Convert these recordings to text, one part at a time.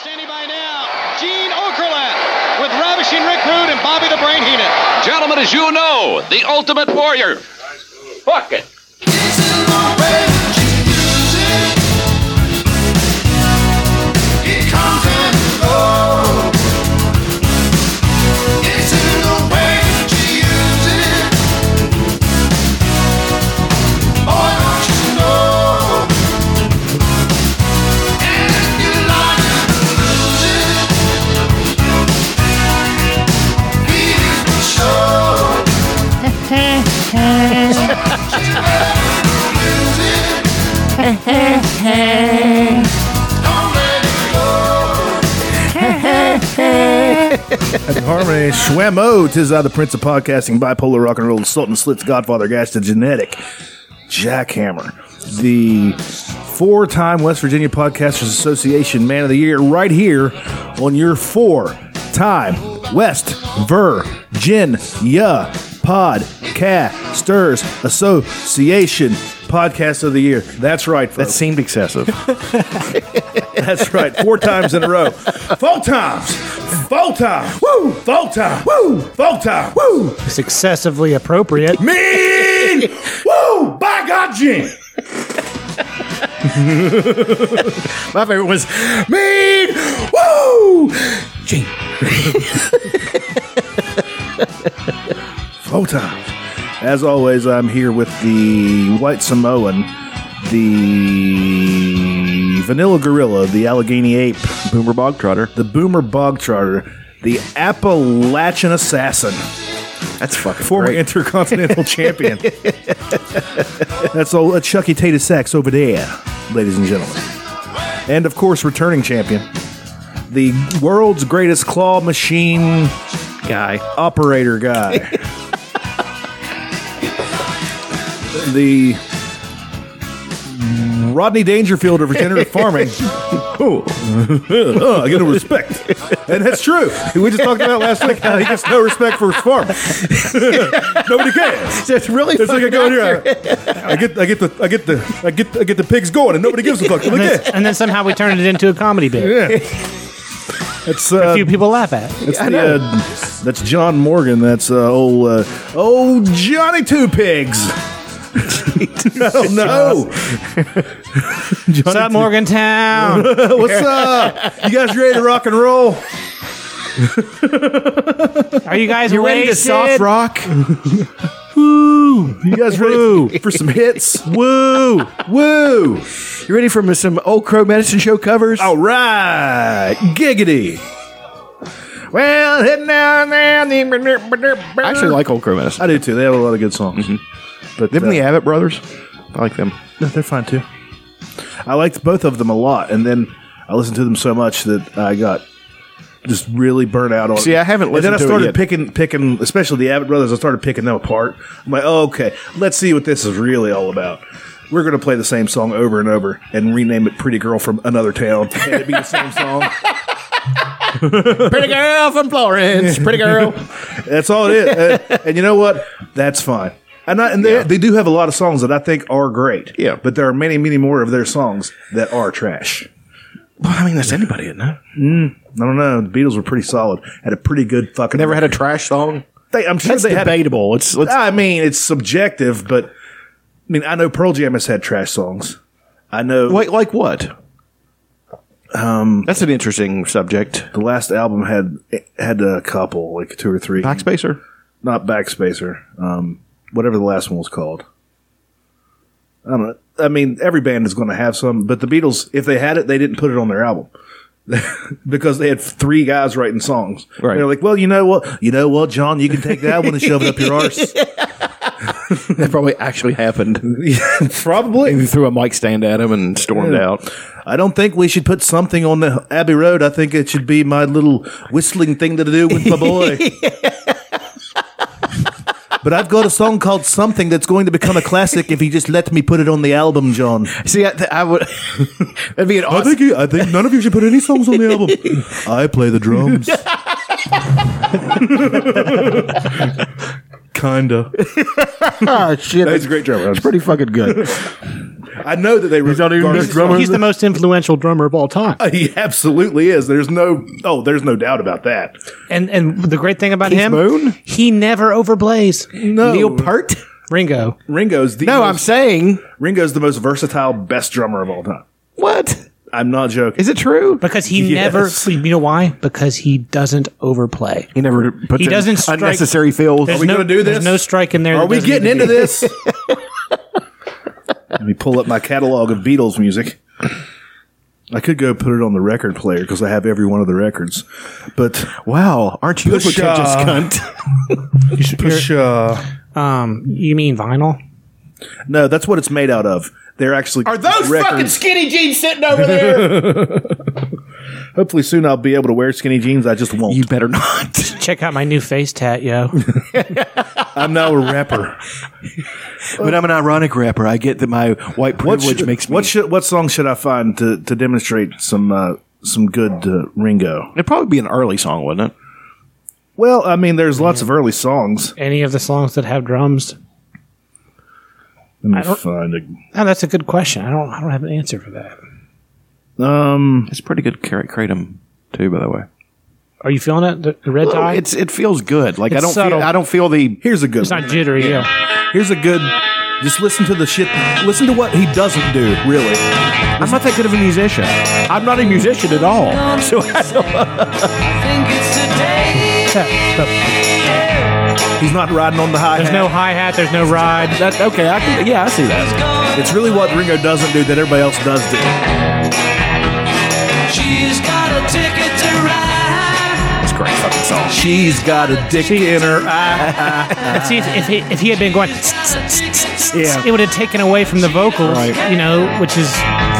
Standing by now, Gene Okerlund with Ravishing Rick Rude and Bobby the Brain Heenan. Gentlemen, as you know, the ultimate warrior. Fuck it. Happy Harmony, Schwammo, tis I, uh, the Prince of Podcasting, bipolar rock and roll, Sultan Slits, Godfather, Gash, the Genetic, Jackhammer, the four time West Virginia Podcasters Association Man of the Year, right here on your four time West Virginia Podcasters Association Podcast of the Year. That's right, folks. That seemed excessive. That's right. Four times in a row. Four times. Four times. Woo. Four times. Woo. Four times. Woo. It's excessively appropriate. Mean. Woo. By God, Gene. My favorite was Mean. Woo. Gene. Four times. As always, I'm here with the White Samoan, the Vanilla Gorilla, the Allegheny Ape, Boomer Bog Trotter. the Boomer Bog Trotter, the Appalachian Assassin, That's fucking former great. Intercontinental Champion. That's old uh, Chucky Tater Sacks over there, ladies and gentlemen. And of course, returning champion, the world's greatest claw machine guy. operator guy. the Rodney Dangerfield of regenerative farming. oh, I get no respect. And that's true. We just talked about last week how he gets no respect for his farm. Nobody cares. It's really It's like I go in here, I, I get, I get the, I get the, I get, I get the pigs going, and nobody gives a fuck. And then, and then somehow we turned it into a comedy bit. yeah, yeah. It's uh, A few people laugh at. That's the, uh, that's John Morgan. That's uh, old uh, old Johnny Two Pigs. I don't know. What's up, Morgantown? What's up? You guys ready to rock and roll? Are you guys You ready to soft rock? Woo! You guys ready for some hits? Woo! Woo! You ready for some Old Crow Medicine Show covers? All right, giggity. Well, heading down there. I actually like Old Crow Medicine. I do too. They have a lot of good songs. Mm-hmm. But Them uh, the Avett brothers. I like them. No, they're fine too. I liked both of them a lot, and then I listened to them so much that I got just really burnt out on. See, I haven't And then I listened to it started yet. picking, picking, especially the Avett Brothers. I started picking them apart. I'm like, oh, okay, let's see what this is really all about. We're going to play the same song over and over and rename it "Pretty Girl from Another Town" and it be the same song. Pretty girl from Florence. Pretty girl. That's all it is. and, and you know what? That's fine. And, I, and they, they do have a lot of songs that I think are great. Yeah. But there are many, many more of their songs that are trash. Well, I mean, that's anybody, isn't it? I don't know. The Beatles were pretty solid. Had a pretty good fucking. Never had a trash song. They, I'm sure That's they had. debatable. It's, let's, I mean, it's subjective, but I mean, I know Pearl Jam has had trash songs. I know like, like what? Um, that's an interesting subject. the last album had had a couple, like two or three. Backspacer. Not Backspacer. Um, whatever the last one was called. I don't know. I mean, every band is going to have some, but the Beatles, if they had it, they didn't put it on their album. because they had three guys writing songs. Right. They're like, well, you know what? You know what, John? You can take that one and shove it up your arse. That probably actually happened. Probably. They threw a mic stand at him and stormed Yeah. out. I don't think we should put something on the Abbey Road. I think it should be my little whistling thing to do with my boy. But I've got a song called Something that's going to become a classic if you just let me put it on the album, John. See, I, I would. that'd be an I awesome. think, you, I think none of you should put any songs on the album. I play the drums. Kinda. Ah, shit, He's a great drummer. It's pretty fucking good. I know that they were not even the drummer. He's the most influential drummer of all time. He absolutely is. There's no oh, there's no doubt about that. And and the great thing about Keith him, Moon? he never overplays. No, Neil Peart? Ringo. Ringo's the No, I'm saying Ringo's the most versatile, best drummer of all time. what? I'm not joking. Is it true? Because he Yes. never, you know why? Because he doesn't overplay. He never puts He in doesn't strike- unnecessary feels. There's we no, gonna do there's this? no strike in there. Are we getting into this? Let me pull up my catalog of Beatles music. I could go put it on the record player because I have every one of the records. But Wow, aren't you a Push, pretentious uh, cunt? push, uh, Um, you mean vinyl? no, that's what it's made out of. They're actually are those records. Fucking skinny jeans sitting over there? Hopefully soon I'll be able to wear skinny jeans. I just won't. you better not. Check out my new face tat, yo. I'm now a rapper. but I'm an ironic rapper. I get that my white What privilege should, makes me. what should what song should I find to, to demonstrate some uh, some good uh, Ringo? It'd probably be an early song, wouldn't it? Well, I mean, there's lots of early songs. Any of the songs that have drums? Let me don't- find a. Oh, that's a good question. I don't. I don't have an answer for that. Um, It's pretty good Carrot Kratom too, by the way. Are you feeling it? The, the red tie? It's it feels good. Like I It's don't subtle. feel I don't feel the here's a good. it's one. not jittery. Yeah. Here's a good. Just listen to the shit. Listen to what he doesn't do. Really, I'm not that good of a musician. I'm not a musician at all. So I don't, he's not riding on the high. There's no hi hat. There's no ride. that okay, I can yeah, I see that. It's really what Ringo doesn't do that everybody else does do. She's got a ticket to ride. It's a great fucking song. She's got a dick in her eye. And see, if, if, he, if he had been going, Yeah. it would have taken away from the vocals, Right. you know, which is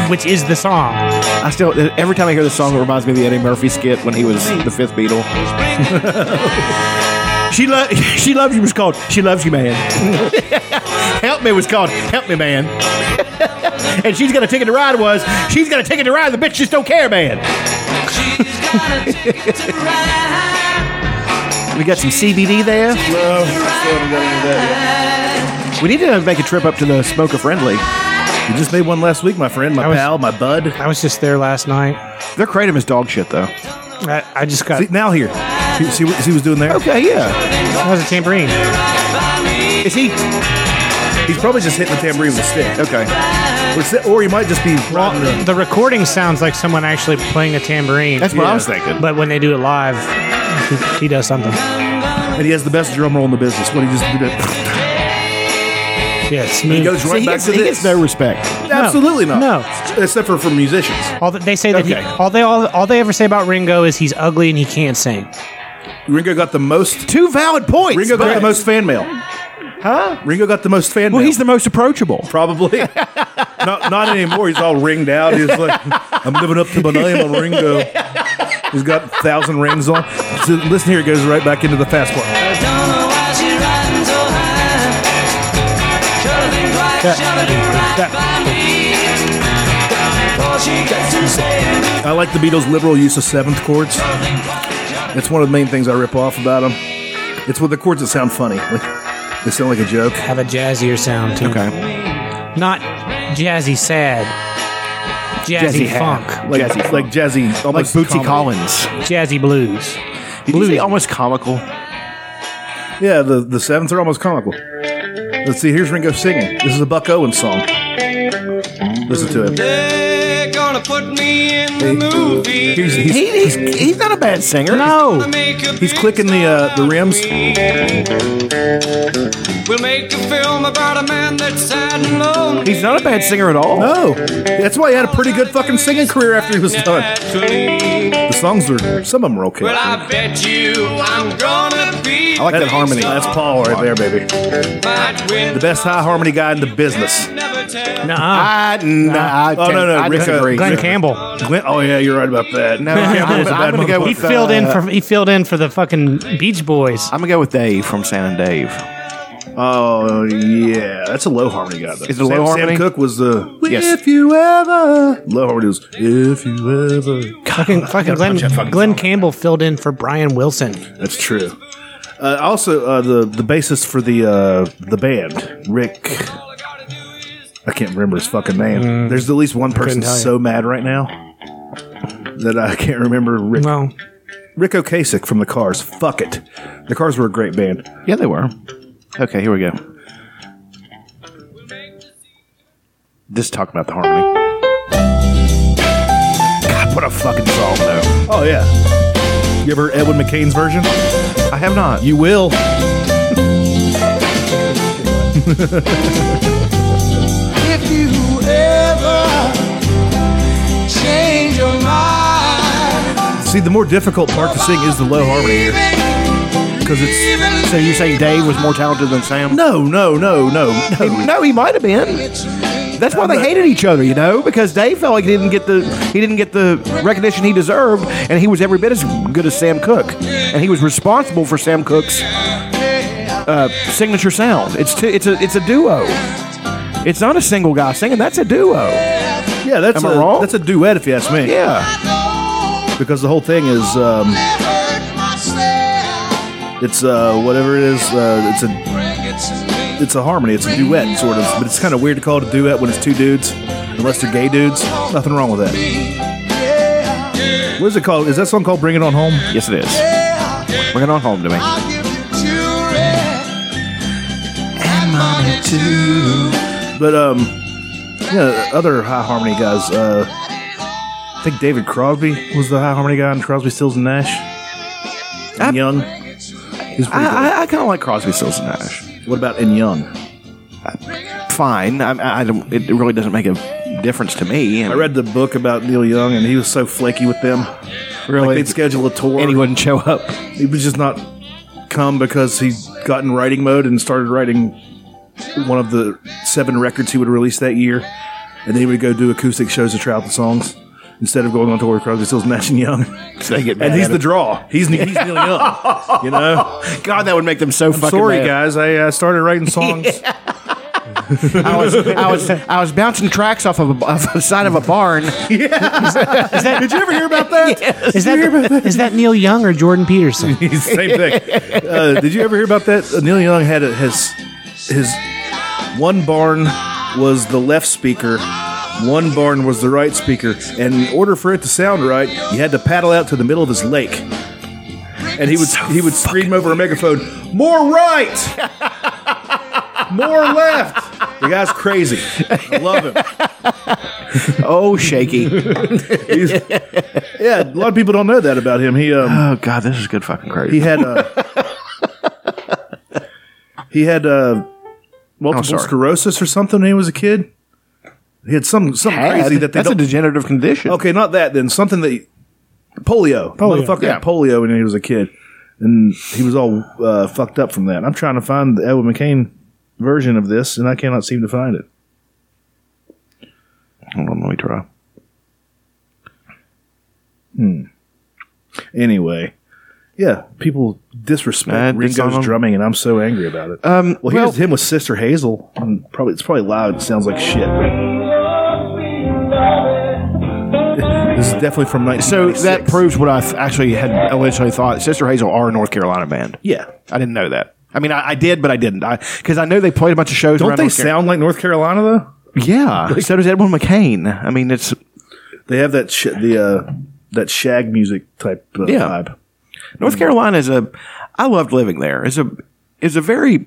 which is the song. I still every time I hear the song it reminds me of the Eddie Murphy skit when he was the fifth Beatle. she lo- she loves you was called She Loves You Man. Help me was called Help Me Man. and she's got a ticket to ride was she's got a ticket to ride the bitch just don't care man. She's got a ticket to ride. We got some CBD there. We need to make a trip up to the smoker friendly. You just made one last week, my friend, my was- pal, my bud. I was just there last night. Their kratom is dog shit though. I, I just got. See, now here. See, see what he was doing there? Okay, yeah. That was a tambourine. Is he He's probably just hitting the tambourine with a stick. okay? Or, si- or he might just be riding the- The recording sounds like someone actually playing a tambourine. That's what I was thinking. but when they do it live, he, he does something. and he has the best drum roll in the business. What he just did it. Yeah, it's He smooth. goes See, right he, back gets, to he this. gets no respect. Absolutely not. No. except for for musicians. all that they say that Okay. he, all they all, all they ever say about Ringo is he's ugly and he can't sing. Ringo got the most. Two valid points. Ringo got the most fan mail. Huh? Ringo got the most fan mail. Well, he's the most approachable. Probably. not not anymore. He's all ringed out. He's like, I'm living up to my name on Ringo. He's got a thousand rings on. So listen here, it goes right back into the fast part. Don't know why she's riding so high. Shoulda think twice, shoulda do right by me. Before she gets to saying I like the Beatles' liberal use of seventh chords. It's one of the main things I rip off about them. It's with the chords that sound funny. Like, they sound like a joke. Have a jazzier sound too. Okay. Not jazzy sad. Jazzy, Jazzy funk. Like Jazzy like jazzy, Like almost Bootsy comedy. Collins. Jazzy blues. Did you say almost comical? Yeah, the the sevenths are almost comical. Let's see. Here's Ringo singing. This is a Buck Owens song. Listen to him. They're gonna put me in the movie. He's, he's, He, he's, he's not a bad singer. No. Make he's clicking the uh, the rims. We'll make a film about a man that's sad and lonely. He's not a bad singer at all. No, that's why he had a pretty good fucking singing career after he was done. Naturally. The songs were some of them were okay. Well, I bet you I'm gonna be I like that harmony. That's Paul right there, baby. The best high harmony guy in the business. Never I, nah, Oh, no, no, I Rick, uh, disagree. Glenn Rick- Campbell. Glenn, oh yeah, you're right about that. No, I'm, Campbell was a I'm gonna go with motherfucker. filled in uh, for he filled in for the fucking Beach Boys. I'm gonna go with Dave from Sam and Dave. Oh yeah, that's a low harmony guy though. Is it a low Sam, harmony? Sam Cooke was the Yes. If you ever low harmony was If you ever. Fucking, fucking Glenn, fucking Glenn song. Campbell filled in for Brian Wilson. That's true. Uh, also, uh, the the bassist for the uh, the band, Rick. I can't remember his fucking name. There's at least one person Mm. tell you. so mad right now that I can't remember Rick, Well, Ric Ocasek from the Cars. Fuck it. The Cars were a great band. Yeah, they were. Okay, here we go. Just talk about the harmony. God, what a fucking song, though. Oh yeah. You ever heard Edwin McCain's version? I have not. You will. If you ever change your mind, See, the more difficult part to sing is the low harmony here. Because it's So you're saying Dave was more talented than Sam? no, no, no, no, no. No, he might have been. That's why they hated each other, you know, because Dave felt like he didn't get the he didn't get the recognition he deserved, and he was every bit as good as Sam Cooke, and he was responsible for Sam Cooke's uh, signature sound. It's two, it's a it's a duo. It's not a single guy singing. That's a duo. Yeah, that's Am I a wrong? that's a duet if you ask me. Yeah. Because the whole thing is um, it's uh, whatever it is. Uh, it's a it's a harmony. It's a duet sort of, but it's kind of weird to call it a duet when it's two dudes, unless they're gay dudes. Nothing wrong with that. What is it called? Is that song called "Bring It On Home"? Yes, it is. Bring it on home to me. But um, yeah, other high harmony guys. Uh, I think David Crosby was the high harmony guy in Crosby, Stills and Nash. And I- Young. He's pretty good. I, I, I kind of like Crosby, Stills, and Nash. what about in Young? Uh, Fine. I, I don't. It really doesn't make a difference to me. I read the book about Neil Young, and he was so flaky with them. really. Like they'd schedule a tour, and he wouldn't show up. he would just not come because he got in writing mode and started writing one of the seven records he would release that year, and then he would go do acoustic shows to try out the songs instead of going on tour with Crosby, Stills, Nash and Young. They get And he's the draw. He's he's Neil Young. You know. God, that would make them so fucking Sorry, mad. guys. I uh, started writing songs. I was, I was, I was bouncing tracks off of, a, off the side of a barn. Did you ever hear about that? is that is that Neil Young or Jordan Peterson? Same thing. Uh, did you ever hear about that? Uh, Neil Young had a, his his one barn was the left speaker, one barn was the right speaker, and in order for it to sound right, you had to paddle out to the middle of his lake. And he would he would scream over a megaphone, "More right, more left." The guy's crazy. I love him. Oh, shaky. He's- yeah, a lot of people don't know that about him. He um, oh God, this is good fucking crazy. he had uh, he had uh, multiple sorry. sclerosis or something when he was a kid. He had some something Had? crazy that they That's a don't. degenerative condition. okay, not that then. Something that polio. Polio, Motherfucker yeah. had polio when he was a kid, and he was all uh, fucked up from that. I'm trying to find the Edward McCain version of this, and I cannot seem to find it. Hold on, let me try. Anyway, yeah, people disrespect Uh, this Ringo's song- drumming, and I'm so angry about it. Um, well, here's him with Sister Hazel. and probably it's probably loud. It sounds like shit. This definitely from so that proves what I th- actually had originally thought. Sister Hazel are a North Carolina band. yeah. I didn't know that. I mean, I, I did, but I didn't. I because I know they played a bunch of shows. Don't around they North sound like North Carolina though? Yeah. so does Edwin McCain. I mean, it's They have that sh- the uh, that shag music type uh, Yeah. vibe. North Carolina is a. I loved living there. It's a is a very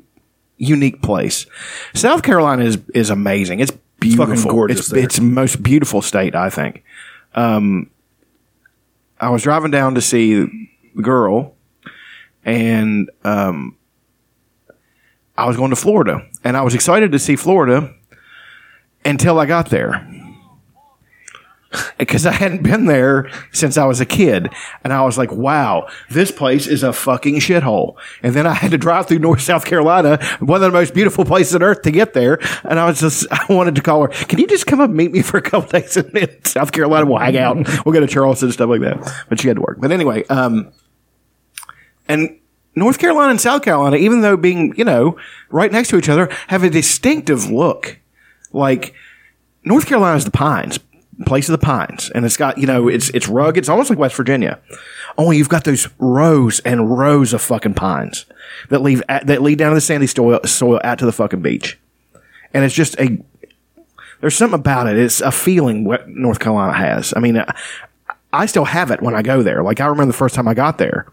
unique place. South Carolina is is amazing. It's beautiful. fucking gorgeous It's, there. it's the most beautiful state, I think. Um, I was driving down to see the girl, and um, I was going to Florida, and I was excited to see Florida until I got there because I hadn't been there since I was a kid. And I was like, wow, this place is a fucking shithole. And then I had to drive through North South Carolina, one of the most beautiful places on earth to get there. And I was just, I wanted to call her, can you just come up and meet me for a couple days in, in South Carolina? We'll hang out. We'll go to Charleston and stuff like that. But she had to work. But anyway, um, and North Carolina and South Carolina, even though being, you know, right next to each other, have a distinctive look. Like, North Carolina is the pines, place of the pines, and it's got you know it's it's rugged. It's almost like West Virginia, only you've got those rows and rows of fucking pines that leave at, that lead down to the sandy soil, soil out to the fucking beach, and it's just a There's something about it. It's a feeling what North Carolina has. I mean, I, still have it when I go there. Like I remember the first time I got there,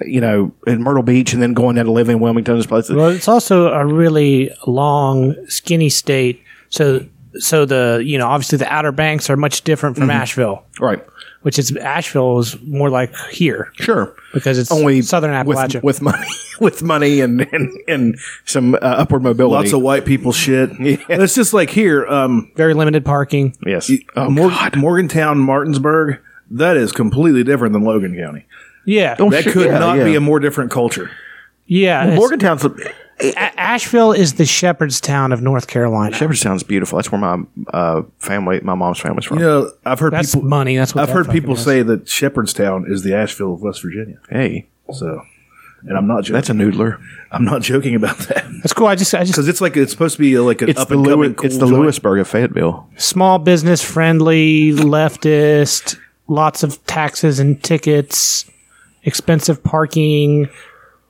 you know, in Myrtle Beach, and then going down to live in Wilmington, this place. Well, it's also a really long, skinny state. So, so the you know obviously the Outer Banks are much different from Asheville, right. which is Asheville is more like here Sure. because it's Only southern with, Appalachia. with money, with money, and and, and some uh, upward mobility. Lots of white people shit. It's just like here, um, very limited parking. yes. Oh, Mor- God. Morgantown, Martinsburg. That is completely different than Logan County. Yeah, Oh, That shit, could yeah, not yeah. be a more different culture. yeah. it's- Morgantown's A- Asheville is the Shepherdstown of North Carolina. Shepherdstown's beautiful. That's where my uh, family, my mom's family's from. You know, I've heard That's people. money. That's what I've that heard people is. say that Shepherdstown is the Asheville of West Virginia. Hey, So, and I'm not joking. that's a noodler. I'm not joking about that That's cool. I just, I just because it's like it's supposed to be like an It's up the and Lewi- coming. Cool it's the joint. Lewisburg of Fayetteville. small business friendly, leftist, lots of taxes and tickets, expensive parking,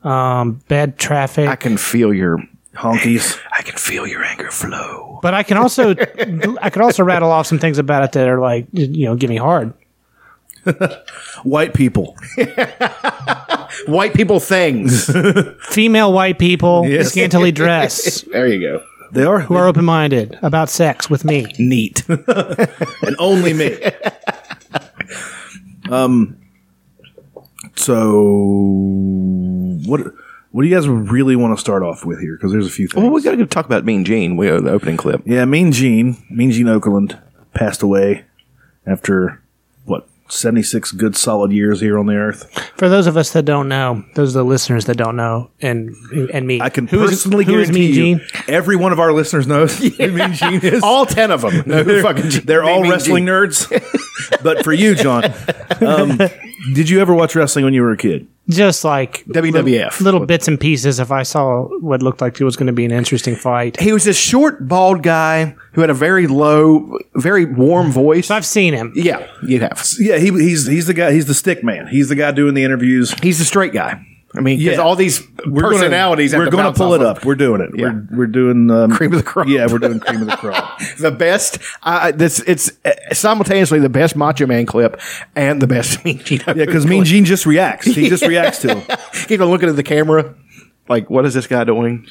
um, bad traffic. I can feel your honkies. I can feel your anger flow. but I can also, I could also rattle off some things about it that are like, you know, give me hard. White people. White people things. Female white people, Yes. scantily dressed, there you go. They are who are open minded about sex with me. neat, and only me. um. So what? What do you guys really want to start off with here? Because there's a few things. Well, we got to talk about Mean Gene. We the opening clip. Yeah, Mean Gene, Mean Gene Okerlund passed away after what seventy six good solid years here on the earth. For those of us that don't know, those are the listeners that don't know, and and me. I can Who is- personally who is guarantee Mean you, Gene? every one of our listeners knows who Mean Gene is. All ten of them. No they're, fucking. Gene. they're all Mean wrestling Gene. nerds. but for you, John, um, did you ever watch wrestling when you were a kid? Just like WWF. little, little bits and pieces. If I saw what looked like it was going to be an interesting fight, He was this short, bald guy who had a very low, very warm voice. so I've seen him. yeah, you'd have. Yeah, he, he's he's the guy. He's the stick man. He's the guy doing the interviews. He's the straight guy. I mean, because Yeah. all these personalities. have We're going to pull it of. up. We're doing it. Yeah. We're we're doing um, Cream of the crop. Yeah, we're doing cream of the crop. the best. Uh, this it's uh, simultaneously the best Macho Man clip and the best Mean Gene. Yeah, because Mean Gene just reacts. He just reacts to him. Keep on looking at the camera. Like, what is this guy doing?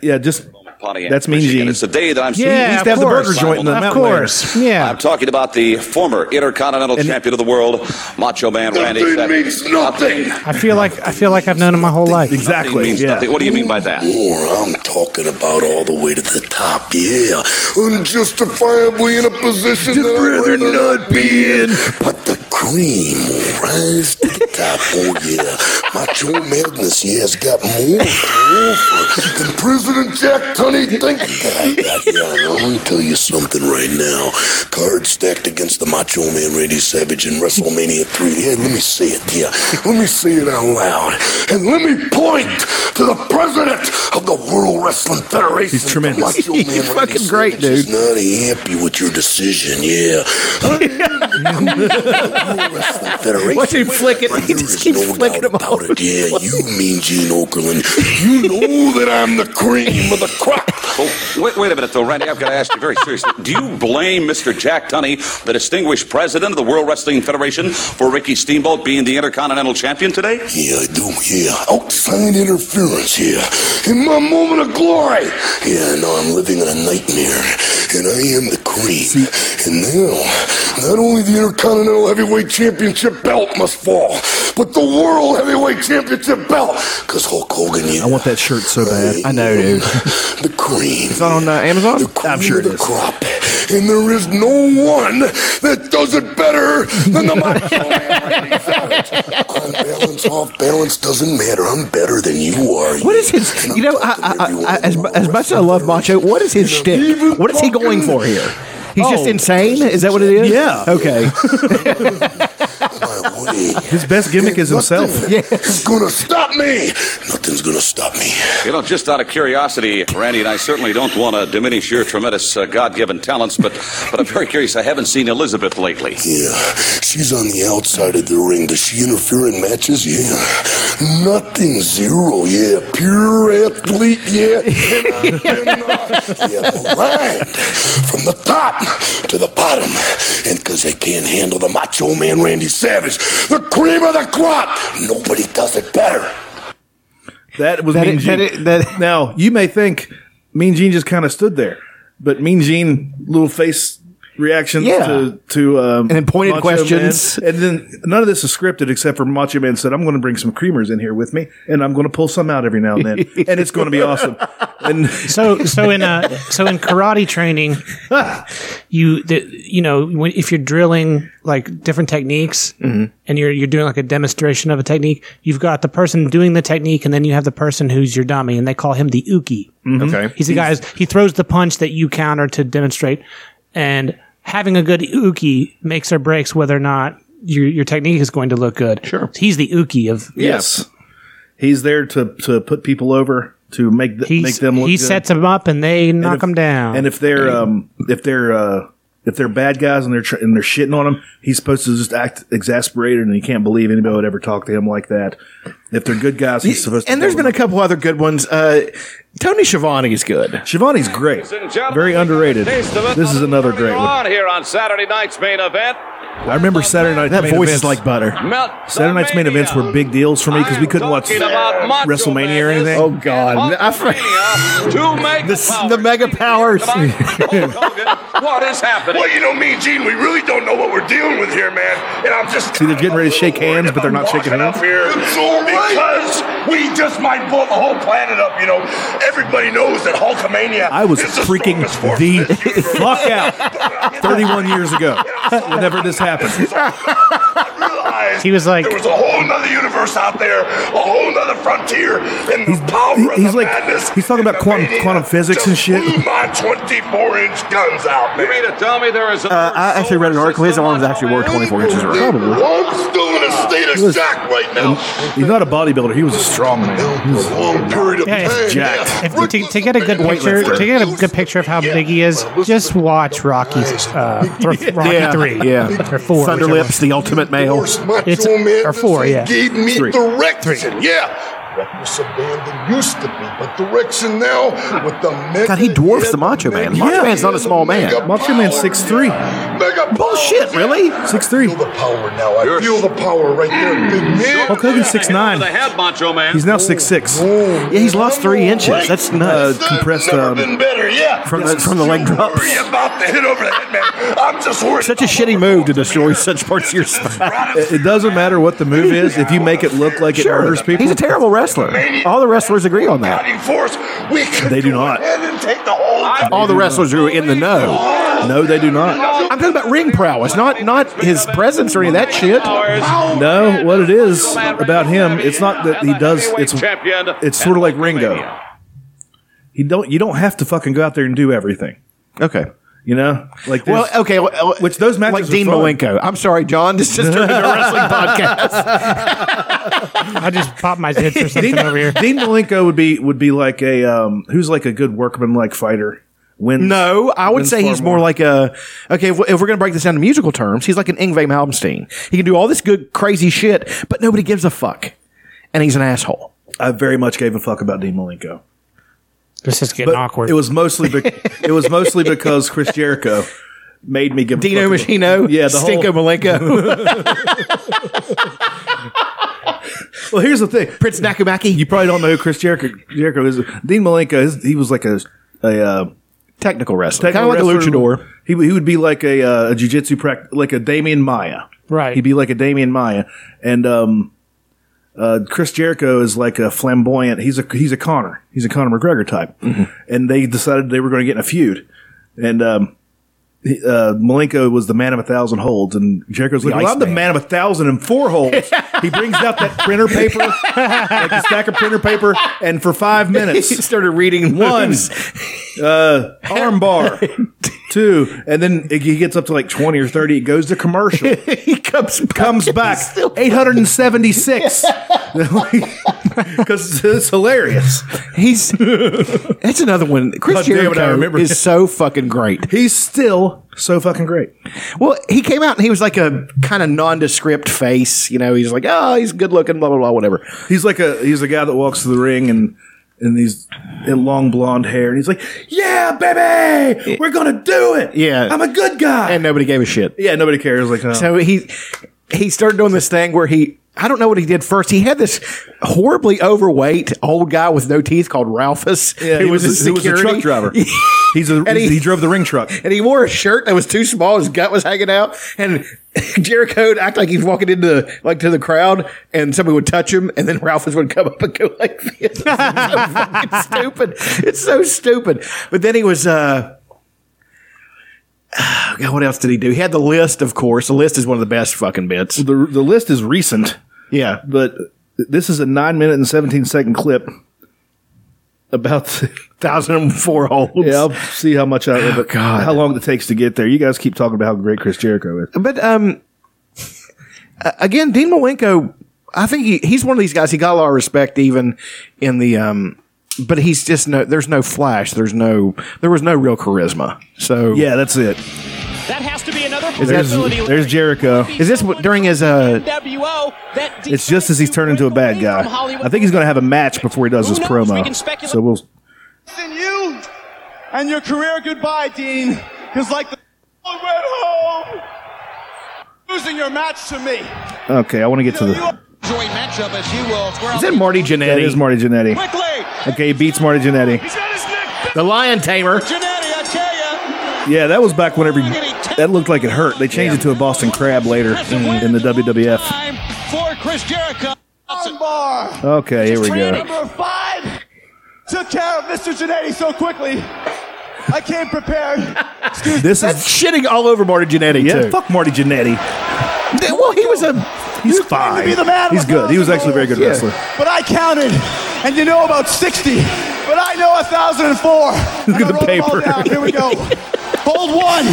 Yeah, just Pontiac, That's Mean Michigan. Gene. It's the day that I'm Yeah, used of to have the course. burger joint in the Of Mountain Lair. course, yeah. I'm talking about the former Intercontinental Champion of the World, Macho Man Randy Savage. nothing. I feel like I feel like I've known him my whole life. exactly. means Yeah. nothing. What do you mean by that? More, I'm talking about all the way to the top, yeah. Unjustifiably in a position that I'd rather not be in. But the cream rise to the top, oh yeah. Macho Madness, yeah, has got more to than President Jack Tunney thinks that I got. Yeah, I'm gonna tell you something right now. Cards stacked against the Macho Man Randy Savage in WrestleMania 3. Yeah, let me say it, yeah. Let me say it out loud. And let me point to the president of the World Wrestling Federation. He's tremendous. Macho Man He's fucking great, Savage is dude. not happy with your decision, yeah. World Wrestling Federation. Watch him flick it. He just keeps no flicking doubt them about it. Yeah, you mean Gene Okerlund. You know that I'm the cream of the crop. Oh, wait, wait a minute, though, Randy. I've got to ask you very seriously. Do you blame Mr. Jack Tunney, the distinguished president of the World Wrestling Federation, for Ricky Steamboat being the Intercontinental Champion today? Yeah, I do, yeah. Outside interference, yeah. In my moment of glory. Yeah, now I'm living in a nightmare. And I am the cream. And now, not only the Intercontinental Heavyweight Championship belt must fall, but the World Heavyweight Championship belt. Because Hulk Hogan, yeah. I want that shirt so bad. I know, dude. the cream. It's on uh, Amazon. The cream I'm sure of the is. crop. And there is no one that does it better than the Macho Man Savage. On balance, off balance, doesn't matter. I'm better than you are. What is his? You know, I, I, I, as, as much as I love Macho, what is his shtick? What is he going for here? He's just Oh. insane. Is that what it is? Yeah. Okay. my way. His best gimmick is himself. Nothing's gonna stop me. Nothing's gonna stop me. You know, just out of curiosity, Randy, and I certainly don't want to diminish your tremendous uh, God-given talents, but but I'm very curious. I haven't seen Elizabeth lately. Yeah, she's on the outside of the ring. Does she interfere in matches? Yeah. Nothing zero. Yeah. Pure athlete. Yeah. And uh, yeah, maligned from the top to the bottom. And because they can't handle the macho man Randy Savage, the cream of the crop, nobody does it better. That was That Mean it- Gene. that it- that- now you may think Mean Gene just kind of stood there, but Mean Gene little face reactions Yeah. to to um, And then pointed Macho questions. Man. and then none of this is scripted except for Macho Man said, "I'm going to bring some creamers in here with me, and I'm going to pull some out every now and then, and it's going to be awesome." And So so in uh so in karate training, you the, you know when, if you're drilling like different techniques and you're you're doing like a demonstration of a technique, you've got the person doing the technique, and then you have the person who's your dummy, and they call him the uki. Okay. He's the guy. who's- He throws the punch that you counter to demonstrate, and having a good uki makes or breaks whether or not your your technique is going to look good. Sure, he's the uki of yes, he's there to to put people over to make th- make them look he good. sets them up and they knock if- them down. And if they're um, if they're uh, if they're bad guys and they're tr- and they're shitting on him, he's supposed to just act exasperated and he can't believe anybody would ever talk to him like that. If they're good guys, he's supposed to. And there's been a couple other good ones. Uh, Tony Schiavone is good. them. Schiavone's great, very underrated. This is another great one. On here on Saturday night's main event. I remember Saturday night. That main voice events. is like butter. Saturday night's main events were big deals for me because we couldn't watch WrestleMania or anything. Oh God! I forgot- the, the mega powers. what is happening? Well, you know, me Gene, we really don't know what we're dealing with here, man. And I'm just See, they're getting ready to shake hands, but they're not shaking hands. Up here because we just might blow the whole planet up. You know, everybody knows that Hulkamania. I was the freaking strongest the fuck out 31 years ago. Whenever this happened. I realized He was like- there was a whole other universe out there, a whole other frontier, and the power he- of he's the like- madness. he's talking about quantum- quantum physics and shit. blew my 24 inch guns out, man. You mean to tell me there is a Uh, I actually read an article. His arms actually were 24 inches around. I'm still in a state of shock right now. He's not a bodybuilder. He was a strong man. He was a long period of Yeah, time. jacked. yeah. If, to, to get a good picture, to get a good picture of how big he is, just watch Rocky's uh, th- Rocky yeah, three, yeah. or four, Thunder. Lips, the ultimate male. It's- Man or four, yeah. Gave me Three. direction. Yeah. Reckless abandon used to be, but direction now with the mega God, he dwarfs the Macho Man. Macho Man's not a small man. Macho Man's power 6'3". now. Mega Bullshit, power. really? Six I three. feel the power now. I feel the power right there, big man. Hulk Hogan's six nine. The head, Macho Man. He's now six six. Oh, Yeah, he's lost three inches. right. That's nuts. Uh, compressed, Never um, been better, yeah. from the- from the leg Don't drops. Worry about the hit over the head, man. I'm just worried. Such a shitty move to destroy such parts of your spine. It, it doesn't matter what the move is if you make it look like it murders people. He's a terrible wrestler. All the wrestlers agree on that. Force. We They do not. ahead and take the. All the wrestlers who are in the know. No, they do not. I'm talking about ring prowess, not not his presence or any of that shit. No, what it is about him, it's not that he does. It's it's sort of like Ringo. He don't. You don't have to fucking go out there and do everything. Okay. You know, like Well, okay. well, Which those matches like Dean. Malenko. I'm sorry, John. This is just turned into a wrestling podcast. I just popped my tits or something over here. Dean Malenko would be would be like a um, who's like a good workman like fighter. Wins, No, I would say far he's more like a. Okay, if, if we're going to break this down to musical terms, he's like an Yngwie Malmsteen. He can do all this good, crazy shit, but nobody gives a fuck, and he's an asshole. I very much gave a fuck about Dean Malenko. This is getting But awkward. it was mostly be- it was mostly because Chris Jericho made me give Dino Machino, Yeah, the Stinko whole, Malenko, Well, here's the thing. Prince Nakamaki. You probably don't know who Chris Jericho, Jericho is. Dean Malenko, he was like a a uh, technical wrestler, kind of like a luchador. He, he would be like a, uh, a jujitsu practice, like a Demian Maia. Right. He'd be like a Demian Maia, and um, uh, Chris Jericho is like a flamboyant. He's a he's a Conor. He's a Conor McGregor type, and they decided they were going to get in a feud, and. Um, uh, Malenko was the man of a thousand holds, and Jericho's like, "Well, I'm the man of a thousand and four holds." he brings out that printer paper, like a stack of printer paper, and for five minutes, He started reading one uh, arm bar, two, and then he gets up to like twenty or thirty. It goes to commercial. he comes back comes back eight hundred and seventy six because it's hilarious. He's that's another one. Chris God damn it, I Jericho remember is so fucking great. He's still so fucking great. Well, he came out and he was like a kind of nondescript face. You know, he's like, oh, he's good looking, blah blah blah, whatever. He's like a he's a guy that walks to the ring and and these in long blonde hair and he's like, "Yeah, baby, we're gonna do it. Yeah. I'm a good guy." And nobody gave a shit. yeah, nobody cares. Like. So he he started doing this thing where he I don't know what he did first. He had this horribly overweight old guy with no teeth called Ralphus. yeah, he was, his a, he was a truck driver. He's a And he, he- drove the ring truck. and he wore a shirt that was too small. His gut was hanging out, and Jericho would act like he's walking into like to the crowd, and somebody would touch him, and then Ralphus would come up and go like this. It's so fucking stupid. It's so stupid. But then he was. uh God, what else did he do? He had the list, of course. The list is one of the best fucking bits. The the list is recent, Yeah, but this is a nine minute and seventeen second clip about. thousand and four holds. Yeah, I'll see how much I Oh, God. how long it takes to get there. You guys keep talking about how great Chris Jericho is. But um, again, Dean Malenko, I think he, he's one of these guys. He got a lot of respect even in the um, but he's just no. There's no flash. There's no. There was no real charisma. So Yeah, that's it. That has to be another There's, there's Jericho. Is this what- during his, uh, It's just as he's turned into a bad guy. I think he's going to have a match before he does his Who knows? We promo. So we'll. in you and your career goodbye, Dean. Because like the went home, losing your match to me. Okay, I want to get to the. joint matchup as he will is that Marty That Jannetty? is Marty Jannetty. quickly. Okay, he beats Marty Jannetty. He's got his neck the Lion Tamer. Jannetty, I tell Yeah, that was back whenever he, that looked like it hurt. They changed it to a Boston Crab later in, in the WWF. For Chris Jericho. on. Okay, here we go. Number five took care of Mr. Jannetty so quickly. I came prepared. Excuse This That's is shitting all over Marty Jannetty yeah. too. Fuck Marty Jannetty. Well, he was a. He's to fine. be the man He's with good. He was actually a very good Yeah. wrestler. But I counted, and you know about 60, but I know 1,004. Look at And I the wrote them all paper. Here we go. Hold one,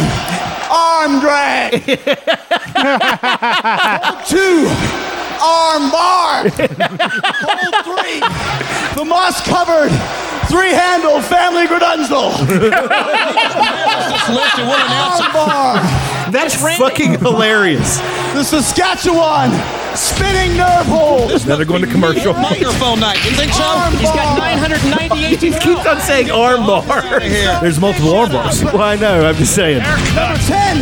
arm drag. Two, arm bar. Hold three, the moss covered, three handle family gradunzel. this list and we'll announce it. bar. That's fucking hilarious. The Saskatchewan spinning nerve hold. Now they're going to commercial. Microphone night. You think so? Arm He's got bar. 998 He keeps on saying armbar. here. There's multiple arm bars. well, I know. I'm just saying. Number 10,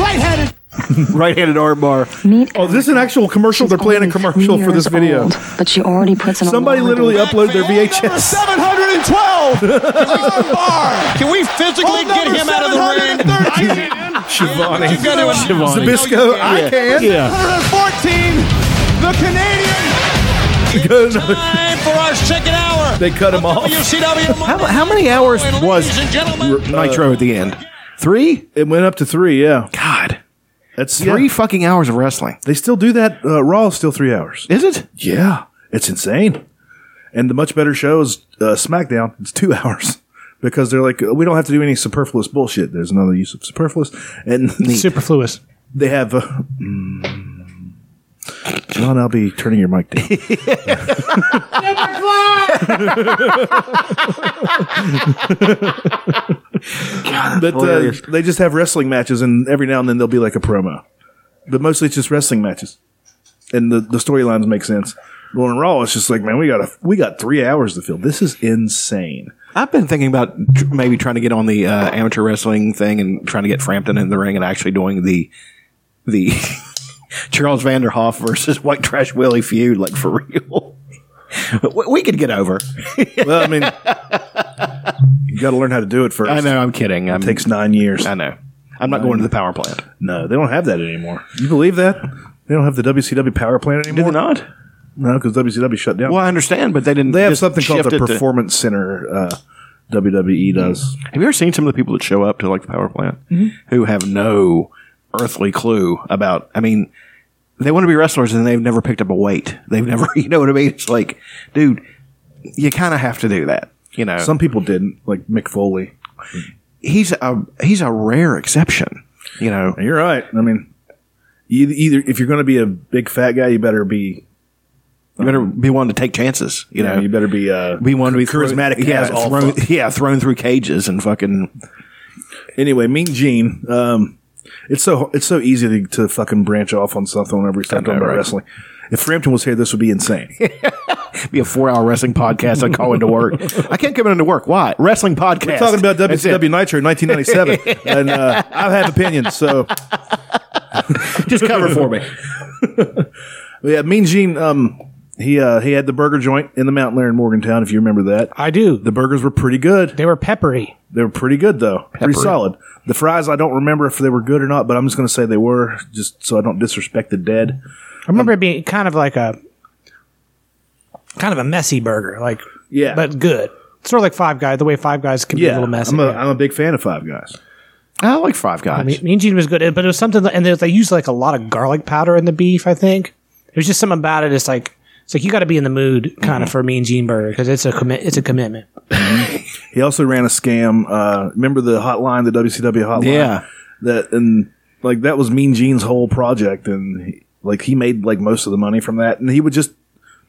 right-handed Right-handed armbar. Meet Oh, this is an actual commercial. They're playing a commercial for this video. but she already puts in Somebody a lot literally of uploaded their VHS. 712, arm bar. Can we physically get him out of the ring? 713, Schiavone. You've got to Schiavone. Zbyszko, I can. Yeah. 114. the Canadian. Good. Time for our second hour. They cut him off. WCW How, how many hours was and gentlemen, uh, Nitro at the end? Three? It went up to three. Yeah, God. That's Three yeah. fucking hours of wrestling. They still do that. Uh, Raw is still three hours. Is it? Yeah, it's insane. And the much better show is uh, SmackDown. It's two hours because they're like, we don't have to do any superfluous bullshit. There's another use of superfluous, and Superfluous. they have. Uh, mm, John, I'll be turning your mic down. but uh, they just have wrestling matches, and every now and then there'll be like a promo. But mostly it's just wrestling matches, and the, the storylines make sense. Well, in Raw, it's just like, man, we got a we got three hours to fill. This is insane. I've been thinking about tr- maybe trying to get on the uh, amateur wrestling thing and trying to get Frampton in the ring and actually doing the the Charles Vanderhoff versus White Trash Willie feud, like for real. we, we could get over. Well, I mean, you got to learn how to do it first. I know. I'm kidding. I'm, It takes nine years. I know. I'm not going to the power plant. No, they don't have that anymore. You believe that? They don't have the WCW power plant Did anymore. they not? No, because WCW shut down. Well, I understand, but they didn't. they have just something called shift the it to- Performance Center. Uh, WWE does. Have you ever seen some of the people that show up to like the power plant who have no earthly clue about? I mean, they want to be wrestlers and they've never picked up a weight. They've never, you know what I mean? It's like, dude, you kind of have to do that. You know, Some people didn't, like Mick Foley. he's a he's a rare exception. You know, You're right. I mean, you either if you're going to be a big fat guy, you better be you better be one to take chances. You you know, you better be uh, be one to be charismatic yeah, as all thrown, fuck. yeah, thrown through cages and fucking. Anyway, Mean Gene. Um, it's so it's so easy to, to fucking branch off on something whenever we start talking about right? wrestling. If Frampton was here, this would be insane. Be a four hour wrestling podcast. I call into work. I can't come into work. Why? Wrestling podcast. We're talking about That's it. WCW Nitro in 1997, and uh, I have opinions. So Just cover for me. Yeah, Mean Gene. Um, he uh, he had the burger joint in the Mountain Lair in Morgantown. If you remember that, I do. the burgers were pretty good. they were peppery. They were pretty good though, pretty solid. The fries, I don't remember if they were good or not, but I'm just going to say they were, just so I don't disrespect the dead. I remember it being kind of like a kind of a messy burger, like Yeah. but good. Sort of like Five Guys. The way Five Guys can be a Yeah, little messy. I'm a, yeah. I'm a big fan of Five Guys. I like Five Guys. I mean, Mean Gene was good, but it was something, that- and they, they used like a lot of garlic powder in the beef. I think there's just something about it. It's like it's like you got to be in the mood kind of Mm-hmm. for Mean Gene burger because it's a commit. It's a commitment. He also ran a scam. Uh, remember the hotline, the WCW hotline? Yeah. That and like that was Mean Gene's whole project, and he, like he made like most of the money from that, and he would just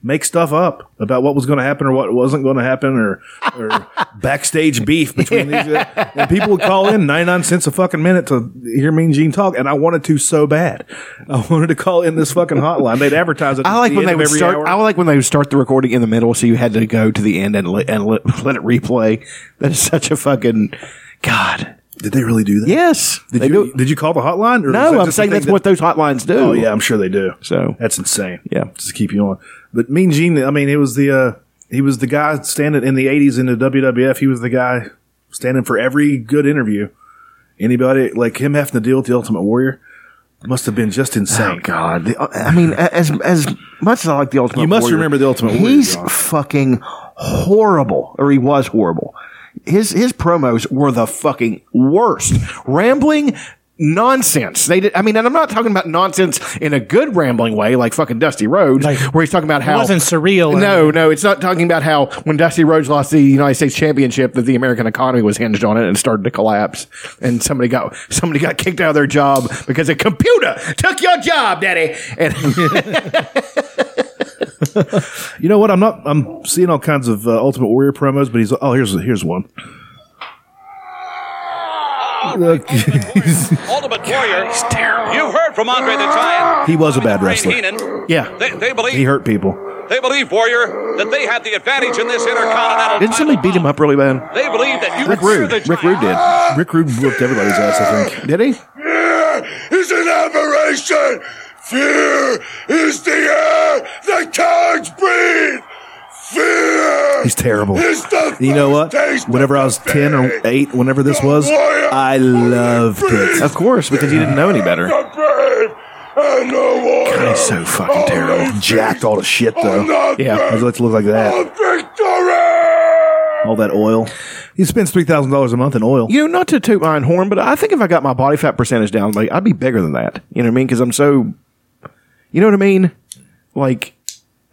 make stuff up about what was going to happen or what wasn't going to happen or or backstage beef between these and people would call in 99 cents a fucking minute to hear Mean Gene talk and I wanted to so bad I wanted to call in this fucking hotline they'd advertise it I like the when they would start. hour. I like when they would start the recording in the middle, so you had to go to the end and let, and let, let it replay. That is such a fucking god. Did they really do that Yes, did they you do. did you call the hotline or No, I'm saying that's that- what those hotlines do. Oh yeah, I'm sure they do. So- that's insane. Yeah. just to keep you on. But Mean Gene, I mean, it was the uh, he was the guy standing in the '80s in the WWF. He was the guy standing for every good interview. Anybody like him having to deal with the Ultimate Warrior must have been just Oh insane. God! The, I mean, as as much as I like the Ultimate, You must Warrior, remember the Ultimate Warrior, He's fucking horrible, or he was horrible. His his promos were the fucking worst, rambling nonsense. They did. I mean, and I'm not talking about nonsense in a good rambling way, like fucking Dusty Rhodes, Like, where he's talking about how wasn't surreal No, no, it's not talking about how when Dusty Rhodes lost the United States Championship, that the American economy was hinged on it and started to collapse, and somebody got somebody got kicked out of their job because a computer took your job, Daddy. And You know what? I'm not. I'm seeing all kinds of uh, Ultimate Warrior promos, but he's oh here's here's one. Look, Ultimate Warrior. He's terrible. You've heard from Andre the Giant. He was a bad wrestler. Heenan. yeah, They, they believe he hurt people. they believe Warrior that they have the advantage in this intercontinental. didn't somebody beat him up really bad? They believe that you Rick Rude. Rick Rude did. Rick Rude whooped everybody's ass. I think. Did he? Fear is an aberration. Fear is the air that cowards breathe. Fear. He's terrible. is the You know what? taste Whenever I was 10 or 8, whenever this was, I loved it. Of course, because he didn't know any better. The brave and the warrior. He's so fucking terrible. Jacked all the shit, though. the Yeah. brink Let's look like that. All that oil. He spends $3,000 a month in oil. You know, not to toot my own horn, but I think if I got my body fat percentage down, like I'd be bigger than that. You know what I mean? Because I'm so. You know what I mean? Like,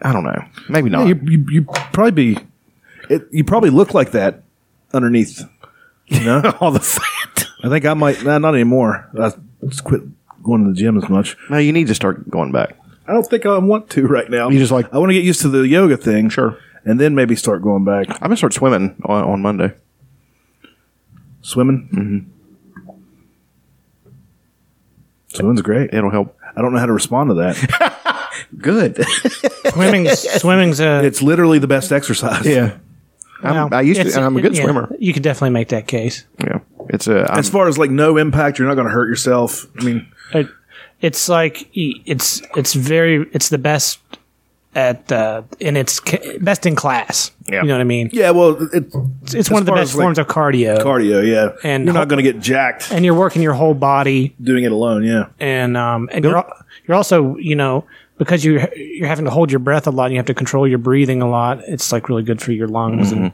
I don't know. Maybe not. You, you, you probably be, it, you probably look like that underneath. You know? all the fat. I think I might, nah, not anymore. I just quit going to the gym as much. No, you need to start going back. I don't think I want to right now. You just like- I want to get used to the yoga thing. Sure. And then maybe start going back. I'm gonna start swimming on, on Monday. Swimming? Mm-hmm. Swimming's great. It'll help. I don't know how to respond to that. Good. Swimming's swimming's a it's literally the best exercise. yeah. I'm, well, I used to, and I'm a good yeah, swimmer. You could definitely make that case. Yeah. It's a. I'm, As far as like no impact, you're not going to hurt yourself. I mean, It- It's like it's it's very it's the best at uh, in its ca- best in class. Yeah. You know what I mean? yeah, well, it, It's, it's one of the best as, like, forms of cardio, cardio, yeah. And you're not going to get jacked and you're working your whole body, doing it alone, yeah. and um and you're al- you're also you know because you you're having to hold your breath a lot, and you have to control your breathing a lot. It's like really good for your lungs and.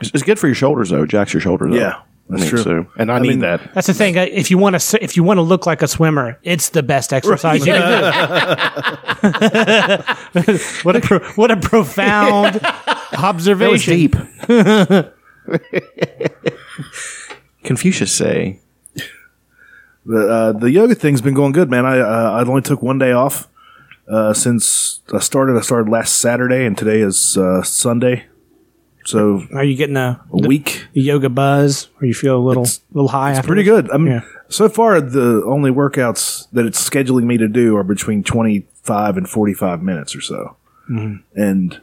it's, it's good for your shoulders though. Jacks your shoulders. Up. Yeah, up. That's I mean, true. So, and I, I need mean- that. That's the thing. If you want to, if you want to look like a swimmer, it's the best exercise. you can do. what a pro- what a profound That was observation. deep. Confucius say? The uh, the yoga thing's been going good, man. I uh, I only took one day off uh, since I started. I started last Saturday, and today is uh, Sunday. So Are you getting a, a week. the yoga buzz, or you feel a little little high? It's pretty good. I'm Yeah. so far the only workouts that it's scheduling me to do are between 25 and 45 minutes or so. And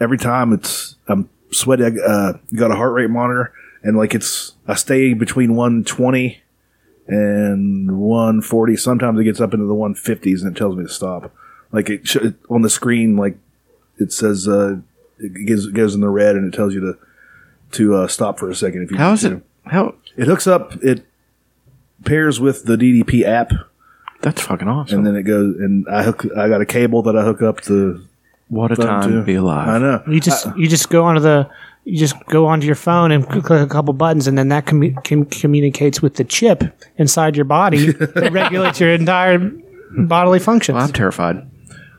every time it's I'm sweaty. I uh, got a heart rate monitor and like it's I stay between 120 and 140. Sometimes it gets up into the 150s and it tells me to stop. Like it sh- on the screen like it says uh it goes, it goes in the red and it tells you to to uh, stop for a second if you How need is to. it? How? It hooks up. It pairs with the DDP app, That's fucking awesome. and then it goes. And I hook. I got a cable that I hook up the what a time to. to be alive. I know. You just you just go onto the you just go onto your phone and click a couple buttons, and then that commu- com- communicates with the chip inside your body that regulates your entire bodily functions. Well, I'm terrified.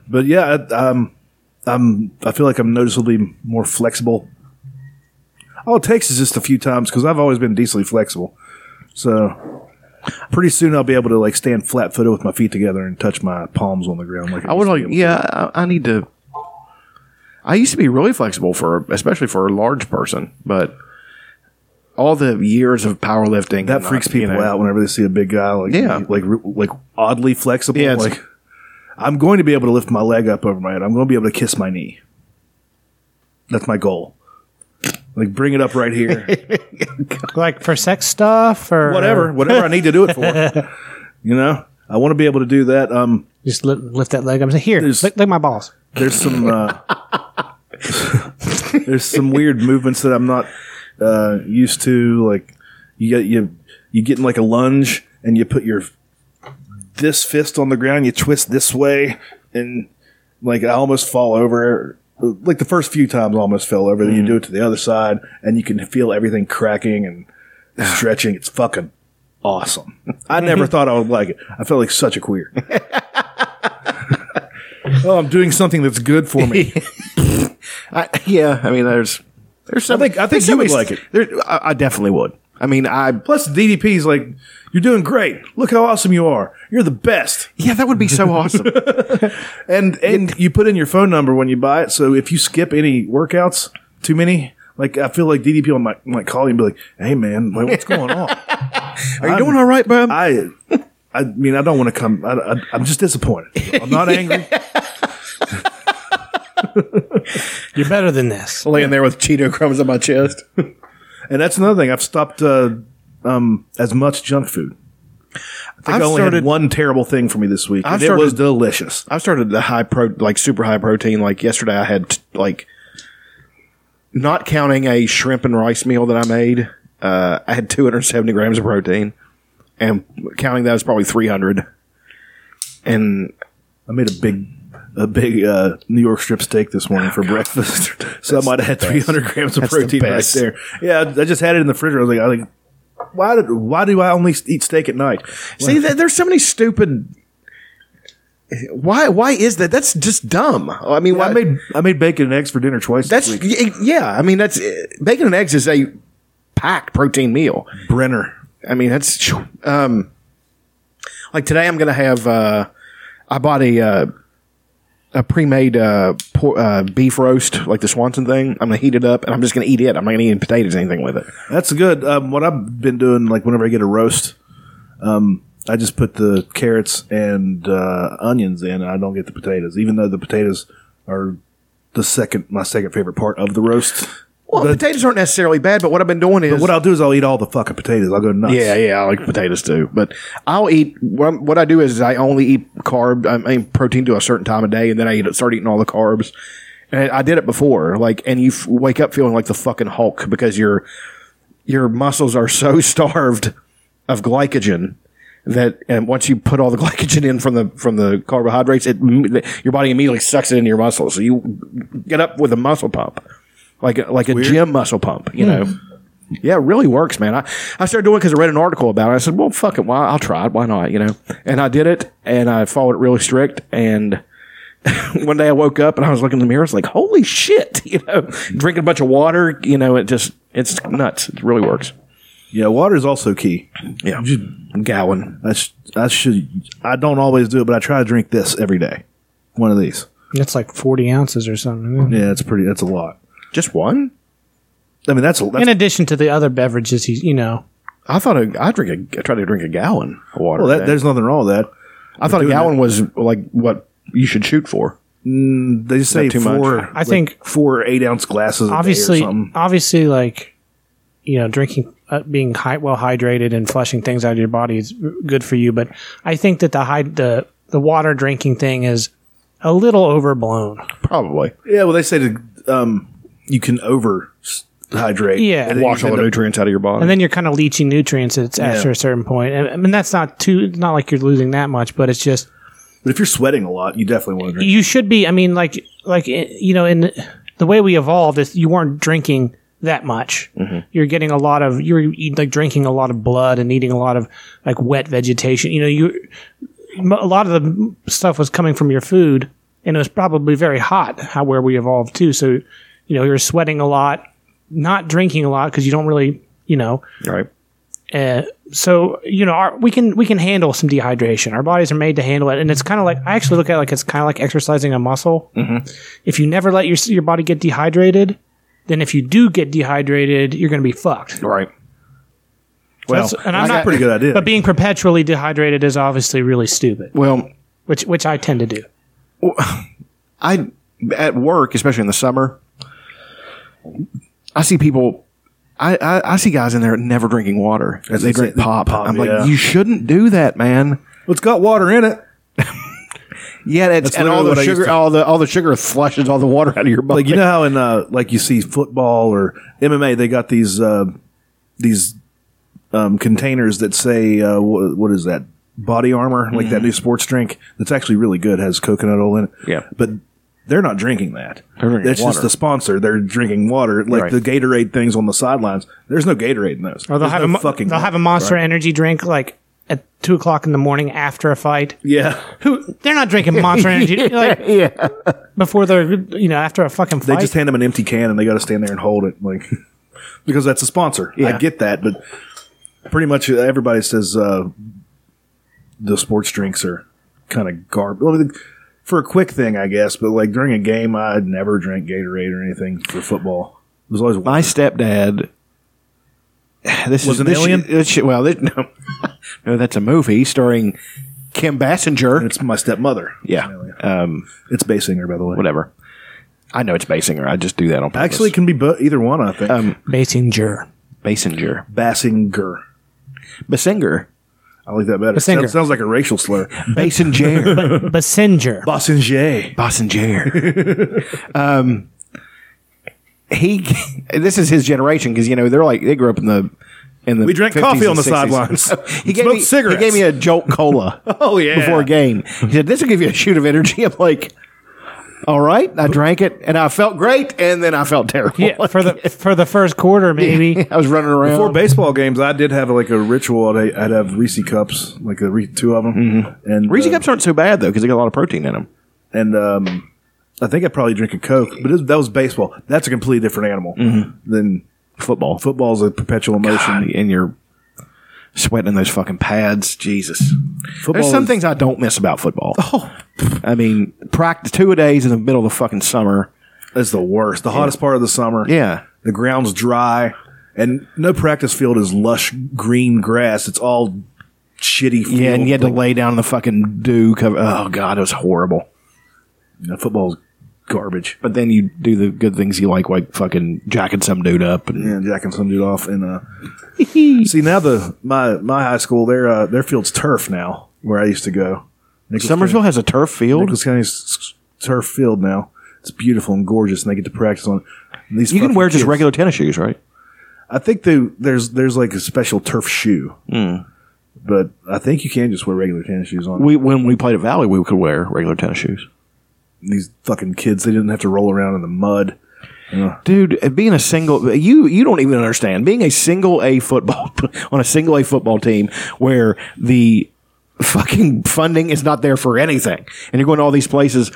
But yeah, I, um, I'm. I feel like I'm noticeably more flexible. All it takes is just a few times because I've always been decently flexible. So pretty soon I'll be able to like stand flat footed with my feet together and touch my palms on the ground. Like I would like, be able to. yeah, I, I need to. I used to be really flexible for, especially for a large person, but all the years of powerlifting That freaks uh, you people know, out whenever they see a big guy like Yeah. like like oddly flexible. Yeah, like I'm going to be able to lift my leg up over my head. I'm going to be able to kiss my knee. That's my goal. Like bring it up right here. like for sex stuff or whatever, whatever I need to do it for. You know, I want to be able to do that. Um, Just lift, lift that leg up and say, "Here, There's- lick, lick my balls." there's some uh, there's some weird movements that I'm not uh, used to. Like you get you you get in like a lunge and you put your this fist on the ground, you twist this way, and like I almost fall over. Like the first few times, I almost fell over. Then you mm-hmm. do it to the other side, and you can feel everything cracking and stretching. It's fucking awesome. I never thought I would like it. I felt like such a queer. oh, I'm doing something that's good for me. I, yeah, I mean, there's, there's some. think- I think you would like it. There, I, I definitely would. I mean, I Plus, DDP's like, you're doing great. Look how awesome you are. You're the best. yeah, that would be so awesome. And and you put in your phone number when you buy it. So if you skip any workouts, too many, like I feel like DDP might might call you and be like, "Hey man, like, what's going on? Are you doing all right, bro? I I mean, I don't want to come. I, I, I'm just disappointed. I'm not angry. You're better than this. Laying there with Cheeto crumbs on my chest. And that's another thing. I've stopped uh, um, as much junk food. I think I've I only started- had one terrible thing for me this week. I've and it was delicious. I've started the high pro, like super high protein. Like yesterday, I had t- like, not counting a shrimp and rice meal that I made. Uh, I had 270 grams of protein, and counting that is probably 300. And I made a big, a big uh, New York strip steak this morning for breakfast. so I might have had 300 grams of That's the protein right best. there. Yeah, I, I just had it in the refrigerator. I was like, I was like, why did, why do I only eat steak at night? see, th- there's so many stupid. Why? Why is that? That's just dumb. I mean, why, I made I made bacon and eggs for dinner twice. that's this week. y- yeah. I mean, that's bacon and eggs is a packed protein meal. Brenner. I mean, that's um, like today. I'm gonna have. Uh, I bought a uh, a pre-made uh, por- uh, beef roast, like the Swanson thing. I'm gonna heat it up, and I'm just gonna eat it. I'm not gonna eat any potatoes, or anything with it. That's good. Um, what I've been doing, like whenever I get a roast, um, I just put the carrots and uh, onions in. And I don't get the potatoes, even though the potatoes are the second my second favorite part of the roast. Well, But- potatoes aren't necessarily bad, but what I've been doing is But what I'll do is I'll eat all the fucking potatoes. I'll go nuts. Yeah, yeah, I like potatoes too. But I'll eat what, I do is I only eat carb, I mean protein to a certain time of day, and then I eat, start eating all the carbs. And I did it before, like, and you f- wake up feeling like the fucking Hulk because your your muscles are so starved of glycogen that, and once you put all the glycogen in from the from the carbohydrates, it your body immediately sucks it into your muscles. So you get up with a muscle pump, like a, like a gym muscle pump, you know. Hmm. Yeah, it really works, man. I, I started doing it because I read an article about it. I said, well, fuck it. Why, I'll try it. Why not? You know? And I did it and I followed it really strict. And one day I woke up and I was looking in the mirror. It's like, holy shit, you know, drinking a bunch of water, you know, it just, it's nuts. It really works. Yeah, water is also key. Yeah, gallon. I, sh- I should. I don't always do it, but I try to drink this every day. One of these. It's like 40 ounces or something. Yeah, it's pretty. That's a lot. Just one? I mean, that's a. That's, In addition to the other beverages, He's you know. I thought a, I drink a, I try to drink a gallon of water. well, that, there's nothing wrong with that. I thought a doing gallon was like what you should shoot for. They just say that too much? four. I like think- four eight ounce glasses. a obviously, day or something. obviously, like, you know, drinking, uh, being high, well hydrated and flushing things out of your body is good for you. But I think that the high, the, the water drinking thing is a little overblown. Probably Yeah, well, they say to, um, you can over hydrate. Yeah. and wash all the nutrients out of your body. And then you're kind of leaching nutrients at, after a certain point. And, I mean, that's not too, not like you're losing that much, but it's just, But if you're sweating a lot, you definitely want to drink. you should be. I mean, like like eh, you know, in the, the way we evolved, is you weren't drinking that much. You're getting a lot of you're eat- like drinking a lot of blood and eating a lot of like wet vegetation. You know, you a lot of the stuff was coming from your food, and it was probably very hot. How where we evolved too. So you know, you're sweating a lot, not drinking a lot because you don't really you know right. uh, so you know, our, we can we can handle some dehydration. Our bodies are made to handle it, and it's kind of like I actually look at it like it's kind of like exercising a muscle. If you never let your your body get dehydrated, then if you do get dehydrated, you're going to be fucked. Right. Well, and I'm not pretty good idea. But being perpetually dehydrated is obviously really stupid, Well, which which I tend to do. I at work, especially in the summer, I see people. I, I, I see guys in there never drinking water. That's they drink pop. Pop, I'm yeah. like, you shouldn't do that, man. well, it's got water in it. Yeah, it's, That's and all the what I used sugar, all the all the sugar flushes all the water out of your body. Like you know how in uh, like you see football or MMA, they got these uh, these um, containers that say uh, what, what is that BodyArmor, like that new sports drink that's actually really good, has coconut oil in it. Mm-hmm. Yeah. but they're not drinking that. They're drinking That's water. just the sponsor. They're drinking water, like Right. the Gatorade things on the sidelines. There's no Gatorade in those. Or they'll There's have no a fucking. they'll have a Monster Energy drink like at two o'clock in the morning after a fight. Yeah, Who they're not drinking Monster Energy like yeah, before they're you know after a fucking they just hand them an empty can and they got to stand there and hold it, like because that's a sponsor. Yeah. I get that, but pretty much everybody says uh, the sports drinks are kind of garbage. I mean, for a quick thing, I guess, but like during a game, I'd never drink Gatorade or anything for football. It was always my stepdad. This Was is an this alien? shit- this shit- well, this, no, no, that's a movie starring Kim Bassinger. it's my stepmother. Yeah, um, It's Basinger, by the way. whatever. I know it's Basinger. I just do that on purpose. Actually, it can be bo- either one. I think. Um, Basinger. Basinger, Basinger. Basinger, I like that better. Basinger. Sounds, sounds like a racial slur. Basinger, Basinger. Basinger. Basinger. um, he. This is his generation because you know they're like they grew up in the. In the We drank 50s coffee on the 60s. sidelines. he gave Smoked me cigarettes. He gave me a Jolt Cola. Oh, yeah. before a game. He said, "This will give you a shoot of energy." I'm like, "All right." I drank it and I felt great, and then I felt terrible. Yeah, for the for the first quarter maybe. I was running around. Before baseball games, I did have like a ritual. I'd, I'd have Reese cups, like a Re- two of them, mm-hmm. and Reese uh, cups aren't so bad though because they got a lot of protein in them. and um, I think I'd probably drink a Coke, but it, that was baseball. That's a completely different animal than Football, football's a perpetual motion. and you're sweating in those fucking pads. Jesus. Football There's some is- things I don't miss about football. Oh, I mean, practice two a days in the middle of the fucking summer. is the worst. The hottest part of the summer. Yeah. the ground's dry, and no practice field is lush green grass. It's all shitty. Field. Yeah, and you had to lay down in the fucking dew cover. Oh god, it was horrible. you know, football's garbage. But then you do the good things you like, like fucking jacking some dude up. And Yeah, jacking some dude off and uh see now the my my high school their uh, their field's turf now where I used to go. Summersville has a turf field. Nicholas County's turf field now. It's beautiful and gorgeous, and they get to practice on. it. These You can wear just kids- regular tennis shoes, right? I think they, there's there's like a special turf shoe, Hmm. but I think you can just wear regular tennis shoes on. We when we played at Valley, we could wear regular tennis shoes. These fucking kids, they didn't have to roll around in the mud. Dude, uh, being a single, you you don't even understand. Being a single A football on a single A football team where the fucking funding is not there for anything, and you're going to all these places.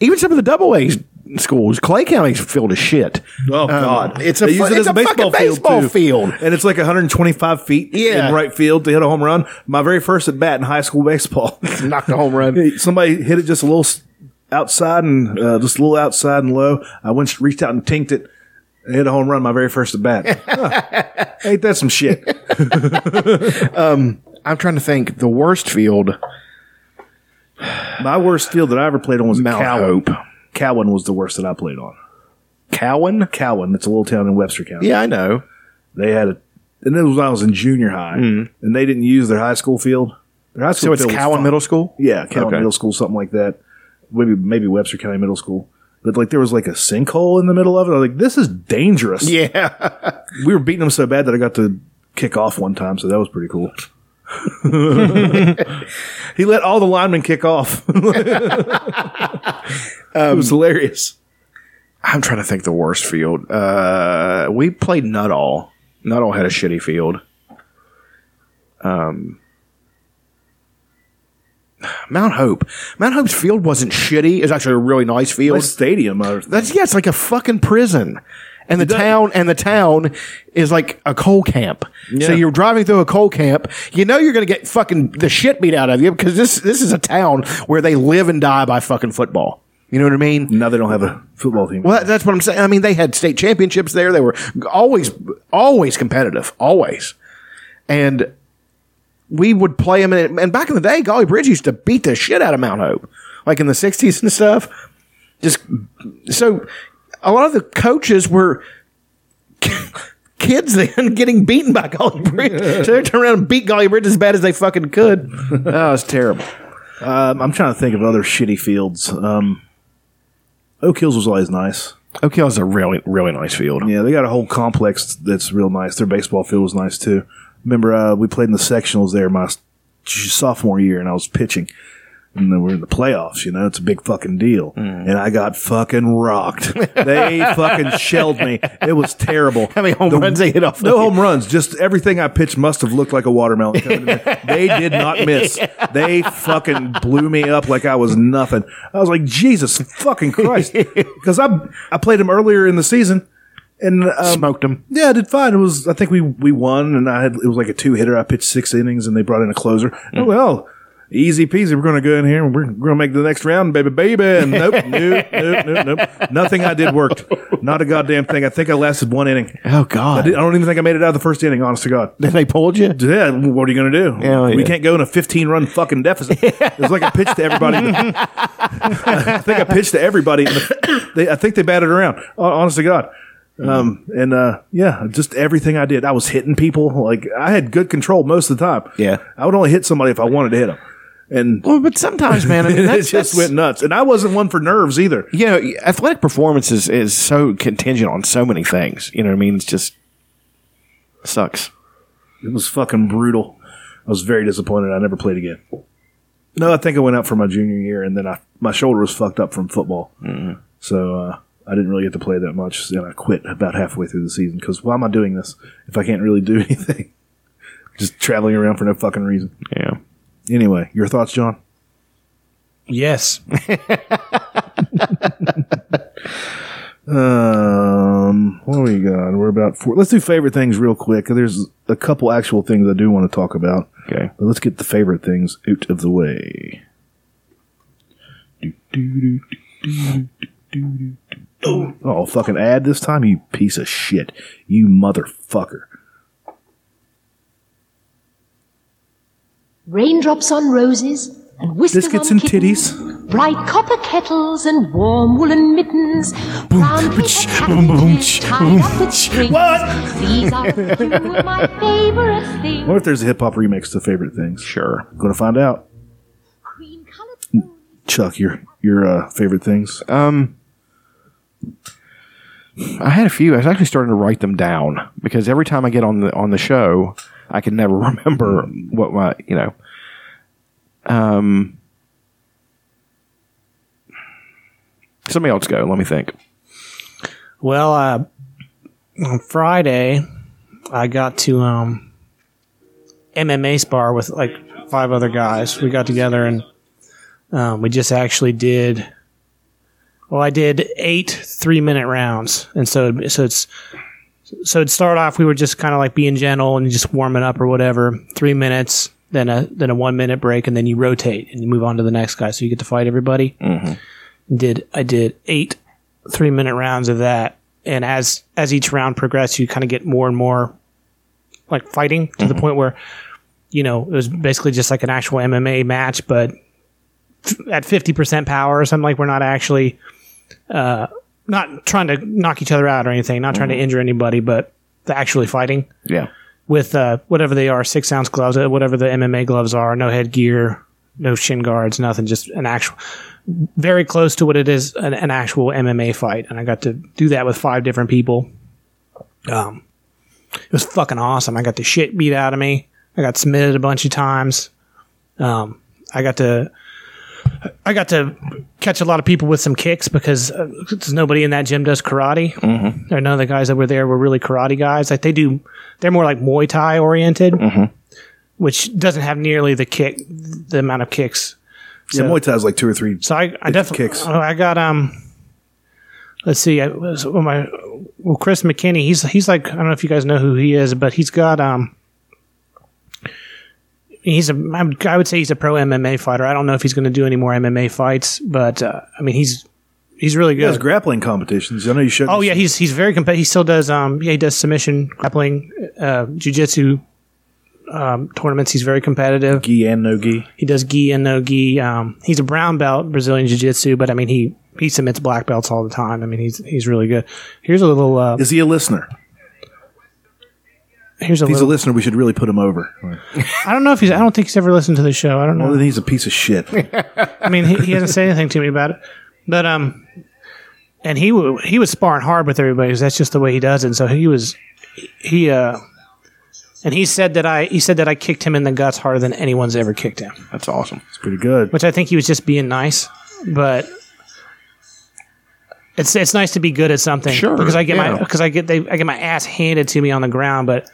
Even some of the double A schools. Clay County's filled of shit. Oh God! it's a They use fu- it it's as a a fucking baseball field baseball field. and it's like 125 feet Yeah. in right field to hit a home run. My very first at bat in high school baseball, Knocked a home run. somebody hit it just a little s- outside and uh, just a little outside and low. I went reached out and tinked it. Hit a home run. My very first at bat. Huh. Ain't that some shit? I'm trying to think. The worst field, My worst field that I ever played on was Mount Cowen. Hope. Cowen was the worst that I played on. Cowen. Cowen, it's a little town in Webster County. Yeah, I know. They had a, and it was when I was in junior high, and they didn't use their high school field. Their high school So it's Cowen. Middle School. Yeah, Cowen Okay. Middle School, something like that. Maybe maybe Webster County Middle School. But like there was like a sinkhole in the middle of it. I was like, this is dangerous. Yeah. We were beating them so bad that I got to kick off one time, so that was pretty cool. he let all the linemen kick off. it was hilarious. I'm trying to think the worst field. Uh, we played Nuttall. Nuttall had a shitty field. Um, Mount Hope. Mount Hope's field wasn't shitty. It was actually a really nice field. Nice stadium. I That's yeah, it's like a fucking prison. And the does- town and the town is like a coal camp. So Yeah. you're driving through a coal camp. You know you're going to get fucking the shit beat out of you because this this is a town where they live and die by fucking football. You know what I mean? now they don't have a football team. Well, that's what I'm saying. I mean, they had state championships there. They were always, always competitive, always. And we would play them. And, and back in the day, Gauley Bridge used to beat the shit out of Mount Hope, like in the 60s and stuff. Just so a lot of the coaches were kids then getting beaten by Gauley Bridge. so they turned around and beat Gauley Bridge as bad as they fucking could. Oh, it's terrible. Um, I'm trying to think of other shitty fields. Um, Oak Hills was always nice. Oak Hills is a really, really nice field. Yeah, they got a whole complex that's real nice. Their baseball field was nice too. Remember, uh, we played in the sectionals there my sophomore year, and I was pitching. And then we're in the playoffs, you know, it's a big fucking deal. Mm. And I got fucking rocked. They fucking shelled me. It was terrible. How many home runs they hit off? No home runs. Just everything I pitched must have looked like a watermelon. coming in there. They did not miss. They fucking blew me up like I was nothing. I was like, Jesus fucking Christ. Because I, I played them earlier in the season. And um, Smoked them. yeah, I did fine. It was I think we we won, and I had it was like a two hitter. I pitched six innings, and they brought in a closer. Oh well, easy peasy. We're going to go in here and we're going to make the next round, baby, baby. And nope, nope, nope, nope, nope. Nothing I did worked. Not a goddamn thing. I think I lasted one inning. Oh, I, God. did, I don't even think I made it out of the first inning. Honest to God. Then they pulled you? Yeah, what are you going to do? We yeah. can't go in a 15 run fucking deficit. It was like I pitched to everybody. I think I pitched to everybody. The, they, I think they batted around. Honest to God. Um, and uh, yeah, just everything I did, I was hitting people. Like I had good control most of the time. Yeah. I would only hit somebody if I wanted to hit them, and Well, but sometimes, man, I mean, it just went nuts. And I wasn't one for nerves either. you know, athletic performance is, is so contingent on so many things. You know what I mean? It's just sucks. It was fucking brutal. I was very disappointed. I never played again. No, I think I went out for my junior year, and then I my shoulder was fucked up from football, so uh, I didn't really get to play that much. And I quit about halfway through the season because why am I doing this if I can't really do anything? Just traveling around for no fucking reason. Yeah. Anyway, your thoughts, John? Yes. Um, what do we got? We're about four. Let's do favorite things real quick. There's a couple actual things I do want to talk about. Okay. But let's get the favorite things out of the way. Oh, fucking ad this time, you piece of shit. You motherfucker. Raindrops on roses and whiskers Biscuits on and kittens, titties. Bright copper kettles and warm woolen mittens. Brown paper packages tied up with strings. These are a few of my favorite things. What if there's a hip hop remix to favorite things? Sure. Gonna find out. Chuck, your your uh, favorite things. Um, I had a few. I was actually starting to write them down because every time I get on the on the show, I can never remember what my you know. Um, somebody else go. Let me think. Well, uh, on Friday, I got to um, MMA spar with like five other guys. We got together and um, we just actually did Well, I did eight three minute rounds, and so so it's so it'd start off. We were just kind of like being gentle and just warming up or whatever. Three minutes, then a then a one minute break, and then you rotate and you move on to the next guy. So you get to fight everybody. Mm-hmm. Did I did eight three minute rounds of that, and as as each round progressed, you kind of get more and more like fighting to the mm-hmm. point where you know it was basically just like an actual MMA match, but at 50% power or something like we're not actually uh not trying to knock each other out or anything not trying to injure anybody but the actually fighting. Yeah. with uh whatever they are six ounce gloves uh, whatever the mma gloves are no headgear no shin guards nothing just an actual very close to what it is an, an actual mma fight. And i got to do that with five different people. Um it was fucking awesome. I got the shit beat out of me. I got submitted a bunch of times. Um i got to I got to catch a lot of people with some kicks because uh, 'cause nobody in that gym does karate. Mm-hmm. Or none of the guys that were there were really karate guys. Like they do, they're more like Muay Thai oriented, which doesn't have nearly the kick, the amount of kicks. Yeah, Muay Thai is like two or three. So I, I definitely kicks. oh, I got um. Let's see. I was well, my well Chris McKinney. He's he's like I don't know if you guys know who he is, but he's got um. He's a. I would say he's a pro MMA fighter. I don't know if he's going to do any more MMA fights, but uh, I mean he's he's really good. He has grappling competitions. I know you showed. Oh yeah, some. he's he's very competitive. He still does um yeah he does submission grappling, uh, jujitsu um, tournaments. He's very competitive. gi and no gi. He does gi and no gi. Um, he's a brown belt Brazilian jiu jitsu, but I mean he he submits black belts all the time. I mean he's he's really good. Here's a little. Uh, Is he a listener? Here's a If he's a listener, we should really put him over. I don't know if he's. I don't think he's ever listened to the show. I don't Well, know. then he's a piece of shit. I mean he, he hasn't said anything to me about it, but um, and he w- he was sparring hard with everybody 'cause that's just the way he does it. And so he was he uh. And he said that I he said that I kicked him in the guts harder than anyone's ever kicked him. That's awesome. It's pretty good. which I think he was just being nice. But it's it's nice to be good at something. Sure, because I get my yeah. because I get they I get my ass handed to me on the ground, but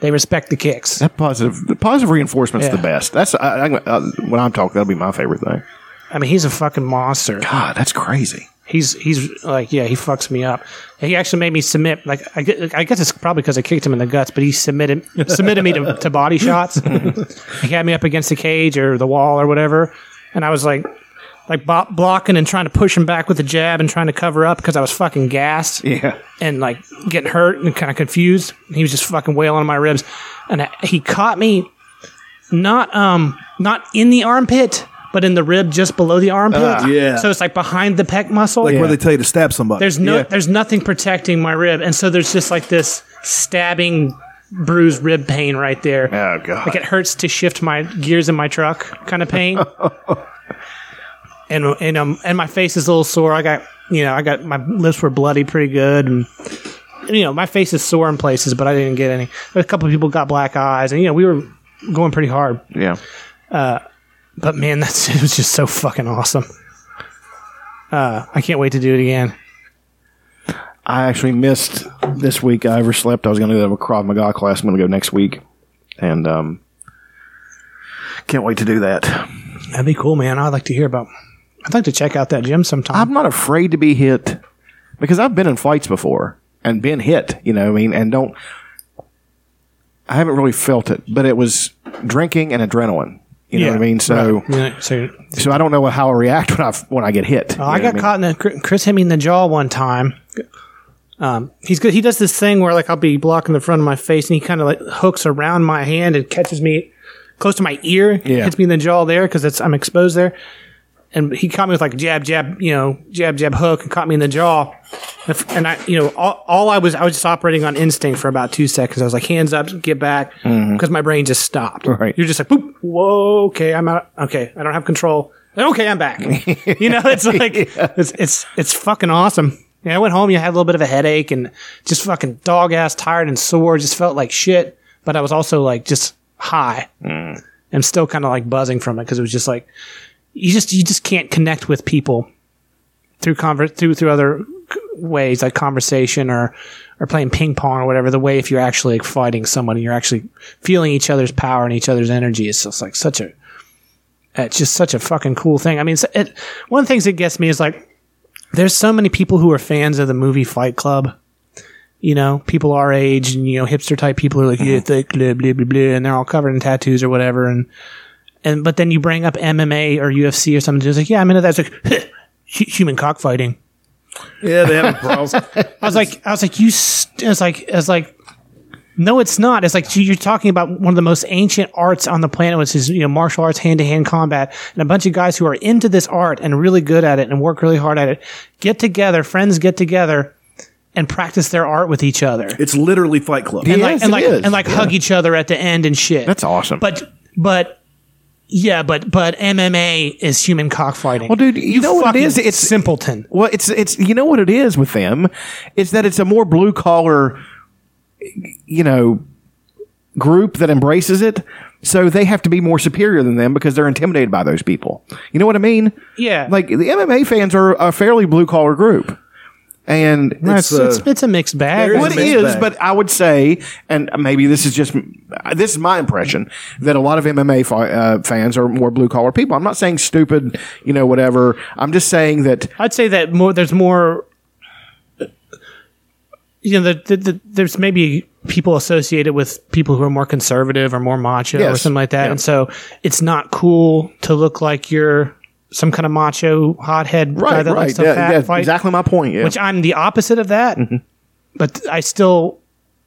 they respect the kicks. That positive, the positive reinforcement's Yeah. the best. That's I, I, uh, when I'm talking. That'll be my favorite thing. I mean, he's a fucking monster. God, that's crazy. He's he's like yeah, he fucks me up. He actually made me submit. Like I, I guess it's probably because I kicked him in the guts, but he submitted submitted me to, to body shots. he had me up against the cage or the wall or whatever, and I was like. Like bo- blocking and trying to push him back with a jab and trying to cover up because I was fucking gassed. Yeah. and like getting hurt and kind of confused. He was just fucking wailing on my ribs, and I, he caught me not um not in the armpit, but in the rib just below the armpit. yeah. So it's like behind the pec muscle. Like where they tell you to stab somebody. there's no Yeah. there's nothing protecting my rib, and so there's just like this stabbing, bruised rib pain right there. Oh god. Like it hurts to shift my gears in my truck, kind of pain. and and um and my face is a little sore. I got you know I got my lips were bloody pretty good, and, you know my face is sore in places, but I didn't get any. A couple of people got black eyes, and you know we were going pretty hard. yeah. Uh, But man, that's it was just so fucking awesome. Uh, I can't wait to do it again. I actually missed this week. I overslept. I was going to go to a Krav Maga class. I'm going to go next week, and um, can't wait to do that. That'd be cool, man. I'd like to hear about. I'd like to check out that gym sometime. I'm not afraid to be hit because I've been in fights before and been hit. You know, what I mean, and don't. I haven't really felt it, but it was drinking and adrenaline. You know what I mean? So, Yeah, so so I don't know how I react when I when I get hit. Oh, I got caught in the Chris hit me in the jaw one time. Um, he's good. He does this thing where like I'll be blocking the front of my face, and he kind of like hooks around my hand and catches me close to my ear. Yeah. hits me in the jaw there because it's I'm exposed there. And he caught me with like jab, jab, you know, jab, jab, hook, and caught me in the jaw. And I, you know, all, all I was, I was just operating on instinct for about two seconds. I was like, hands up, get back, mm-hmm. because my brain just stopped. Right. You're just like, boop, whoa, okay, I'm out. Okay, I don't have control. Okay, I'm back. you know, it's like it's it's it's fucking awesome. Yeah, I went home. You had a little bit of a headache and just fucking dog ass tired and sore. Just felt like shit. But I was also like just high mm. and still kind of like buzzing from it because it was just like you just you just can't connect with people through conver- through through other ways like conversation or or playing ping pong or whatever. The way if you're actually like, fighting somebody, you're actually feeling each other's power and each other's energy. It's just like such a it's just such a fucking cool thing. I mean, it, one of the things that gets me is like there's so many people who are fans of the movie Fight Club. You know, people our age and you know hipster type people are like, mm-hmm. yeah, thick, blah blah blah blah, and they're all covered in tattoos or whatever. And and but then you bring up MMA or UFC or something, just like, yeah, I'm into that. It's like human cockfighting. Yeah, they have problems. I was like, I was like, you. St-, it's like, it's like, no, it's not. It's like you're talking about one of the most ancient arts on the planet, which is you know martial arts, hand to hand combat, and a bunch of guys who are into this art and really good at it and work really hard at it get together. Friends get together and practice their art with each other, It's literally Fight Club. and Yes, like and it like is. and like hug each other at the end and shit. That's awesome. But but yeah, but but MMA is human cockfighting. Well, dude, you know what it is? It's- simpleton. Well, it's it's you know what it is with them, is that it's a more blue collar, you know, group that embraces it. So they have to be more superior than them because they're intimidated by those people. You know what I mean? Yeah. Like the MMA fans are a fairly blue collar group, and It's, uh, it's, it's a mixed bag. there is Well, a it mixed is, bag. but I would say, and maybe this is just this is my impression that a lot of MMA fi- uh, fans are more blue collar people. I'm not saying stupid, you know, whatever. I'm just saying that I'd say that more. There's more. You know, the, the, the, there's maybe people associated with people who are more conservative or more macho or something like that, Yeah. and so it's not cool to look like you're some kind of macho hothead guy right, that likes right, to yeah, fat yeah, fight. exactly my point. Yeah, Which I'm the opposite of that, mm-hmm. but I still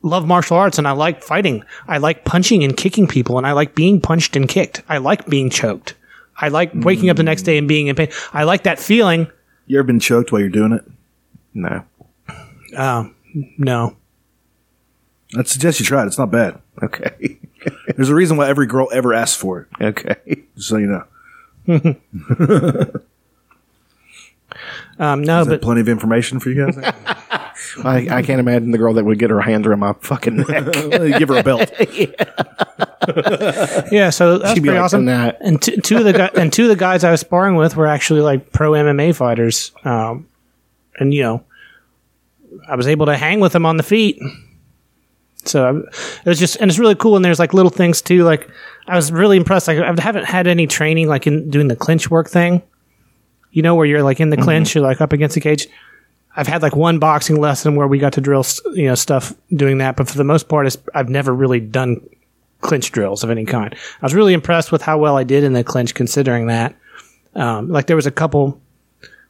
love martial arts and I like fighting. I like punching and kicking people, and I like being punched and kicked. I like being choked. I like waking up the next day and being in pain. I like that feeling. You ever been choked while you're doing it? no, um, No. I'd suggest you try it. It's not bad. okay, There's a reason why every girl ever asks for it. okay. Just so you know. Um, no, Is but plenty of information for you guys? I, I can't imagine the girl that would get her hands around my fucking neck. Give her a belt. yeah, so that's She'd be pretty like, awesome. "Nah." And t- two of the gu- and two of the guys I was sparring with were actually like pro MMA fighters. Um, and you know, I was able to hang with them on the feet. So it was just, and it's really cool. And there's like little things too. Like I was really impressed. Like I haven't had any training like in doing the clinch work thing. You know, where you're like in the clinch, you're like up against the cage. I've had like one boxing lesson where we got to drill, you know, stuff doing that. But for the most part, I've never really done clinch drills of any kind. I was really impressed with how well I did in the clinch, considering that. Um, like there was a couple.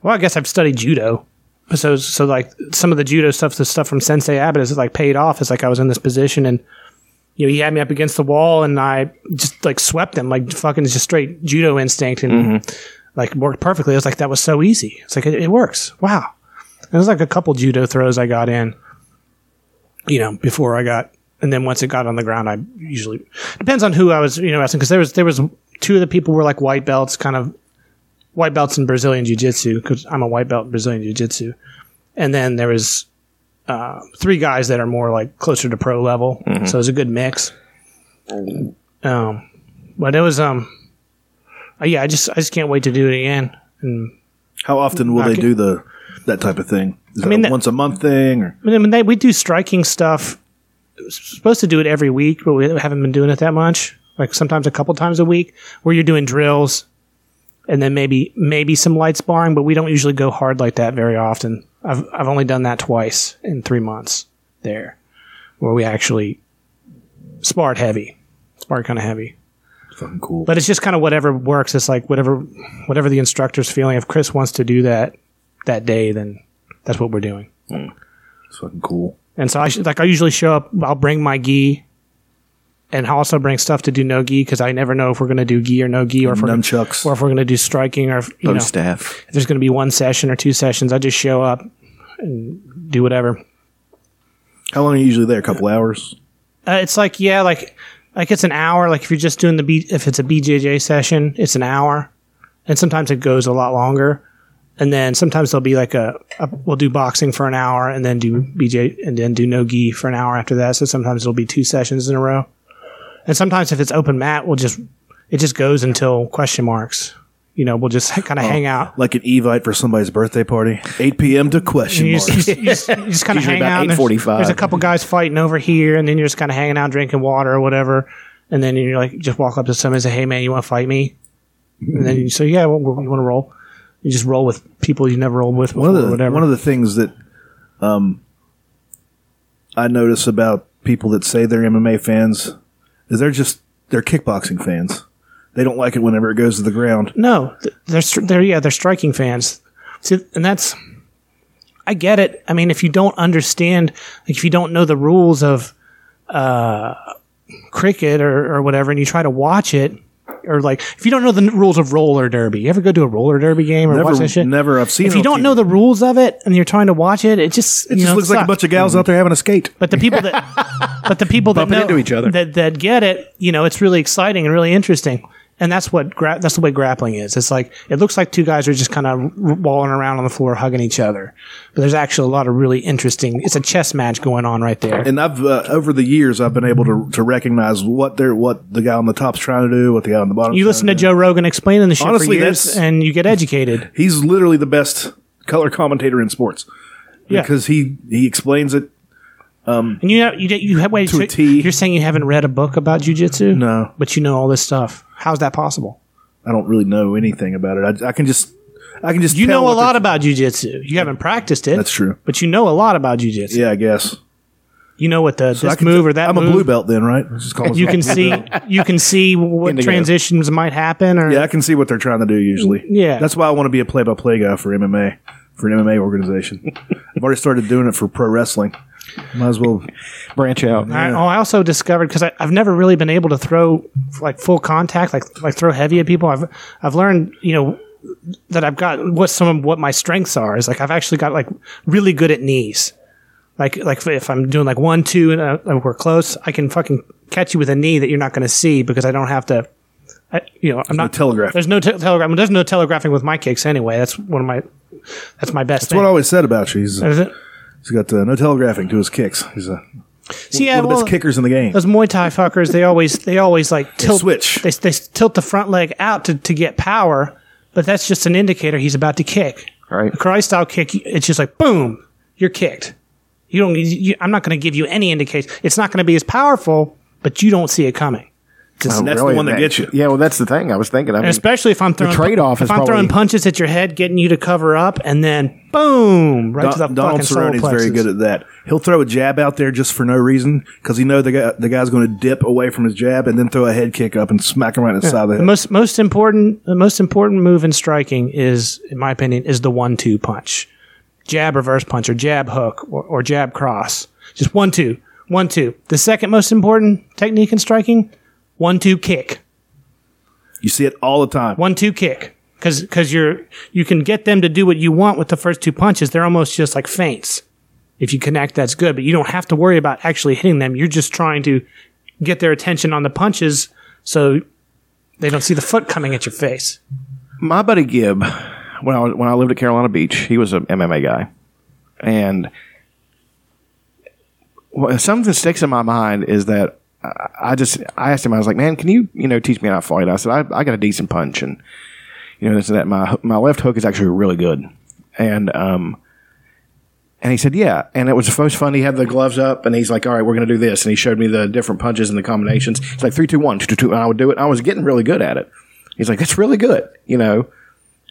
Well, I guess I've studied judo, so so like some of the judo stuff, the stuff from Sensei Abbott is like paid off. It's like I was in this position and. You know, he had me up against the wall, and I just like swept him, like fucking just straight judo instinct, and mm-hmm. like worked perfectly. I was like, that was so easy. It's like it, it works. Wow. And there's like a couple judo throws I got in, you know, before I got, and then once it got on the ground, I usually depends on who I was, you know, asking because there was there was two of the people were like white belts, kind of white belts in Brazilian jiu jitsu because I'm a white belt in Brazilian jiu jitsu, and then there was uh, three guys that are more like closer to pro level, so it was a good mix. Um, but it was um, uh, yeah, I just I just can't wait to do it again. And How often will they Okay. do the that type of thing? Is I mean, a that- once a month thing or I mean, they, we do striking stuff. Supposed to do it every week, but we haven't been doing it that much. Like sometimes a couple times a week, where you're doing drills, and then maybe maybe some light sparring. But we don't usually go hard like that very often. I've I've only done that twice in three months there, where we actually sparred heavy, sparred kind of heavy. fucking cool? But it's just kind of whatever works. It's like whatever whatever the instructor's feeling. If Chris wants to do that that day, then that's what we're doing. Mm. It's fucking cool. And so I should, like I usually show up. I'll bring my gi, and also bring stuff to do no gi because I never know if we're going to do gi or no gi or if we're gonna- Nunchucks. or if we're going to do striking or if, you know staff. if there's going to be one session or two sessions. I just show up and do whatever. How long are you usually there? A couple hours? Uh, it's like yeah, like like it's an hour. Like if you're just doing the B, if it's a BJJ session, it's an hour, and sometimes it goes a lot longer. And then sometimes there'll be like a, a we'll do boxing for an hour and then do BJ and then do no gi for an hour after that. So sometimes it'll be two sessions in a row. And sometimes if it's open mat, we'll just it just goes until question marks. You know, we'll just kind of hang out. Like an Evite for somebody's birthday party? 8 p.m. to question You mark. just, you just, you just kind of hang about out. there's- There's a couple guys fighting over here, and then you're just kind of hanging out, drinking water or whatever. And then you're like, just walk up to somebody and say, "Hey, man, you want to fight me?" And then you say, "Yeah, well, you want to roll?" You just roll with people you never rolled with before, one of the or whatever. one of the things that um, I notice about people that say they're MMA fans is they're just they're kickboxing fans. They don't like it whenever it goes to the ground. No, they're they're yeah they're striking fans. See, and that's I get it. I mean, if you don't understand, like if you don't know the rules of uh, cricket or, or whatever, and you try to watch it, or like if you don't know the rules of roller derby, you ever go to a roller derby game or Never- watch that shit? never. I've seen If you don't TV. know the rules of it and you're trying to watch it, it just It just know, looks like a bunch of gals out there having a skate. But the people that, but the people that Bumping know into each other. that that get it, you know, it's really exciting and really interesting. And that's what gra- that's the way grappling is. It's like it looks like two guys are just kind of walling around on the floor, hugging each other. But there's actually a lot of really interesting. It's a chess match going on right there. And I've uh, over the years I've been able to to recognize what they're what the guy on the top's trying to do, what the guy on the bottom. You listen to Joe Rogan explaining the shit Honestly, for years, and you get educated. He's literally the best color commentator in sports. Yeah. because he he explains it. Um, and you know, you you have wait. To a so T. You're saying you haven't read a book about jujitsu? No. but you know all this stuff. How's that possible? I don't really know anything about it. I, I can just I can just You know a lot about jujitsu. You haven't practiced it. That's true. But you know a lot about jujitsu. Yeah, I guess. You know what the So I this can move or that I'm move. a blue belt then, right? Just call You can a see you can see what Indigo. transitions might happen or Yeah, I can see what they're trying to do usually. Yeah. That's why I want to be a play by play guy for MMA, for an MMA organization. I've already started doing it for pro wrestling. Might as well. Branch out. I, oh, I also discovered because I've never really been able to throw like full contact, like like throw heavy at people. I've I've learned, you know, that I've got what some of what my strengths are. Is like I've actually got like really good at knees. Like like if I'm doing like one two and uh, we're close, I can fucking catch you with a knee that you're not going to see because I don't have to. I, you know, I'm not telegraph. There's no te- telegraph. There's no telegraphing with my kicks anyway. That's one of my. That's my best. That's thing. what I always said about you. He's, Is it? he's got uh, no telegraphing to his kicks. He's a, See, yeah, one of the well, best kickers in the game. Those Muay Thai fuckers, they always they always like tilt switch. They, they tilt the front leg out to, to get power, but that's just an indicator he's about to kick. Right. A karate style kick, it's just like boom, you're kicked. You don't. You, I'm not going to give you any indication. It's not going to be as powerful, but you don't see it coming. Just- And that's Really, the one that gets you. Yeah, well, that's the thing. I was thinking. I mean, especially if I'm throwing trade-off if I'm throwing punches at your head, getting you to cover up, and then boom, right to the Donald fucking solar Cerrone's very good at that. He'll throw a jab out there just for no reason because he know the guy the guy's going to dip away from his jab and then throw a head kick up and smack him right in the side of the The head. most most important the most important move in striking is, in my opinion, is the one two punch, jab reverse punch or jab hook or, or jab cross. Just one two, one two. The second most important technique in striking, one two kick, You see it all the time. one two kick. Because because you're you can get them to do what you want with the first two punches. They're almost just like feints. If you connect, that's good, but you don't have to worry about actually hitting them. You're just trying to get their attention on the punches so they don't see the foot coming at your face. my buddy Gibb, when I was, when I lived at Carolina Beach, he was an MMA guy, and something that sticks in my mind is that I- just I asked him I was like, man, can you you know teach me how to fight? I said I, I got a decent punch, and you know this and that. My my left hook is actually really good, and um. And he said, "Yeah." And it was the most fun. He had the gloves up, and he's like, "All right, we're going to do this." And he showed me the different punches and the combinations. It's like three, two, one, two, two, two, and I would do it. I was getting really good at it. He's like, "That's really good," you know.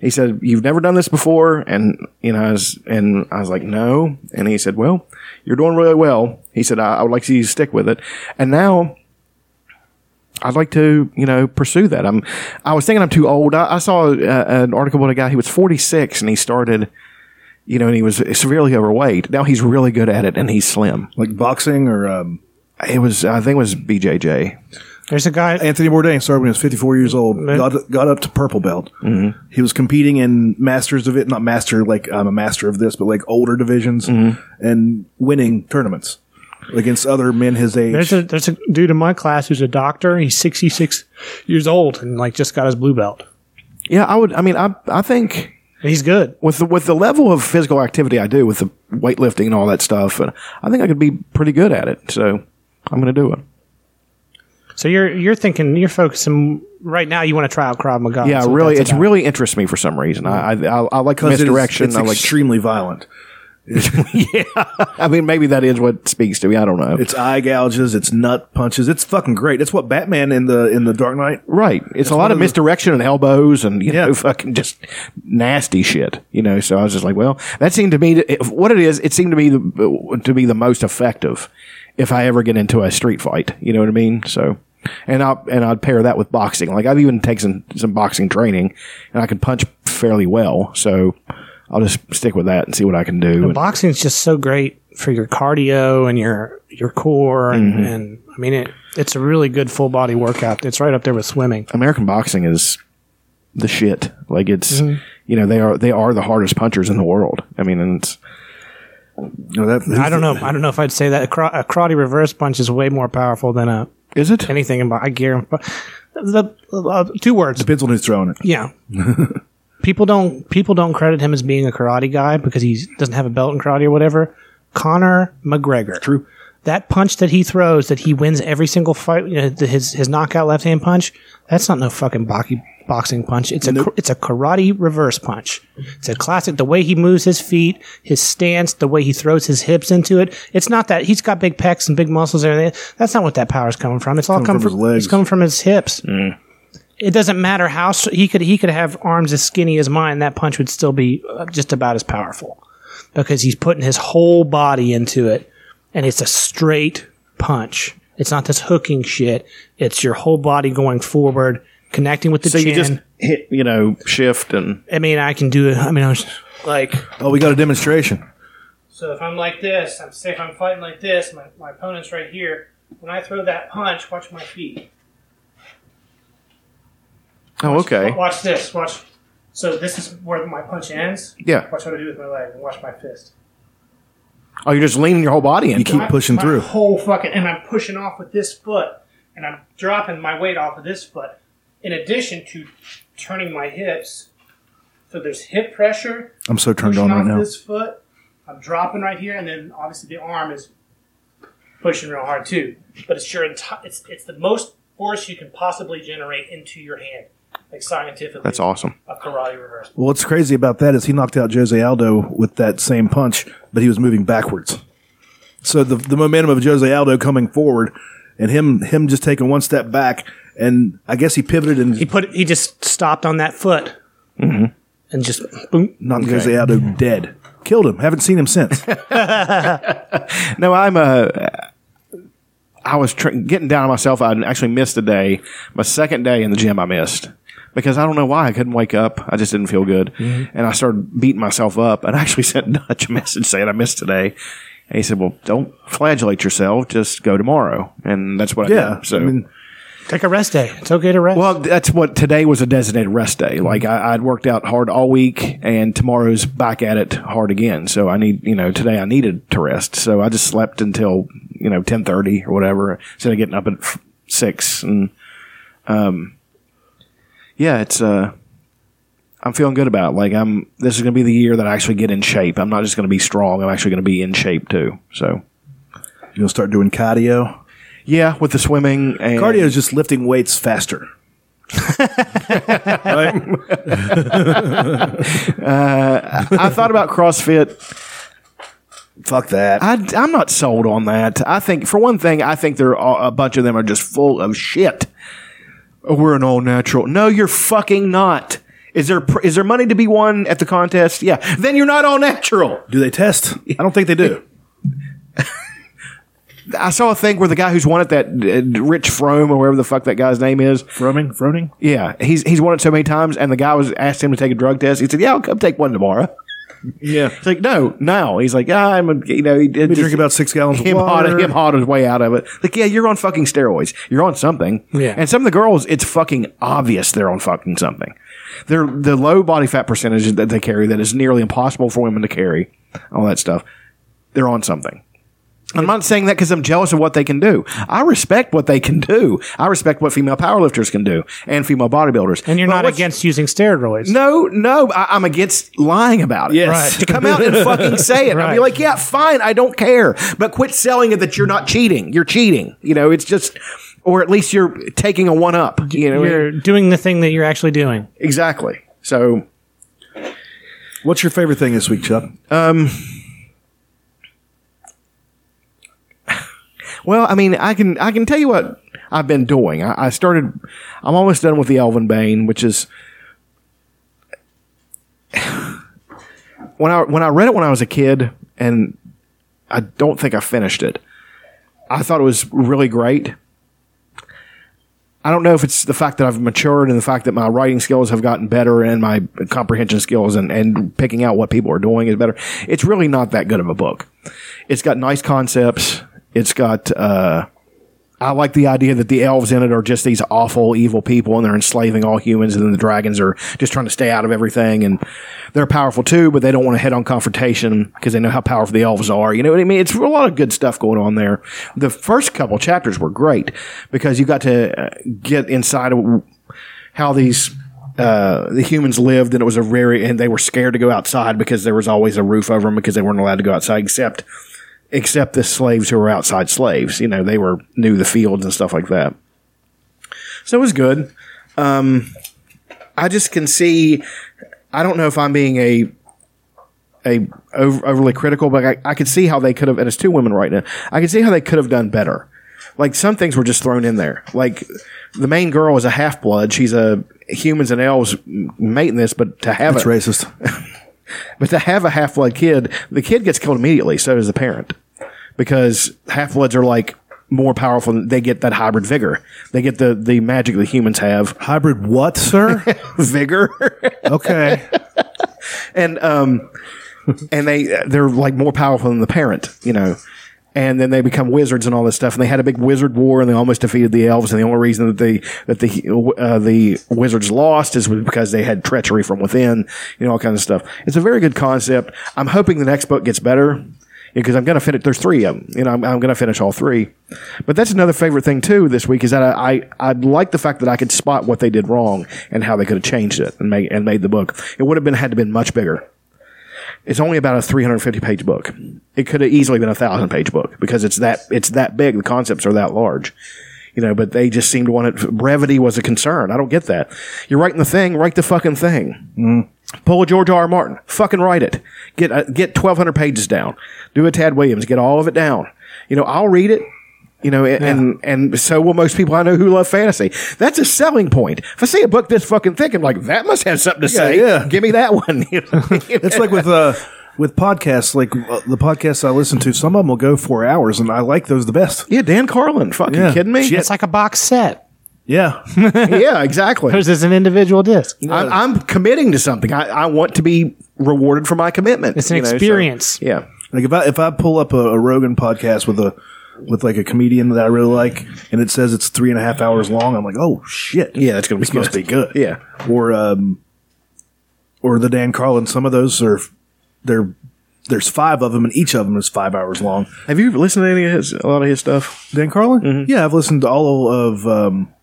He said, "You've never done this before," and you know, I was, and I was like, "No." And he said, "Well, you're doing really well." He said, "I, I would like to see you stick with it." And now, I'd like to, you know, pursue that. I'm. I was thinking I'm too old. I, I saw uh, an article about a guy. He was 46 and he started, you know, and he was severely overweight. Now he's really good at it and he's slim. Like boxing or um, It was, I think, it was BJJ. There's a guy. Anthony Bourdain started when he was 54 years old. Got, got up to purple belt. Mm-hmm. He was competing in masters of it, not master like I'm a master of this, but like older divisions and winning tournaments against other men his age. There's a there's a dude in my class who's a doctor. He's 66 years old and like just got his blue belt. Yeah, I would. I mean, I, I think he's good. with the with the level of physical activity I do with the weightlifting and all that stuff, and I think I could be pretty good at it. So I'm going to do it. So you're you're thinking you're focusing right now. You want to try out Krav Maga. yeah, really, it's about. really interests me for some reason. I I, I, I like because it is- misdirection. it's I like extremely violent. yeah, I mean, maybe that is what speaks to me. I don't know. It's eye gouges. It's nut punches. It's fucking great. It's what Batman in the in the Dark Knight. Right. It's a lot one of of the- misdirection and elbows and, you Yeah. know, fucking just nasty shit, you know. So I was just like, well, that seemed to me, to, if- what it is, it seemed to me the, to be the most effective if I ever get into a street fight. You know what I mean? So, and I and I'd pair that with boxing. Like I've even taken some, some boxing training and I can punch fairly well. So I'll just stick with that and see what I can do. And- Boxing is just so great for your cardio and your your core, and, Mm-hmm. and I mean it. It's a really good full body workout. It's right up there with swimming. American boxing is the shit. Like it's, Mm-hmm. you know, they are they are the hardest punchers in the world. I mean, and it's No, that, I don't know. I don't know if I'd say that a, kara- a karate reverse punch is way more powerful than a is it? anything. In, bo- I guarantee. The, uh, two words. Depends on who's throwing it. Yeah. people don't people don't credit him as being a karate guy because he doesn't have a belt in karate or whatever. Conor McGregor. True. That punch that he throws that he wins every single fight, you know, his his knockout left hand punch, that's not no fucking boxy, boxing punch. It's a Nope. it's a karate reverse punch. It's a classic. The way he moves his feet, his stance, the way he throws his hips into it. It's not that he's got big pecs and big muscles and everything. That's not what that power's coming from. It's all Coming coming from from, his legs. It's coming from his hips it doesn't matter how he could he could have arms as skinny as mine. That punch would still be uh, just about as powerful because he's putting his whole body into it, and it's a straight punch. It's not this hooking shit. It's your whole body going forward, connecting with the so chin. you just hit, you know, shift and I mean, I can do it. I mean, I was like, Oh, we got a demonstration. so if I'm like this, I'm say if I'm fighting like this, my, my opponent's right here. When I throw that punch, watch my feet. oh, okay, Watch this. Watch. So this is where my punch ends. yeah. Watch what I do with my leg and watch my fist. Oh, you're just leaning your whole body in. You keep My- pushing my through. whole fucking, and I'm pushing off with this foot, and I'm dropping my weight off of this foot. In addition to turning my hips, so there's hip pressure. I'm so turned on right now. this foot. I'm dropping right here, and then obviously the arm is pushing real hard too. But it's your enti- it's it's the most force you can possibly generate into your hand, like scientifically. That's awesome. A karate reverse. Well, what's crazy about that is he knocked out Jose Aldo with that same punch, but he was moving backwards. So the the momentum of Jose Aldo coming forward and him him just taking one step back, and I guess he pivoted and He put he just stopped on that foot, and just boom. knocked Jose Aldo dead. Killed him. Haven't seen him since. No, I'm uh, I was tr- getting down on myself. I actually missed a day. My second day in the gym, I missed because I don't know why I couldn't wake up. I just didn't feel good, and I started beating myself up. And I actually sent Dutch a message saying I missed today. And he said, "Well, don't flagellate yourself. Just go tomorrow." And that's what I yeah. did. So I mean, Take a rest day. It's okay to rest. Well, that's what today was a designated rest day. Like I, I'd worked out hard all week, and tomorrow's back at it hard again. So I need, you know, today I needed to rest. So I just slept until you know ten thirty or whatever, instead of getting up at f- six. And um, yeah, it's uh, I'm feeling good about. It. Like I'm, this is going to be the year that I actually get in shape. I'm not just going to be strong. I'm actually going to be in shape too. So you'll start doing cardio. Yeah, with the swimming and Cardio is just lifting weights faster. right? Uh, I thought about CrossFit. Fuck that. I, I'm not sold on that. I think, for one thing, I think there are a bunch of them are just full of shit. Oh, we're an all natural. No, you're fucking not. Is there pr- is there money to be won at the contest? Yeah. Then you're not all natural. do they test? I don't think they do. I saw a thing where the guy who's won it, that uh, Rich Fromm or whatever the fuck that guy's name is. Froning? Froning? Yeah, he's he's won it so many times, and the guy was asked him to take a drug test. He said, "Yeah, I'll come take one tomorrow." Yeah. It's like, no, no. He's like, ah, I'm, a, you know, he did drink about six gallons of him water. hot, him hot his way out of it. Like, yeah, you're on fucking steroids. You're on something. Yeah. And some of the girls, it's fucking obvious they're on fucking something. They're the low body fat percentage that they carry that is nearly impossible for women to carry. All that stuff. They're on something. I'm not saying that because I'm jealous of what they can do. I respect what they can do. I respect what female powerlifters can do and female bodybuilders. and you're But not against using steroids. no, no, I, I'm against lying about it. Yes. Right. To come out and fucking say it. I'll be like, yeah, fine, I don't care. But quit selling it that you're not cheating. You're cheating. You know, it's just, or at least you're taking a one up. You know, You're doing the thing that you're actually doing. exactly. So, What's your favorite thing this week, Chuck? Um, Well, I mean, I can I can tell you what I've been doing. I, I started. I'm almost done with the Elvenbane, which is when I when I read it when I was a kid, and I don't think I finished it. I thought it was really great. I don't know if it's the fact that I've matured and the fact that my writing skills have gotten better and my comprehension skills and, and picking out what people are doing is better. It's really not that good of a book. It's got nice concepts. It's got, uh, I like the idea that the elves in it are just these awful, evil people and they're enslaving all humans and then the dragons are just trying to stay out of everything and they're powerful too, but they don't want to head on confrontation because they know how powerful the elves are. You know what I mean? It's a lot of good stuff going on there. The first couple chapters were great because you got to uh, get inside of how these uh, the humans lived, and it was a very and they were scared to go outside because there was always a roof over them because they weren't allowed to go outside except except the slaves who were outside slaves. You know, they were knew the fields and stuff like that. So it was good. Um, I just can see. I don't know if I'm being a a over, overly critical, but I, I could see how they could have. And it's two women right now. I could see how they could have done better. Like some things were just thrown in there. Like the main girl is a half blood. She's a humans and elves mate in this, but to have That's it, racist. but to have a half blood kid, the kid gets killed immediately. So does the parent, because half bloods are like more powerful. They get that hybrid vigor. They get the the magic that humans have. Hybrid what, sir? vigor. okay. and um, and they they're like more powerful than the parent, you know. And then they become wizards and all this stuff. And they had a big wizard war, and they almost defeated the elves. And the only reason that they that the uh, the wizards lost is because they had treachery from within, you know, all kinds of stuff. It's a very good concept. I'm hoping the next book gets better because I'm going to finish. There's three of them. You know, I'm, I'm going to finish all three. But that's another favorite thing too this week is that I, I I like the fact that I could spot what they did wrong and how they could have changed it and made and made the book. It would have been had to been much bigger. It's only about a 350 page book. It could have easily been a thousand page book because it's that it's that big. The concepts are that large. You know, but they just seemed to want it. Brevity was a concern. I don't get that. You're writing the thing, write the fucking thing. Pull a George R. R. Martin. Fucking write it. Get uh, get twelve hundred pages down. Do a Tad Williams. Get all of it down. You know, I'll read it. You know, and, and and so will most people I know who love fantasy. That's a selling point. If I see a book this fucking thick, I'm like, that must have something to say. yeah. Give me that one. It's like with uh with podcasts, like uh, the podcasts I listen to, some of them will go four hours, and I like those the best. yeah, Dan Carlin. Fucking Yeah. kidding me? Shit. It's like a box set. Yeah, yeah, exactly. There's as an individual disc. I'm, I'm committing to something. I, I want to be rewarded for my commitment. It's an you know, so- experience. yeah. like if I if I pull up a, a Rogan podcast with a with like a comedian that I really like, and it says it's three and a half hours long, I'm like, oh shit, Yeah, that's gonna be this must good. be good. Yeah. or um, or the Dan Carlin. Some of those are they're there's five of them, and each of them is five hours long. Have you listened to any of his, a lot of his stuff? Dan Carlin? Yeah, I've listened to all of um,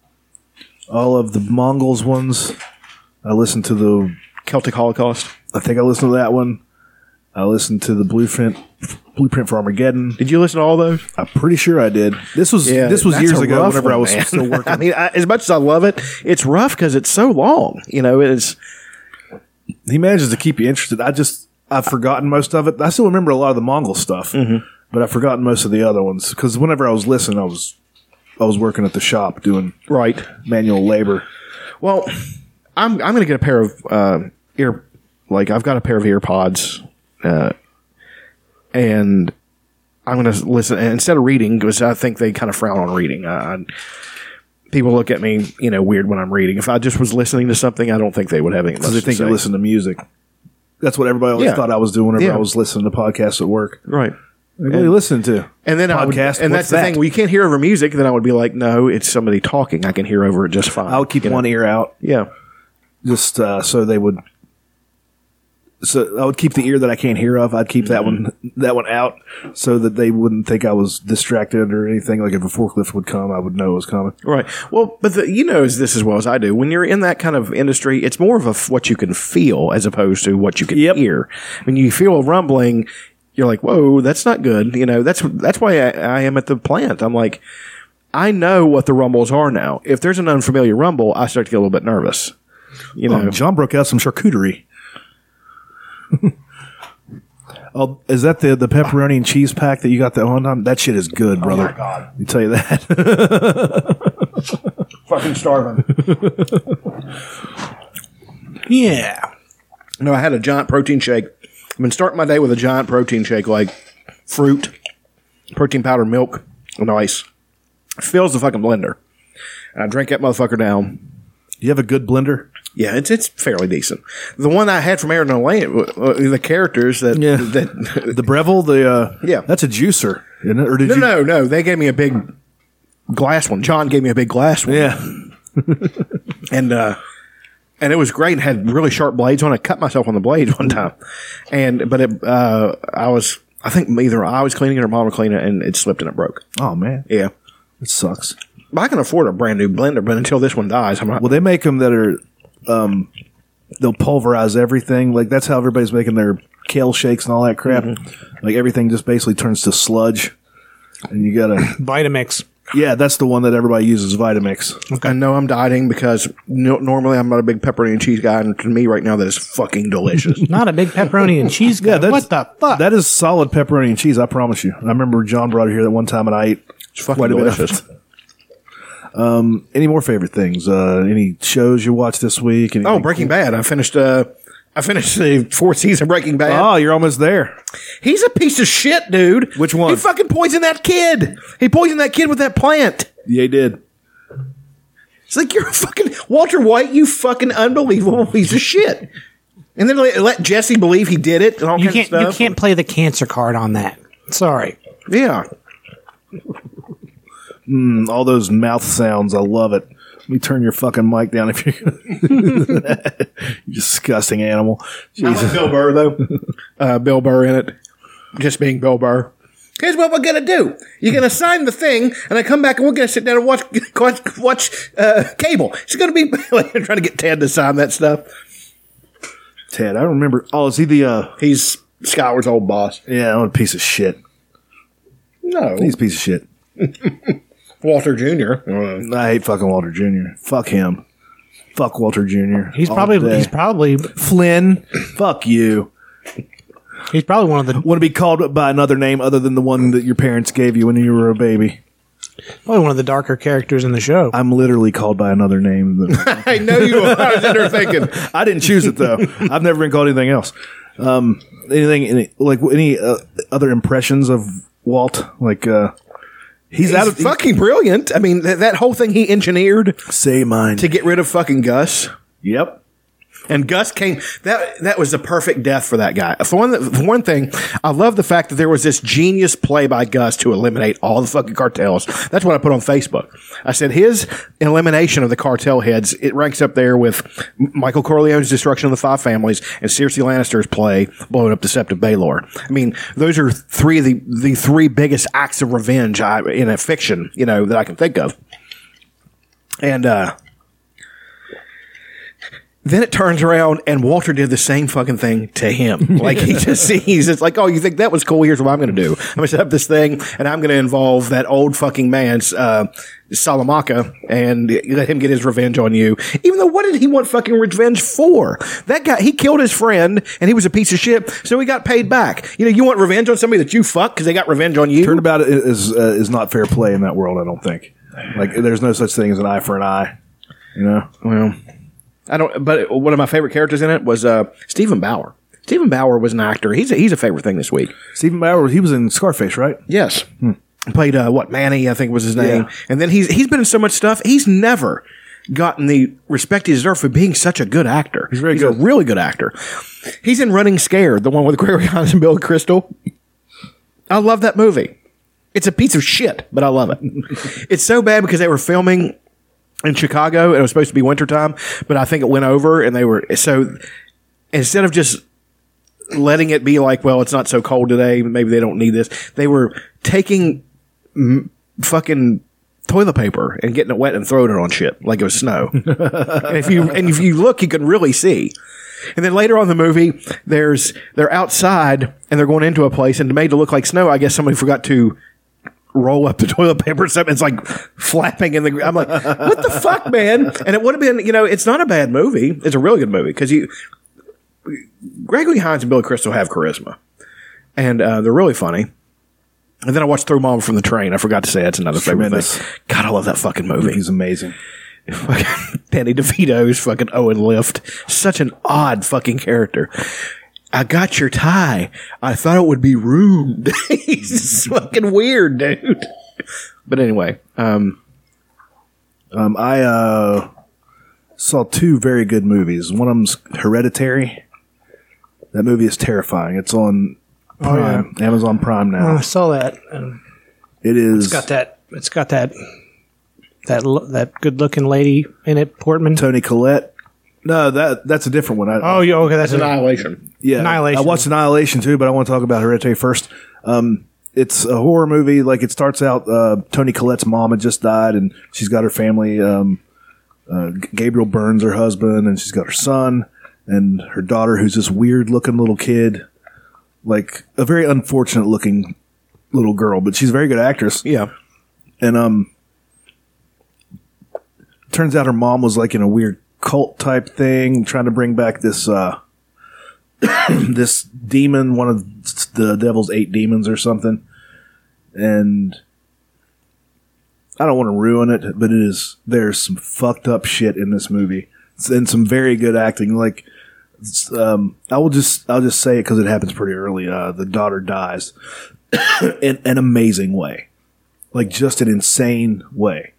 all of the Mongols ones. I listened to the. Celtic Holocaust. I think I listened to that one. I listened to the Blueprint Blueprint for Armageddon. Did you listen to all those? I'm pretty sure I did. This was this was years ago. Whenever I was man. still working. I mean, I, as much as I love it, it's rough because it's so long. You know, it's he manages to keep you interested. I just I've forgotten most of it. I still remember a lot of the Mongol stuff, but I've forgotten most of the other ones because whenever I was listening, I was I was working at the shop doing right. manual labor. Well, I'm I'm going to get a pair of uh, ear like I've got a pair of ear pods, uh, and I'm going to listen instead of reading because I think they kind of frown on reading. I, I- people look at me, you know, weird when I'm reading. If I just was listening to something, I don't think they would have anything. because they think you listen to music. That's what everybody always Yeah. thought I was doing whenever Yeah. I was listening to podcasts at work. right. Like, what are you listening to? And then I would, podcast. and What's that's the that? thing. Well, you can't hear over music. Then I would be like, no, it's somebody talking. I can hear over it just fine. I would keep You know? one ear out Yeah. just uh, so they would. So I would keep the ear that I can't hear of. I'd keep that one mm-hmm. that one out so that they wouldn't think I was distracted or anything. Like if a forklift would come, I would know it was coming. Right. Well, but the, you know this as well as I do. When you're in that kind of industry, it's more of a f- what you can feel as opposed to what you can Yep. hear. When you feel a rumbling, you're like, "Whoa, that's not good." You know, that's that's why I, I am at the plant. I'm like, I know what the rumbles are now. If there's an unfamiliar rumble, I start to get a little bit nervous. You oh, know, Oh, John broke out some charcuterie. Oh, is that the the pepperoni and cheese pack that you got that one time? That shit is good, oh brother. my God. Let me tell you that. Fucking starving. Yeah. No, I had a giant protein shake. I've been starting my day with a giant protein shake, like fruit, protein powder, milk, and ice. Fills the fucking blender. And I drink that motherfucker down. you have a good blender? Yeah, it's it's fairly decent. The one I had from Aaron Elaine, uh, the characters that Yeah. that The Breville, the uh, Yeah. that's a juicer, isn't it? Or did no you? no no they gave me a big glass one. John gave me a big glass one. Yeah, and uh, and it was great. and had really sharp blades on. it. I cut myself on the blade one time, and but it, uh, I was I think either I was cleaning it or mom was cleaning it, and it slipped and it broke. Oh man, Yeah, it sucks. I can afford a brand new blender. But until this one dies, I'm not. Well, they make them that are, um, they'll pulverize everything. Like that's how everybody's making their kale shakes and all that crap. Like everything just basically turns to sludge, and you gotta. Vitamix. yeah, that's the one that everybody uses, Vitamix. I know I'm dieting because no, normally I'm not a big pepperoni and cheese guy, and to me right now that is fucking delicious. Not a big pepperoni and cheese guy. Yeah, that's, what the fuck? That is solid pepperoni and cheese. I promise you. I remember John brought it here that one time, and I ate It's fucking quite a bit of delicious. It. Um, any more favorite things? Uh, any shows you watched this week? Oh, Breaking cool? Bad! I finished. Uh, I finished the fourth season of Breaking Bad. Oh, you're almost there. He's a piece of shit, dude. Which one? He fucking poisoned that kid. He poisoned that kid with that plant. Yeah, he did. It's like you're a fucking Walter White, you fucking unbelievable piece of shit. And then let, let Jesse believe he did it and all you kinds can't of you stuff. can't play the cancer card on that. Sorry. Yeah. All those mouth sounds. I love it. Let me turn your fucking mic down if you're you disgusting animal. Jesus. Bill Burr though. Uh, Bill Burr in it. Just being Bill Burr. Here's what we're gonna do. You're gonna sign the thing, and I come back and we're gonna sit down and watch watch, watch uh, cable. It's gonna be like trying to get Ted to sign that stuff. Ted, I remember. Oh, is he the? uh He's Skyler's old boss. Yeah, I'm a piece of shit. No, He's a piece of shit. Walter Jr. Uh, I hate fucking Walter Jr. Fuck him. Fuck Walter Jr. He's all probably day. he's probably Flynn. Fuck you. he's probably one of the Want to be called by another name other than the one that your parents gave you when you were a baby? probably one of the darker characters in the show. I'm literally called by another name. That, I know you are. I was in there thinking. I didn't choose it though. I've never been called anything else. Um, anything any, like any uh, other impressions of Walt? Like uh, he's, He's out of fucking brilliant. I mean, that, that whole thing he engineered say mine. to get rid of fucking Gus. yep. And Gus came. That that was the perfect death for that guy. For one, for one thing, I love the fact that there was this genius play by Gus to eliminate all the fucking cartels. That's what I put on Facebook. I said his elimination of the cartel heads it ranks up there with Michael Corleone's destruction of the five families and Cersei Lannister's play blowing up of Baelor. I mean, those are three of the the three biggest acts of revenge I, in a fiction, you know, that I can think of. And uh, then it turns around and Walter did the same fucking thing to him. Like he just sees it's like, oh, you think that was cool? Here's what I'm going to do. I'm going to set up this thing and I'm going to involve that old fucking man's uh, Salamanca and let him get his revenge on you. Even though, what did he want fucking revenge for? That guy, he killed his friend and he was a piece of shit, so he got paid back. You know, you want revenge on somebody that you fuck because they got revenge on you. Turnabout is uh, is not fair play in that world. I don't think. Like there's no such thing as an eye for an eye. You know. Well, I don't. But one of my favorite characters in it was uh, Steven Bauer. Steven Bauer was an actor. He's a, he's a favorite thing this week. Steven Bauer. He was in Scarface, right? Yes, played uh, what Manny I think was his name, Yeah. and then he's he's been in so much stuff. He's never gotten the respect he deserves for being such a good actor. He's very a good. really good actor. He's in Running Scared, the one with Gregory Hines and Bill Crystal. I love that movie. It's a piece of shit, but I love it. it's so bad because they were filming in Chicago and it was supposed to be wintertime, but I think it went over and they were so instead of just letting it be like, well, it's not so cold today, maybe they don't need this. They were taking mm, fucking toilet paper and getting it wet and throwing it on shit like it was snow. and if you and if you look, you can really see. And then later on in the movie, there's they're outside and they're going into a place and made to look like snow. I guess somebody forgot to roll up the toilet paper or something. It's like flapping in the. I'm like, what the fuck, man? And it would have been, you know, it's not a bad movie. It's a really good movie because you, Gregory Hines and Billy Crystal have charisma. and uh, they're really funny. And then I watched Throw Mama from the Train. I forgot to say that's another favorite tremendous. thing. God, I love that fucking movie. He's amazing. fucking Danny DeVito's fucking Owen Lift. Such an odd fucking character. I got your tie. I thought it would be rude. He's fucking weird, dude. But anyway, um, Um, I uh, saw two very good movies. One of them's Hereditary. That movie is terrifying. It's on Prime, Amazon Prime Oh, now. I saw that. And It is it's got that. It's got that. That lo- that good looking lady in it, Portman. Toni Collette. No, that that's a different one. I, Oh, yeah, okay, that's it. Annihilation. yeah, Annihilation. I watched Annihilation too, but I want to talk about Hereditary first. Um, it's a horror movie. Like it starts out, uh, Toni Collette's mom had just died, and she's got her family. Um, uh, G- Gabriel Burns, her husband, and she's got her son and her daughter, who's this weird looking little kid, like a very unfortunate looking little girl, but she's a very good actress. Yeah. And um, turns out her mom was like in a weird cult type thing, trying to bring back this uh, this demon, one of the devil's eight demons or something. And I don't want to ruin it, but it is there's some fucked up shit in this movie, and some very good acting. Like, um, I will just I'll just say it because it happens pretty early. Uh, the daughter dies in an amazing way, like just an insane way.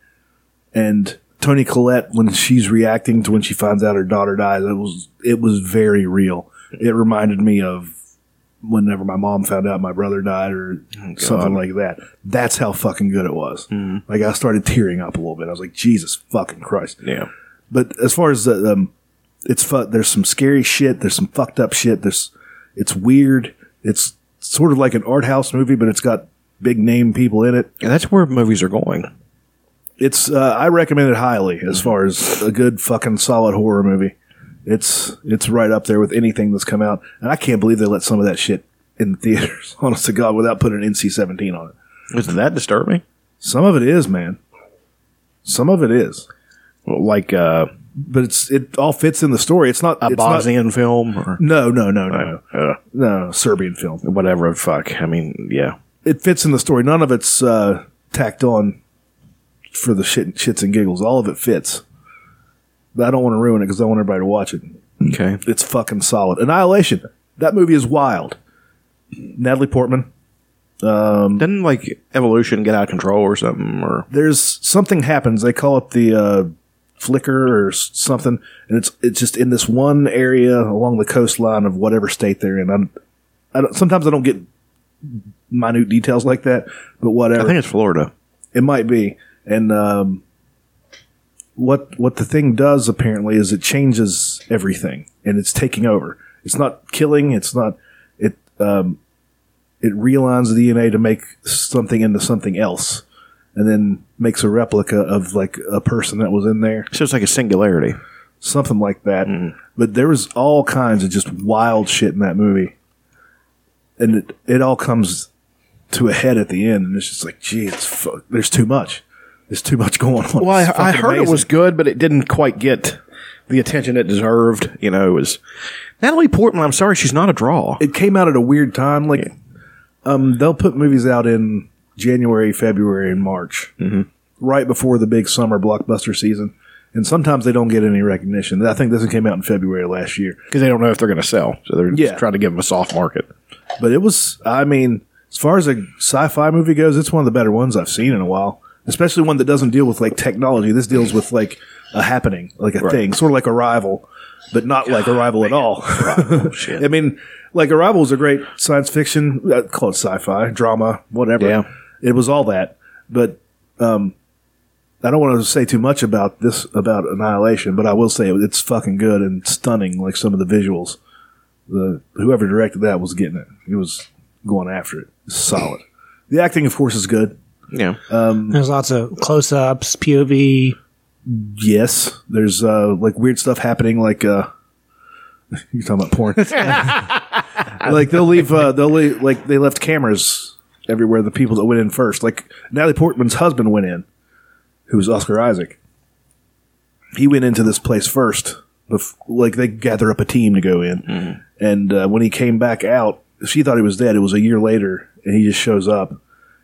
And Toni Collette, when she's reacting to when she finds out her daughter dies, it was it was very real. It reminded me of whenever my mom found out my brother died or something like that. That's how fucking good it was. Like I started tearing up a little bit. I was like, Jesus fucking Christ. Yeah. But as far as the, um, it's fu- there's some scary shit. There's some fucked up shit. There's it's weird. It's sort of like an art house movie, but it's got big name people in it. And that's where movies are going. It's uh, I recommend it highly as far as a good fucking solid horror movie. It's it's right up there with anything that's come out, and I can't believe they let some of that shit in the theaters. Honest to God, without putting an NC seventeen on it. Is that disturbing? Some of it is, man. Some of it is, Well, like uh, but it's it all fits in the story. It's not a it's not- Bosnian film or no, no, no, no, uh, no, Serbian film. whatever. Fuck. I mean, yeah. It fits in the story. None of it's uh, tacked on for the shit, shits and giggles. All of it fits. But I don't want to ruin it because I want everybody to watch it. Okay. It's fucking solid. Annihilation. That movie is wild. Natalie Portman. Didn't like evolution get out of control or something? Or There's something happens. They call it the uh, flicker or something, and it's it's just in this one area along the coastline of whatever state they're in. I'm, I don't, sometimes I don't get minute details like that, but whatever. I think it's Florida. It might be. And um, what what the thing does apparently is it changes everything, and it's taking over. It's not killing. It's not it. Um, it realigns the DNA to make something into something else, and then makes a replica of like a person that was in there, So it's like a singularity. something like that. But there was all kinds of just wild shit in that movie, and it, it all comes to a head at the end, and it's just like, geez, fuck, there's too much. There's too much going on. Well, I, I heard it was good, but it didn't quite get the attention it deserved. You know, it was Natalie Portman. I'm sorry, she's not a draw. It came out at a weird time. Like, um, they'll put movies out in January, February, and March, mm-hmm. right before the big summer blockbuster season. And sometimes they don't get any recognition. I think this one came out in February last year. because they don't know if they're going to sell, so they're Yeah. just trying to give them a soft market. But it was, I mean, as far as a sci-fi movie goes, it's one of the better ones I've seen in a while. Especially one that doesn't deal with like technology. This deals with like a happening, like a thing, sort of like Arrival, but not like Arrival at all. I mean, like Arrival was a great science fiction, uh, call it sci-fi, drama, whatever. Yeah. It was all that, but um, I don't want to say too much about this about Annihilation, but I will say it's fucking good and stunning, like some of the visuals the whoever directed that was getting it. He was going after it. It's solid. The acting, of course, is good. Yeah, There's lots of close ups, POV. Yes, there's uh, like weird stuff happening. Like uh, you're talking about porn. like they'll leave. Uh, they'll leave, like they left cameras everywhere. The people that went in first, like Natalie Portman's husband went in, who was Oscar Isaac. He went into this place first. Bef- like they gather up a team to go in, and uh, when he came back out, she thought he was dead. It was a year later, and he just shows up,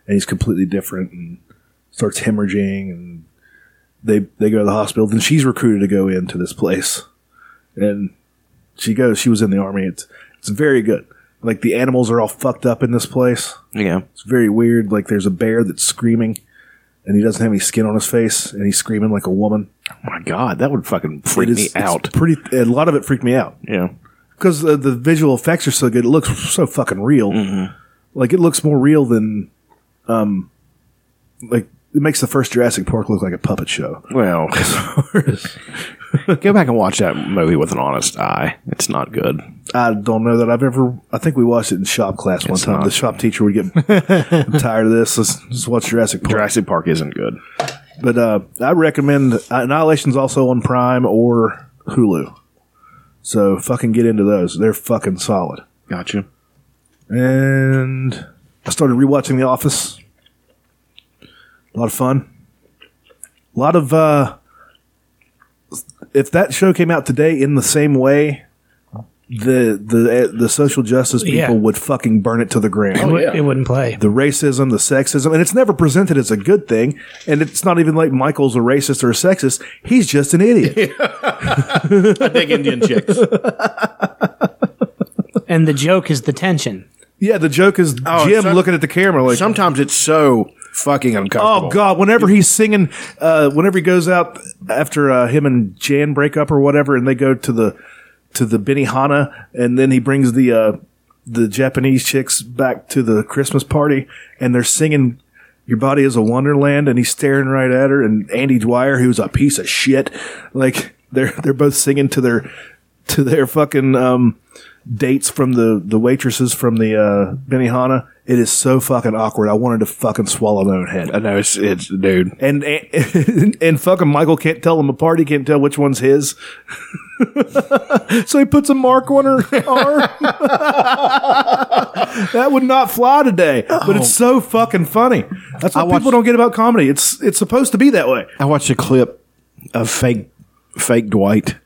and he's completely different and starts hemorrhaging, and they they go to the hospital. Then she's recruited to go into this place, and she goes. She was in the army. It's it's very good. Like the animals are all fucked up in this place. Yeah. It's very weird. Like there's a bear that's screaming, and he doesn't have any skin on his face, and he's screaming like a woman. Oh my god, that would fucking freak is- me out. Pretty. A lot of it freaked me out Yeah. because uh, the visual effects are so good. It looks so fucking real. Mm-hmm. Like it looks more real than, um, like it makes the first Jurassic Park look like a puppet show. Well, go back and watch that movie with an honest eye. It's not good. I don't know that I've ever. I think we watched it in shop class one It's time. not. The shop teacher would get I'm tired of this. Let's just watch Jurassic Park. Jurassic Park isn't good. But uh, I recommend Annihilation's also on Prime or Hulu. So fucking get into those. They're fucking solid. Gotcha. And I started rewatching The Office. A lot of fun. A lot of uh if that show came out today in the same way, the the the social justice people Yeah. would fucking burn it to the ground. It, would, it wouldn't play. the racism, the sexism, and it's never presented as a good thing. And it's not even like Michael's a racist or a sexist. He's just an idiot. I dig Indian chicks. And the joke is the tension. Yeah, the joke is Oh, Jim some- looking at the camera like, Sometimes it's so fucking uncomfortable. oh god. Whenever he's singing, uh, whenever he goes out after uh, him and Jan break up or whatever, and they go to the to the Benihana, and then he brings the uh, the Japanese chicks back to the Christmas party, and they're singing. Your body is a wonderland, and he's staring right at her. And Andy Dwyer, who's a piece of shit, like they're they're both singing to their to their fucking um, dates from the the waitresses from the uh, Benihana. It is so fucking awkward. I wanted to fucking swallow my own head. I know it's it's dude. And and, and fucking Michael can't tell them apart. He can't tell which one's his. so he puts a mark on her arm. that would not fly today, but it's so fucking funny. That's what I watched- people don't get about comedy. It's it's supposed to be that way. I watched a clip of fake fake Dwight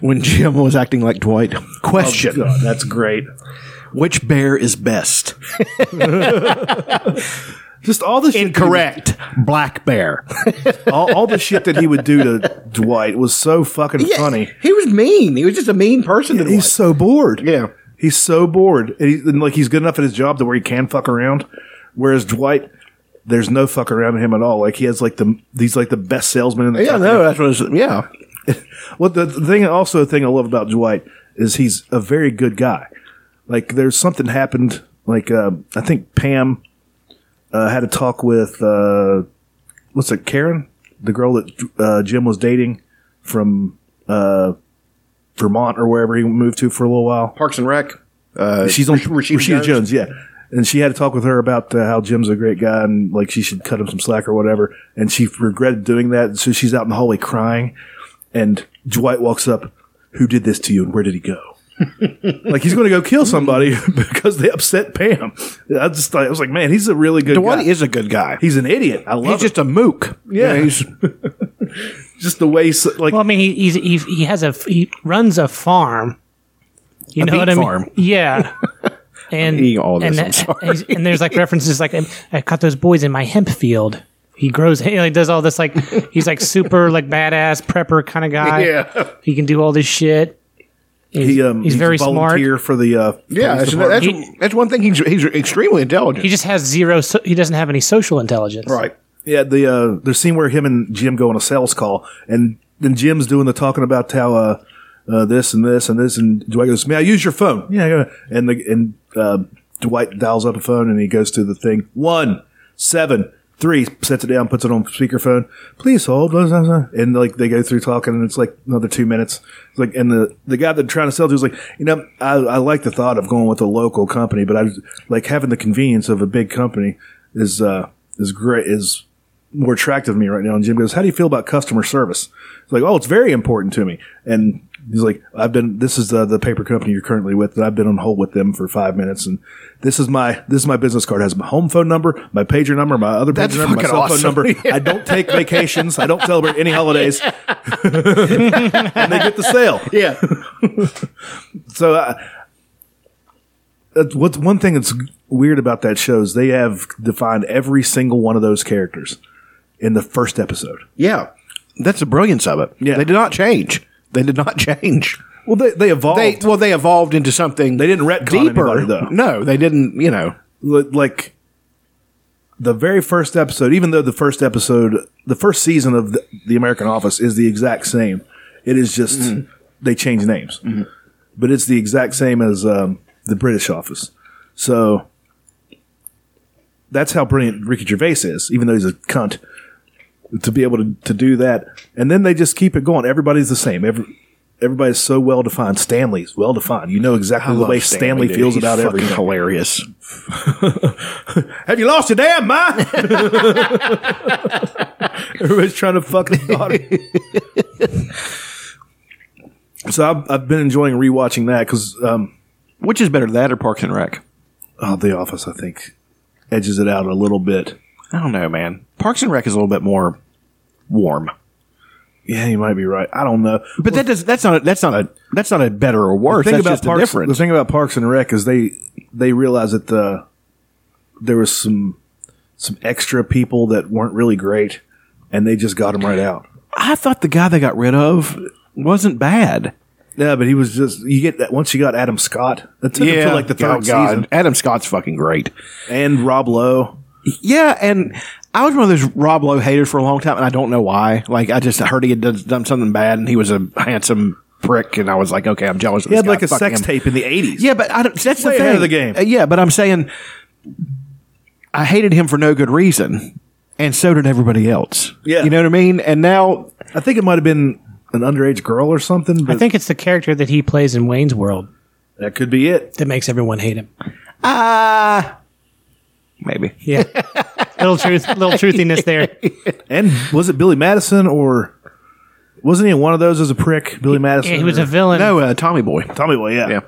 when Jim was acting like Dwight. Question: oh, God, that's great. Which bear is best? Just all the shit Incorrect. Black bear. all, all the shit that he would do to Dwight was so fucking funny. He was mean. He was just a mean person to Dwight. He's Dwight. so bored. Yeah. He's so bored. And, he's, and like he's good enough at his job to where he can fuck around. Whereas Dwight, there's no fuck around him at all. Like he has like the he's like the best salesman in the Yeah, company. no, that's what it's, yeah. What the, the thing also the thing I love about Dwight is he's a very good guy. Like there's something happened. Like uh, I think Pam uh, had a talk with uh, what's it, Karen, the girl that uh, Jim was dating from uh, Vermont or wherever he moved to for a little while. Parks and Rec. Uh, She's on Rashida Rashida, Jones? Jones. yeah. And she had to talk with her about uh, how Jim's a great guy and like she should cut him some slack or whatever. And she regretted doing that. So she's out in the hallway crying. And Dwight walks up. Who did this to you and where did he go? like he's going to go kill somebody because they upset Pam. I just thought I was like, man, he's a really good Dwight guy. is a good guy. he's an idiot. I love He's him. just a mook. Yeah. he's just the way he's like Well, I mean, he he's, he he has a he runs a farm. You A know what I mean? farm. Yeah. And eating all this, and, I'm sorry. and there's like references like I caught those boys in my hemp field. He grows. He like does all this like he's like super like badass prepper kind of guy. Yeah. he can do all this shit. He's, he, um, he's, very a smart. volunteer for the uh, yeah. That's, that's, He- that's one thing. He's he's extremely intelligent. He just has zero. So, he doesn't have any social intelligence. right. Yeah, the uh, the scene where him and Jim go on a sales call, and then Jim's doing the talking about how uh, uh, this and this and this, and Dwight goes, "May I use your phone?" Yeah, go and the and uh, Dwight dials up a phone, and he goes to the thing one seven three, sets it down, puts it on speakerphone. Please hold, and like they go through talking, and it's like another two minutes. It's like, and the the guy that trying to sell to is like, you know, I, I like the thought of going with a local company, but I like having the convenience of a big company is uh is great is more attractive to me right now. And Jim goes, How do you feel about customer service? It's like, Oh, it's very important to me. And he's like, I've been, this is the, the paper company you're currently with, and I've been on hold with them for five minutes. And this is my, this is my business card. It has my home phone number, my pager number, my other That's pager number, my cell phone awesome. number. I don't take vacations. I don't celebrate any holidays. and they get the sale. Yeah. So uh, what's one thing that's weird about that show is they have defined every single one of those characters in the first episode. Yeah, that's the brilliance of it. Yeah. they did not change. They did not change. Well, they they evolved. They well, they evolved into something. They didn't retcon deeper. anybody, though. No, they didn't. You know, Li- like the very first episode, even though the first episode, the first season of the, the American Office is the exact same. It is just they change names, but it's the exact same as um, the British Office. So that's how brilliant Ricky Gervais is, even though he's a cunt. To be able to, to do that, and then they just keep it going. Everybody's the same. Every everybody's so well defined. Stanley's well defined. You know exactly the way Stanley, dude. feels He's about fucking everything. Hilarious. Have you lost your damn mind? Everybody's trying to fuck his daughter. so I've, I've been enjoying rewatching that because um, Which is better, that or Parks and Rec? oh, The Office I think edges it out a little bit. I don't know, man. Parks and Rec is a little bit more warm. Yeah, you might be right. I don't know. But that does that's not a, that's not a that's not a better or worse. the thing That's about Parks, difference. the thing about Parks and Rec is they they realized that the there was some some extra people that weren't really great, and they just got them right out. I thought the guy they got rid of wasn't bad. Yeah, but he was just you get that once you got Adam Scott. That took until like the third Oh, God. season, Adam Scott's fucking great. and Rob Lowe. Yeah, and I was one of those Rob Lowe haters for a long time, and I don't know why. Like, I just heard he had done, done something bad, and he was a handsome prick, and I was like, okay, I'm jealous of He this had guy. like a Fuck sex him. tape in the eighties. Yeah, but I don't, that's Way the thing. ahead of the game. Uh, yeah, but I'm saying I hated him for no good reason, and so did everybody else. Yeah. you know what I mean. And now, I think it might have been an underage girl or something. But I think it's the character that he plays in Wayne's World that could be it. that makes everyone hate him. ah, maybe. Yeah, little truth, little truthiness there. And was it Billy Madison or wasn't he one of those as a prick? Billy Madison. He was or- a villain. No, uh, Tommy Boy. Tommy Boy. Yeah,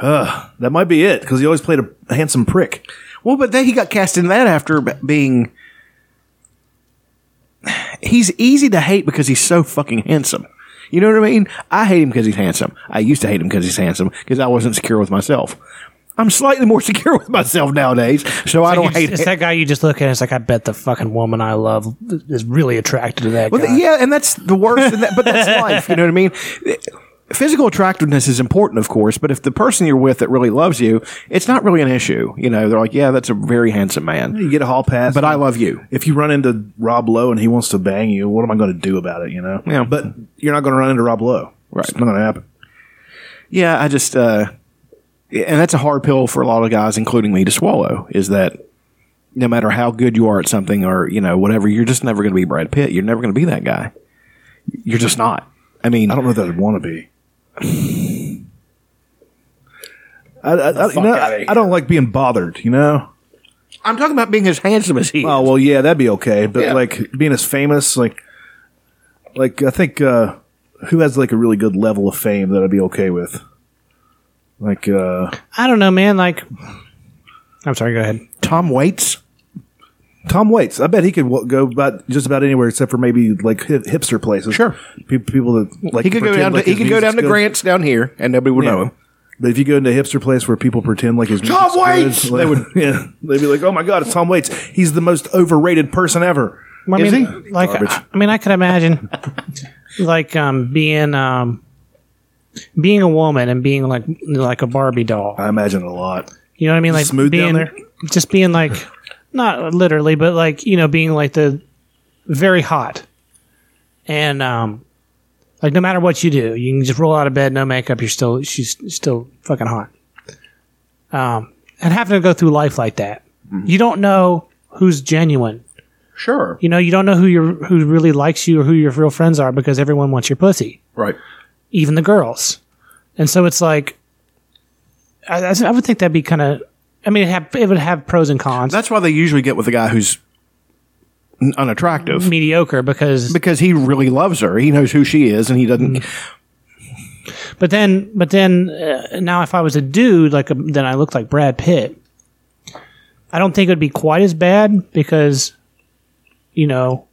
Yeah. that might be it because he always played a handsome prick. Well, but then he got cast in that after b- being. He's easy to hate because he's so fucking handsome. You know what I mean? I hate him because he's handsome. I used to hate him because he's handsome because I wasn't secure with myself. I'm slightly more secure with myself nowadays, so I don't you hate just- It's him. that guy you just look at. and It's like I bet the fucking woman I love is really attracted to that Well, guy. yeah, and that's the worst. that, but that's life. You know what I mean? Physical attractiveness is important, of course, but if the person you're with that really loves you, it's not really an issue. You know, they're like, yeah, that's a very handsome man, You get a hall pass, but I love you. If you run into Rob Lowe and he wants to bang you, what am I going to do about it? You know. Yeah. But you're not going to run into Rob Lowe. Right. It's not going to happen. Yeah, I just, uh, and that's a hard pill for a lot of guys, including me, to swallow. Is that no matter how good you are at something or you know whatever, you're just never going to be Brad Pitt. You're never going to be that guy. You're just not. I mean, I don't know that I'd want to be. I, I, I, you know, I, I don't like being bothered. You know. I'm talking about being as handsome as he. Oh is. well, yeah, that'd be okay. But Yeah. like being as famous, like, like I think uh, who has like a really good level of fame that I'd be okay with. Like, uh, I don't know, man. Like, I'm sorry. Go ahead. Tom Waits. Tom Waits. I bet he could w- go about just about anywhere except for maybe like hip- hipster places. Sure. Pe- people that like He could go down. like to, he his could go down music's to good. Grants down here, and nobody would Yeah. know him. But if you go into a hipster place where people pretend like his Tom music's good, Waits! like, they would yeah they'd be like, oh my god, it's Tom Waits. He's the most overrated person ever. I Is mean, he? like, Garbage. I, I mean, I could imagine, like, um, being, um, being a woman and being like, like a Barbie doll. I imagine a lot. You know what I mean? Like Smooth being, down there? just being like, not literally, but like, you know, being like the very hot, and um, like no matter what you do, you can just roll out of bed, no makeup, you're still, she's still fucking hot. Um, and having to go through life like that, you don't know who's genuine. Sure. You know, you don't know who your who really likes you or who your real friends are because everyone wants your pussy, Right. Even the girls. And so it's like, I, I would think that'd be kind of. I mean, it, have, it would have pros and cons. That's why they usually get with a guy who's unattractive mediocre because, because he really loves her. He knows who she is, and he doesn't. but then, but then uh, now if I was a dude, like, a, then I looked like Brad Pitt. I don't think it would be quite as bad because, you know,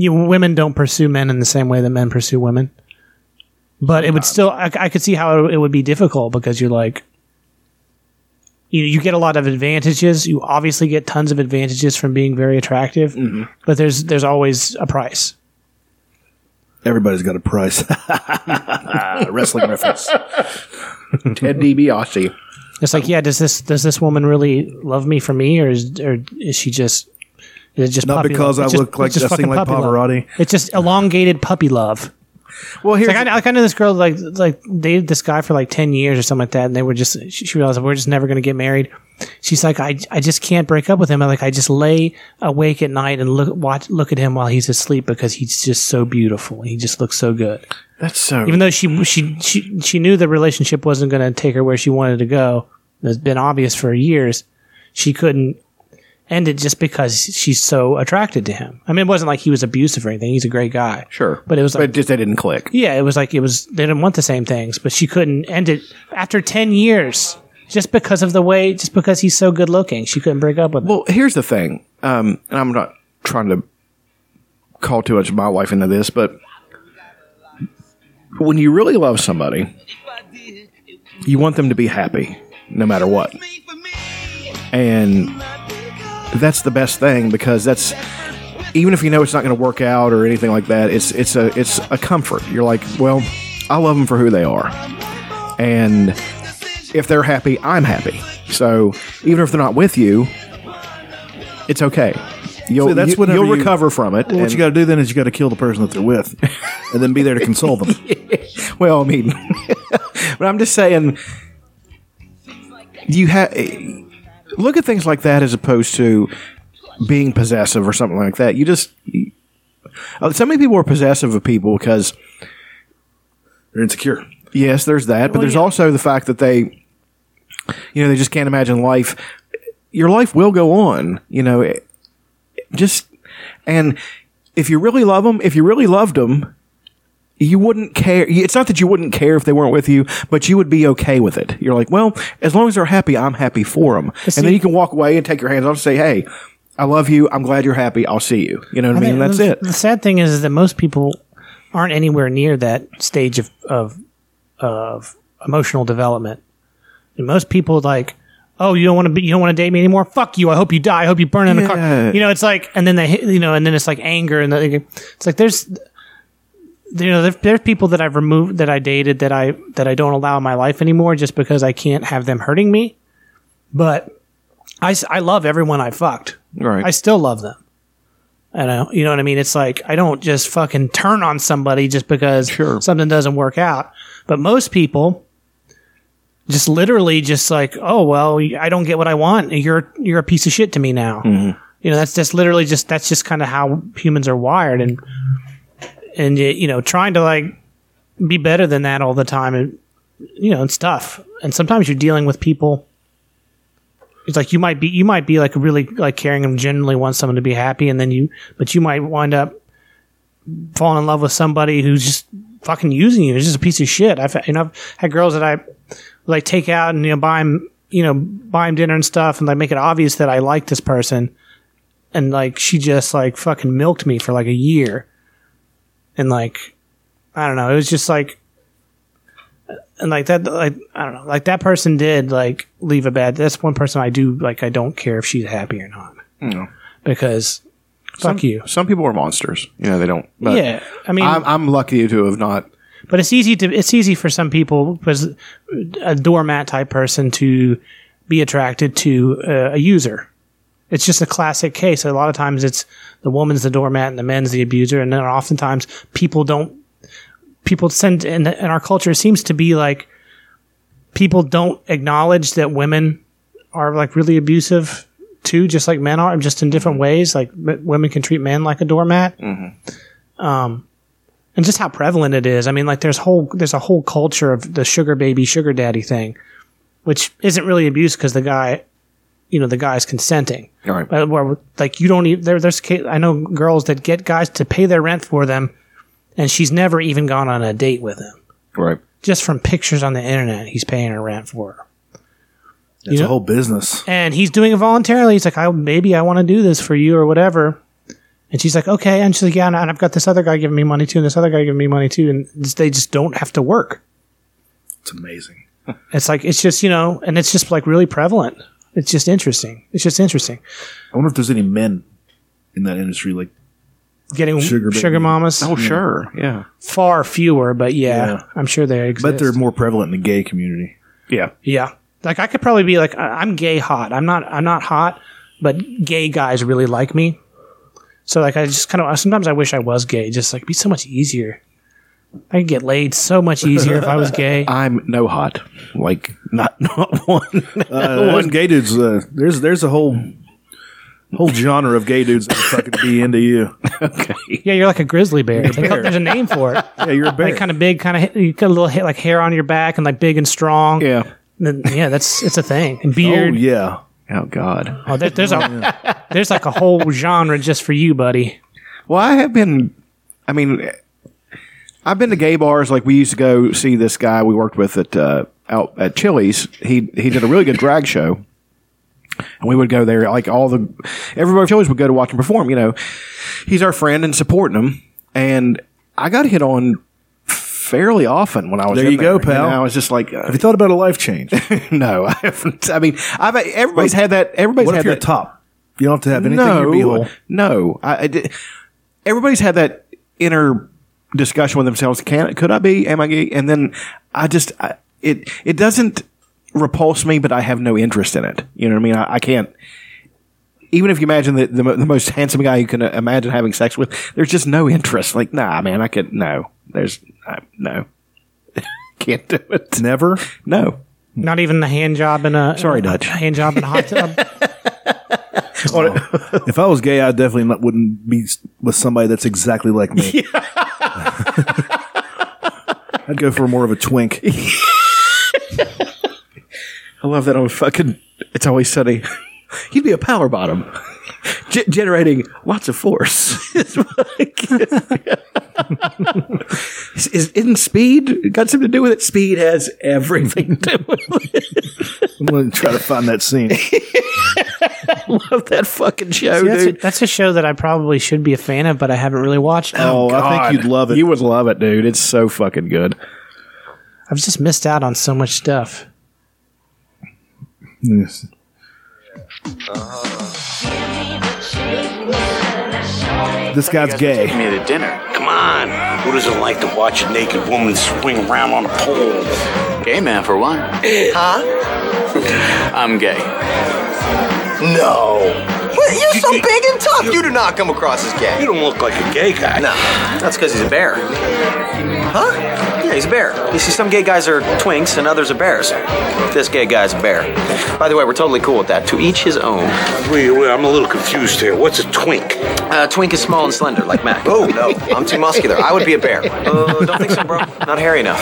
you women don't pursue men in the same way that men pursue women. But it would still, I, I could see how it would be difficult because you're like, you you get a lot of advantages. You obviously get tons of advantages from being very attractive, mm-hmm. but there's there's always a price. Everybody's got a price. Wrestling reference. Ted DiBiase. It's like, yeah, does this does this woman really love me for me, or is or is she just is it just Not because love? I It's just- look like it's just fucking like puppy love. Pavarotti. It's just elongated puppy love. Well, It's here's like I, I know this girl like like dated this guy for like ten years or something like that, and they were just she, she realized we're just never going to get married. She's like, I, I just can't break up with him. I like I just lay awake at night and look watch look at him while he's asleep because he's just so beautiful. He just looks so good. that's so. Even though she she she she knew the relationship wasn't going to take her where she wanted to go. It's been obvious for years. She couldn't end it just because she's so attracted to him. I mean, it wasn't like he was abusive or anything. He's a great guy. sure, But it was like- but just they didn't click. Yeah, it was like it was they didn't want the same things, but she couldn't end it after ten years just because of the way, just because he's so good looking. She couldn't break up with him. Well, here's the thing, um, and I'm not trying to call too much of my wife into this, but when you really love somebody, you want them to be happy no matter what. And that's the best thing because that's even if you know it's not going to work out or anything like that, it's it's a it's a comfort. You're like, well, I love them for who they are, and if they're happy, I'm happy. So even if they're not with you, it's okay. You'll See, that's you, will you- recover from it. Well, what you got to do then is you got to kill the person that they're with, and then be there to console them. well, I mean, but I'm just saying, you have look at things like that as opposed to being possessive or something like that. You just uh, so many people are possessive of people because They're insecure. yes, there's that, but there's also the fact that they, you know, they just can't imagine life. Your life will go on, you know. it- Just and if you really love them, if you really loved them, you wouldn't care. It's not that you wouldn't care if they weren't with you, but you would be okay with it. You're like, well, as long as they're happy, I'm happy for them. And then you can walk away and take your hands off and say, hey, I love you. I'm glad you're happy. I'll see you. You know what I, mean? That's the, it. The sad thing is that most people aren't anywhere near that stage of of, of emotional development. And most people like, oh, you don't want to be, you don't want to date me anymore. Fuck you. I hope you die. I hope you burn in a car. You know, it's like, and then they, hit- you know, and then it's like anger, and they, it's like there's, you know, there, there's people that I've removed that I dated that I that I don't allow in my life anymore just because I can't have them hurting me. But I, I love everyone I fucked. Right. I still love them. I know, you know what I mean? It's like I don't just fucking turn on somebody just because Sure. something doesn't work out. But most people just literally just like, oh well, I don't get what I want. You're you're a piece of shit to me now. Mm-hmm. You know, that's just literally just that's just kind of how humans are wired, and and you know, trying to like be better than that all the time, and you know, it's tough. And sometimes you're dealing with people. It's like you might be you might be like really like caring and genuinely want someone to be happy, and then you but you might wind up falling in love with somebody who's just fucking using you. It's just a piece of shit. I've you know I've had girls that I like take out and you know buy them you know buy them dinner and stuff, and like make it obvious that I like this person, and like she just like fucking milked me for like a year, and like I don't know, it was just like and like that like i don't know like that person did like leave a bad that's one person i do like i don't care if she's happy or not No. because fuck you Some people are monsters. You know, they don't. But yeah i mean I'm, I'm lucky to have not. but it's easy to it's easy for some people because a doormat type person to be attracted to uh, a user it's just a classic case. A lot of times it's the woman's the doormat and the man's the abuser. And then oftentimes people don't people send in, in our culture seems to be like people don't acknowledge that women are like really abusive too just like men are just in different ways. Like m- women can treat men like a doormat. Um and just how prevalent it is. I mean, like there's whole there's a whole culture of the sugar baby, sugar daddy thing, which isn't really abuse because the guy, you know, the guy's consenting. All right. But where like you don't even there, there's I know girls that get guys to pay their rent for them, and she's never even gone on a date with him. Right. Just from pictures on the internet, he's paying her rent for her, It's know- a whole business. and he's doing it voluntarily. He's like, I maybe I want to do this for you or whatever. And she's like, okay. And she's like, yeah, and I've got this other guy giving me money too, and this other guy giving me money too, and they just don't have to work. It's amazing. It's like it's just you know, and it's just like really prevalent. It's just interesting. It's just interesting. I wonder if there's any men in that industry like Getting Sugar sugar, mamas, Oh, sure. Yeah. far fewer, but yeah, Yeah. I'm sure they exist. but they're more prevalent in the gay community. Yeah. Yeah, like I could probably be like I- I'm gay hot. I'm not. I'm not hot, but gay guys really like me. So like I just kind of sometimes I wish I was gay. Just like it'd be so much easier. I could get laid so much easier if I was gay. I'm no hot. Like, not, not one. Uh, those gay dudes. Uh, there's there's a whole whole genre of gay dudes that would fucking be into you. okay. Yeah, you're like a grizzly bear. They call- There's a name for it. Yeah, you're a bear. Like kind of big, kind of you got a little hair, like hair on your back and like big and strong. yeah. And then, yeah, that's it's a thing. And oh yeah. Oh, God. Oh, there, there's a there's like a whole genre just for you, buddy. Well, I have been. I mean, I've been to gay bars. Like we used to go see this guy we worked with at uh, out at Chili's. He he did a really good drag show, and we would go there. Like all the everybody at Chili's would go to watch him perform. You know, he's our friend and supporting him. And I got hit on fairly often when I was There you go, pal. And I was just like, uh, Have you thought about a life change? no, I haven't. I mean, I've everybody's had that. Everybody's what had if you're that. top? You don't have to have anything No, no. I, I did- everybody's had that inner discussion with themselves. Can it, could I be? Am I gay? And then I just I, it it doesn't repulse me, but I have no interest in it. You know what I mean? I, I can't. Even if you imagine the, the the most handsome guy you can imagine having sex with, there's just no interest. Like, nah, man, I could no. There's I, no, can't do it. Never. No. Not even the hand job in a Sorry, in a Dutch. hand job in a hot tub. If I was gay, I definitely not, wouldn't be with somebody that's exactly like me. I'd go for more of a twink. I love that on fucking. It's always sunny. He'd be a power bottom, Ge- generating lots of force. It's like- is, is, isn't speed got something to do with it? Speed has everything to do with it. I'm going to try to find that scene. love that fucking show, See, that's, a, dude. that's a show that I probably should be a fan of, but I haven't really watched. Oh, I think you'd love it. You would love it, dude. It's so fucking good. I've just missed out on so much stuff. Yes. Uh-huh. This guy's gay. me to dinner. Come on. Who doesn't like to watch a naked woman swing around on a pole? Gay man, for one. Huh? I'm gay. No. What? You're so big and tough. You do not come across as gay. You don't look like a gay guy. No, that's because he's a bear. Huh? Yeah, he's a bear. You see, some gay guys are twinks and others are bears. This gay guy's a bear. By the way, we're totally cool with that. To each his own. Wait, wait, I'm a little confused here. What's a twink? Uh, twink is small and slender, like Mac. Oh, no. I'm too muscular. I would be a bear. Uh, don't think so, bro. Not hairy enough.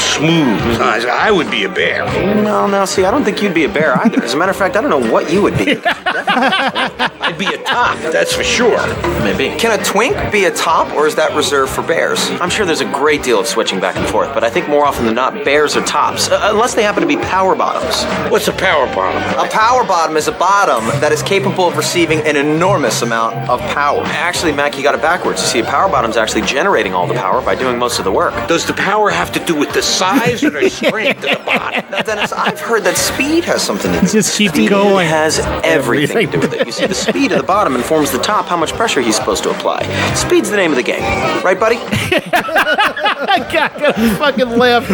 Smooth. I, I would be a bear. No, no, see, I don't think you'd be a bear either. As a matter of fact, I don't know what you would be. I'd be a top, that's for sure. Maybe. Can a twink be a top, or is that reserved for bears? I'm sure there's a great deal of switching back and forth, but I think more often than not, bears are tops, uh, unless they happen to be power bottoms. What's a power bottom? A power bottom is a bottom that is capable of receiving an enormous amount of power. Actually, Mac, you got it backwards. You see, a power bottom's actually generating all the power by doing most of the work. Does the power have to do with the size or the strength of the bottom? Now, Dennis, I've heard that speed has something to do with it. Just keep Speed going. has everything to do with it. You see, the speed of the bottom informs the top how much pressure he's supposed to apply. Speed's the name of the game. Right, buddy? fucking left.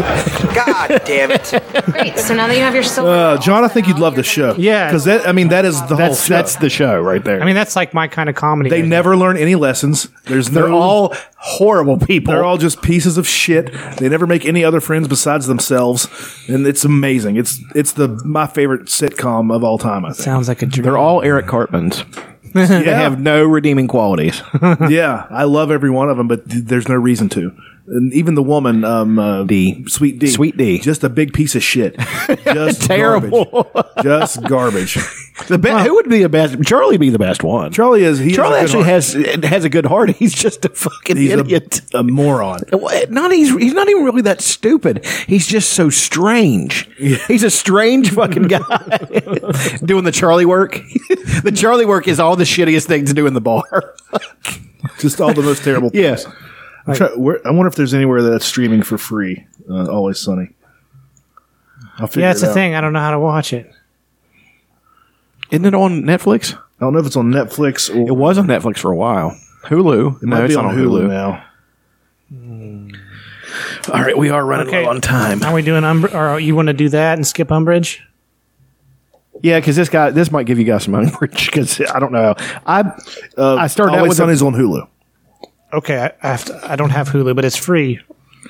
God damn it. Great. So now that you have your silver, Uh, John, I think you'd love the show. Yeah. because that I mean that is the whole That's show. that's the show right there. I mean, that's like my kind of comedy. they right never learn any lessons. There's they're no, all horrible people. they're all just pieces of shit. They never make any other friends besides themselves, and it's amazing. It's it's the my favorite sitcom of all time. I think. Sounds like a dream. They're all Eric Cartmans. They have no redeeming qualities. yeah, I love every one of them, but th- there's no reason to. And even the woman, um, uh, D. Sweet D, Sweet D. just a big piece of shit, just Terrible. garbage. just garbage. The be- who would be the best? Charlie would be the best one. Charlie is. He Charlie a good actually heart. has has a good heart. He's just a fucking He's idiot. a, moron. Well, Not he's he's not even really that stupid. He's just so strange. He's a strange fucking guy doing the Charlie work. the Charlie work is all the shittiest thing to do in the bar. Just all the most terrible. Yeah. Things. I'm try- where, I wonder if there's anywhere that's streaming for free. Uh, Always Sunny. I'll figure Yeah, it's it a out. thing. I don't know how to watch it. Isn't it on Netflix? I don't know if it's on Netflix or It was on Netflix for a while. Hulu. It might no, be it's on, not Hulu, now. All right, we are running Okay. low on time. Are we doing Umbr- or you want to do that and skip Umbridge? Yeah, because this guy, this might give you guys some umbrage. Because I don't know. I Uh, I started out Always with Sunny's on Hulu. Okay, I, I have to, I don't have Hulu, but it's free.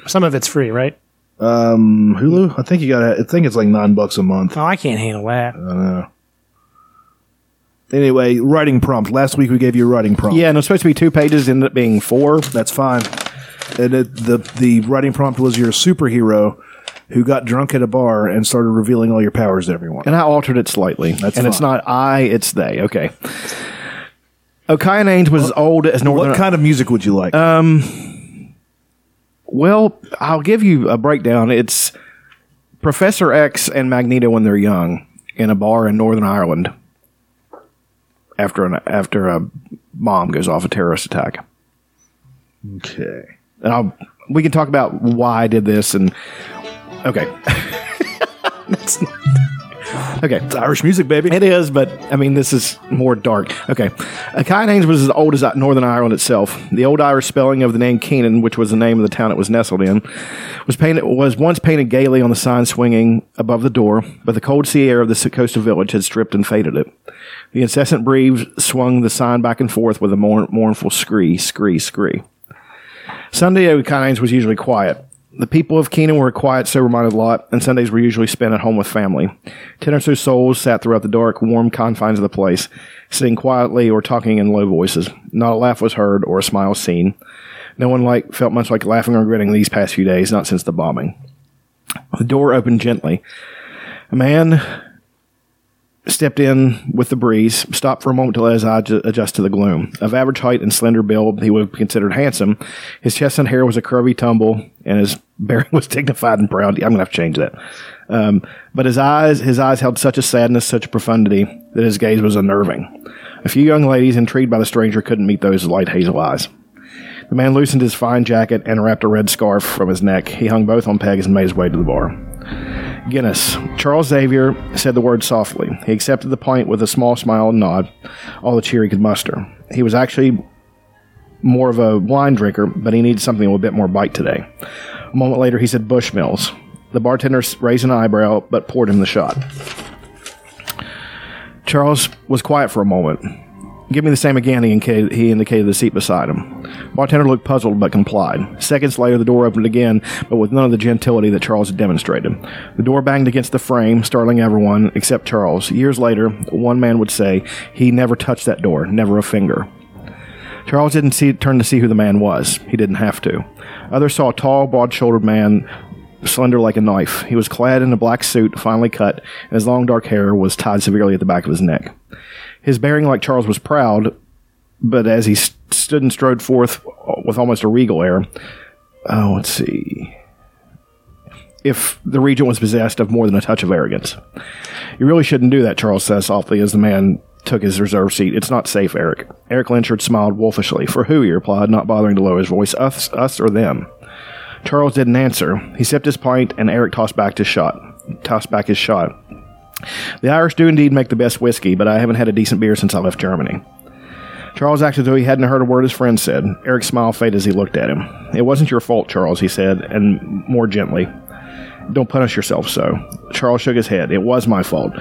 Some of it's free, right? Um, Hulu. I think you got. I think it's like nine bucks a month. Oh, I can't handle that. I don't know. Anyway, writing prompt. Last week we gave you a writing prompt. yeah, and it's supposed to be two pages. Ended up being four. That's fine. And it, the the writing prompt was you're superhero who got drunk at a bar and started revealing all your powers to everyone. And I altered it slightly. That's and it's not I, it's they. Okay. Okayan Ains was as old as Northern. What kind of music would you like? Um, well, I'll give you a breakdown. It's Professor X and Magneto when they're young in a bar in Northern Ireland after an after a bomb goes off a terrorist attack. okay. And I'll we can talk about why I did this and okay. That's not- okay. It's Irish music, baby. It is, but I mean, this is more dark. Okay. Uh, Kynanes was as old as Northern Ireland itself. The old Irish spelling of the name Keenan, which was the name of the town it was nestled in, was painted was once painted gaily on the sign swinging above the door, but the cold sea air of the coastal village had stripped and faded it. The incessant breeze swung the sign back and forth with a mourn, mournful scree, scree, scree. Sunday at Kynanes was usually quiet. The people of Keenan were a quiet, sober-minded lot, and Sundays were usually spent at home with family. Ten or so souls sat throughout the dark, warm confines of the place, sitting quietly or talking in low voices. Not a laugh was heard or a smile seen. No one like felt much like laughing or grinning these past few days, not since the bombing. The door opened gently. A man stepped in with the breeze, stopped for a moment to let his eye adjust to the gloom. Of average height and slender build, he would have considered handsome. His chestnut hair was a curvy tumble, and his bearing was dignified and proud. I'm to have to change that. Um, but his eyes, his eyes held such a sadness, such a profundity, that his gaze was unnerving. A few young ladies, intrigued by the stranger, couldn't meet those light hazel eyes. The man loosened his fine jacket and wrapped a red scarf from his neck. He hung both on pegs and made his way to the bar. Guinness. Charles Xavier said the word softly. He accepted the pint with a small smile and nod, all the cheer he could muster. He was actually more of a wine drinker, but he needed something with a bit more bite today. A moment later, he said Bushmills. The bartender raised an eyebrow, but poured him the shot. Charles was quiet for a moment. Give me the same again, he indicated, he indicated the seat beside him. Bartender looked puzzled but complied. Seconds later, the door opened again, but with none of the gentility that Charles had demonstrated. The door banged against the frame, startling everyone except Charles. Years later, one man would say, He never touched that door, never a finger. Charles didn't see, turn to see who the man was. He didn't have to. Others saw a tall, broad shouldered man, slender like a knife. He was clad in a black suit, finely cut, and his long dark hair was tied severely at the back of his neck. His bearing, like Charles, was proud, but as he st- stood and strode forth with almost a regal air, oh, let's see. If the regent was possessed of more than a touch of arrogance. You really shouldn't do that, Charles says softly as the man took his reserved seat. It's not safe, Eric. Eric Lehnsherr smiled wolfishly. For who, he replied, not bothering to lower his voice. Us, us or them? Charles didn't answer. He sipped his pint, and Eric tossed back his shot. Tossed back his shot. The Irish do indeed make the best whiskey, but I haven't had a decent beer since I left Germany. Charles acted as though he hadn't heard a word his friend said. Eric's smile faded as he looked at him. It wasn't your fault, Charles, he said, and more gently. Don't punish yourself so. Charles shook his head. It was my fault.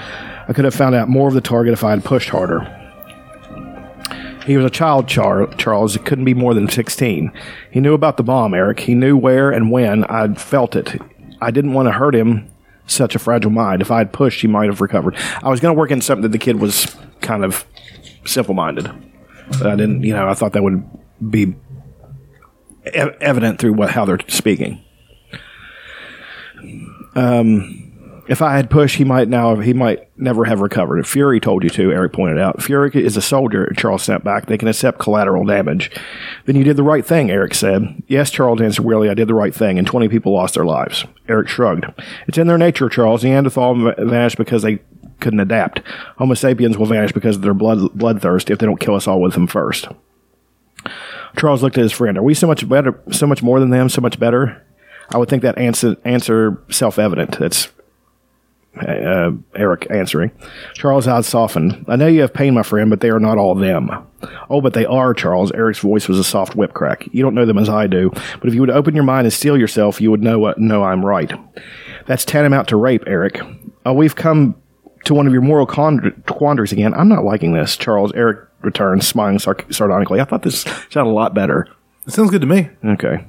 I could have found out more of the target if I had pushed harder. He was a child, Char- Charles. It couldn't be more than 16. He knew about the bomb, Eric. He knew where and when. I'd felt it. I didn't want to hurt him, such a fragile mind. If I had pushed, he might have recovered. I was going to work in something that the kid was kind of simple minded. I didn't, you know, I thought that would be evident through what, how they're speaking. Um, If I had pushed, he might now he might never have recovered. If Fury told you to, Eric pointed out. Fury is a soldier, Charles snapped back. They can accept collateral damage. Then you did the right thing, Eric said. Yes, Charles answered wearily, I did the right thing, and 20 people lost their lives. Eric shrugged. It's in their nature, Charles. Neanderthal va- vanished because they couldn't adapt. Homo sapiens will vanish because of their blood bloodthirst if they don't kill us all with them first. Charles looked at his friend. Are we so much better, so much more than them, so much better? I would think that answer answer self evident. That's uh, Eric answering. Charles' eyes softened. I know you have pain, my friend, but they are not all them. Oh, but they are, Charles. Eric's voice was a soft whip crack. You don't know them as I do, but if you would open your mind and steel yourself, you would know what, know I'm right. That's tantamount to rape, Eric. Oh, we've come to one of your moral quandaries again. I'm not liking this, Charles. Eric returned, smiling sar- sardonically. I thought this sounded a lot better. It sounds good to me. Okay.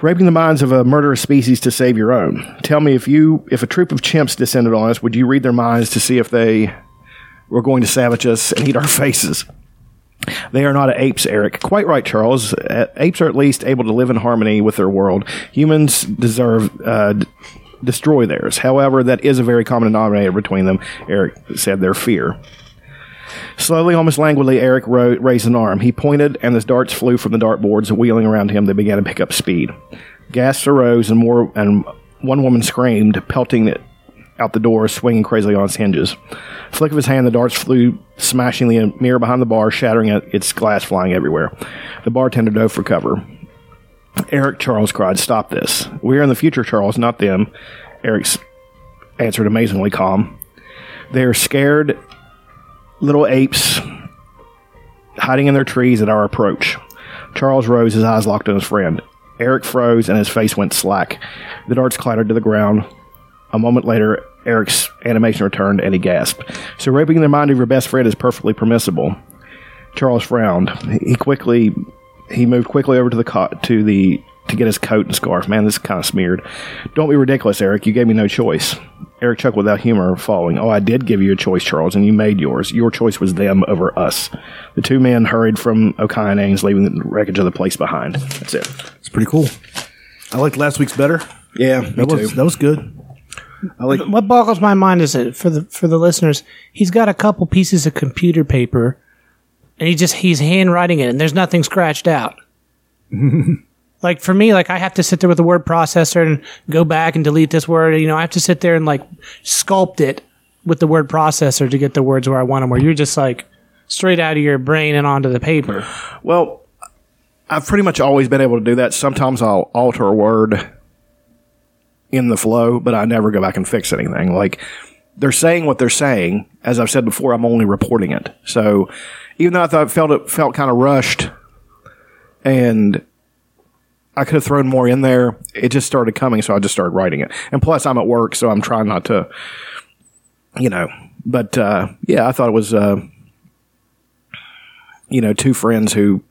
Raping the minds of a murderous species to save your own. Tell me if you if a troop of chimps descended on us, would you read their minds to see if they were going to savage us and eat our faces? They are not apes, Eric. Quite right, Charles. Apes are at least able to live in harmony with their world. Humans deserve uh, destroy theirs. However, that is a very common denominator between them. Eric said their fear. Slowly, almost languidly, Eric ro- raised an arm. He pointed, and as darts flew from the dartboards, wheeling around him, they began to pick up speed. Gasps arose, and more, and one woman screamed, pelting it out the door, swinging crazily on its hinges. Flick of his hand, the darts flew, smashing the mirror behind the bar, shattering it, its glass flying everywhere. The bartender dove for cover. Eric, Charles cried, Stop this. We are in the future, Charles, not them. Eric answered amazingly calm. They are scared little apes hiding in their trees at our approach. Charles rose, his eyes locked on his friend. Eric froze and his face went slack. The darts clattered to the ground. A moment later, Eric's animation returned and he gasped. So, raping the mind of your best friend is perfectly permissible. Charles frowned. He quickly he moved quickly over to the co- to the to get his coat and scarf. Man, this is kind of smeared. Don't be ridiculous, Eric. You gave me no choice. Eric chuckled without humor, following. Oh, I did give you a choice, Charles, and you made yours. Your choice was them over us. The two men hurried from O'Kine Ains, leaving the wreckage of the place behind. That's it. It's pretty cool. I liked last week's better. Yeah, me that was too. that was good. I like what boggles my mind is that for the for the listeners, he's got a couple pieces of computer paper, and he just he's handwriting it, and there's nothing scratched out. like for me, like I have to sit there with the word processor and go back and delete this word. You know, I have to sit there and like sculpt it with the word processor to get the words where I want them. Where you're just like straight out of your brain and onto the paper. Well, I've pretty much always been able to do that. Sometimes I'll alter a word in the flow, but I never go back and fix anything. Like they're saying what they're saying. As I've said before, I'm only reporting it. So even though I thought felt it felt kind of rushed, and I could have thrown more in there, it just started coming. So I just started writing it. And plus, I'm at work, so I'm trying not to, you know. But uh, yeah, I thought it was, uh, you know, two friends who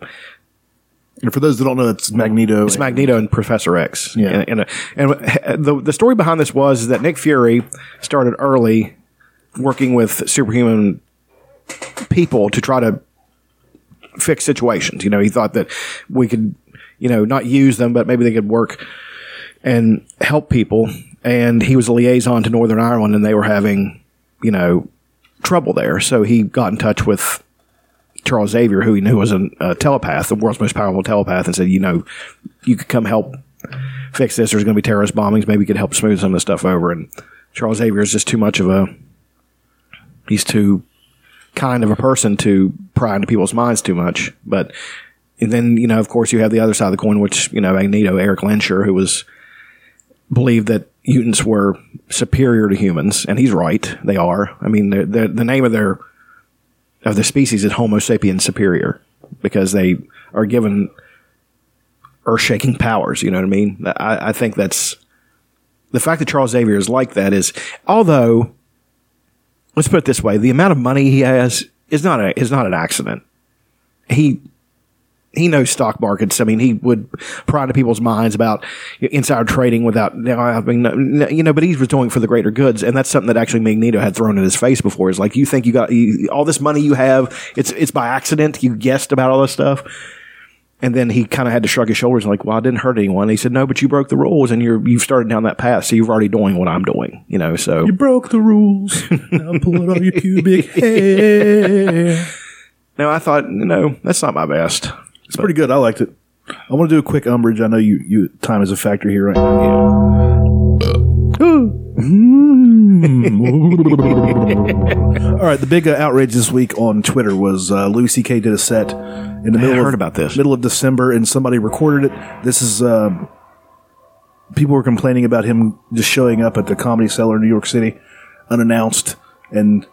And for those that don't know, it's Magneto. it's Magneto and Professor X. Yeah. And, and, and the, the story behind this was that Nick Fury started early working with superhuman people to try to fix situations. You know, he thought that we could, you know, not use them, but maybe they could work and help people. And he was a liaison to Northern Ireland and they were having, you know, trouble there. So he got in touch with Charles Xavier, who he knew was a, telepath, the world's most powerful telepath, and said, you know, you could come help fix this. There's going to be terrorist bombings. Maybe you could help smooth some of the stuff over. And Charles Xavier is just too much of a, he's too kind of a person to pry into people's minds too much. But, and then, you know, of course, you have the other side of the coin, which, you know, Magneto, Eric Lehnsherr, who was, believed that mutants were superior to humans, and he's right. They are. I mean, they're, they're, the name of their of the species is Homo sapiens superior because they are given earth shaking powers. You know what I mean? I, I think that's the fact that Charles Xavier is like that is, although, let's put it this way: the amount of money he has is not a is not an accident. He he knows stock markets. I mean, he would pry into people's minds about insider trading without, you know, I mean, you know, but he was doing it for the greater goods. And that's something that actually Magneto had thrown in his face before is like, you think you got you, all this money you have, it's, it's by accident. You guessed about all this stuff. And then he kind of had to shrug his shoulders and like, well, I didn't hurt anyone. He said, no, but you broke the rules and you're you've started down that path, so you're already doing what I'm doing. You know, so You broke the rules. now pull it on your pubic hair. no, I thought, no, that's not my best. It's pretty good. I liked it. I want to do a quick umbrage. I know you, you time is a factor here right now. All right, the big uh, outrage this week on Twitter was uh, Louis C.K. did a set in the I middle heard of, about this. middle of December, and somebody recorded it. This is um, people were complaining about him just showing up at the Comedy Cellar in New York City unannounced, and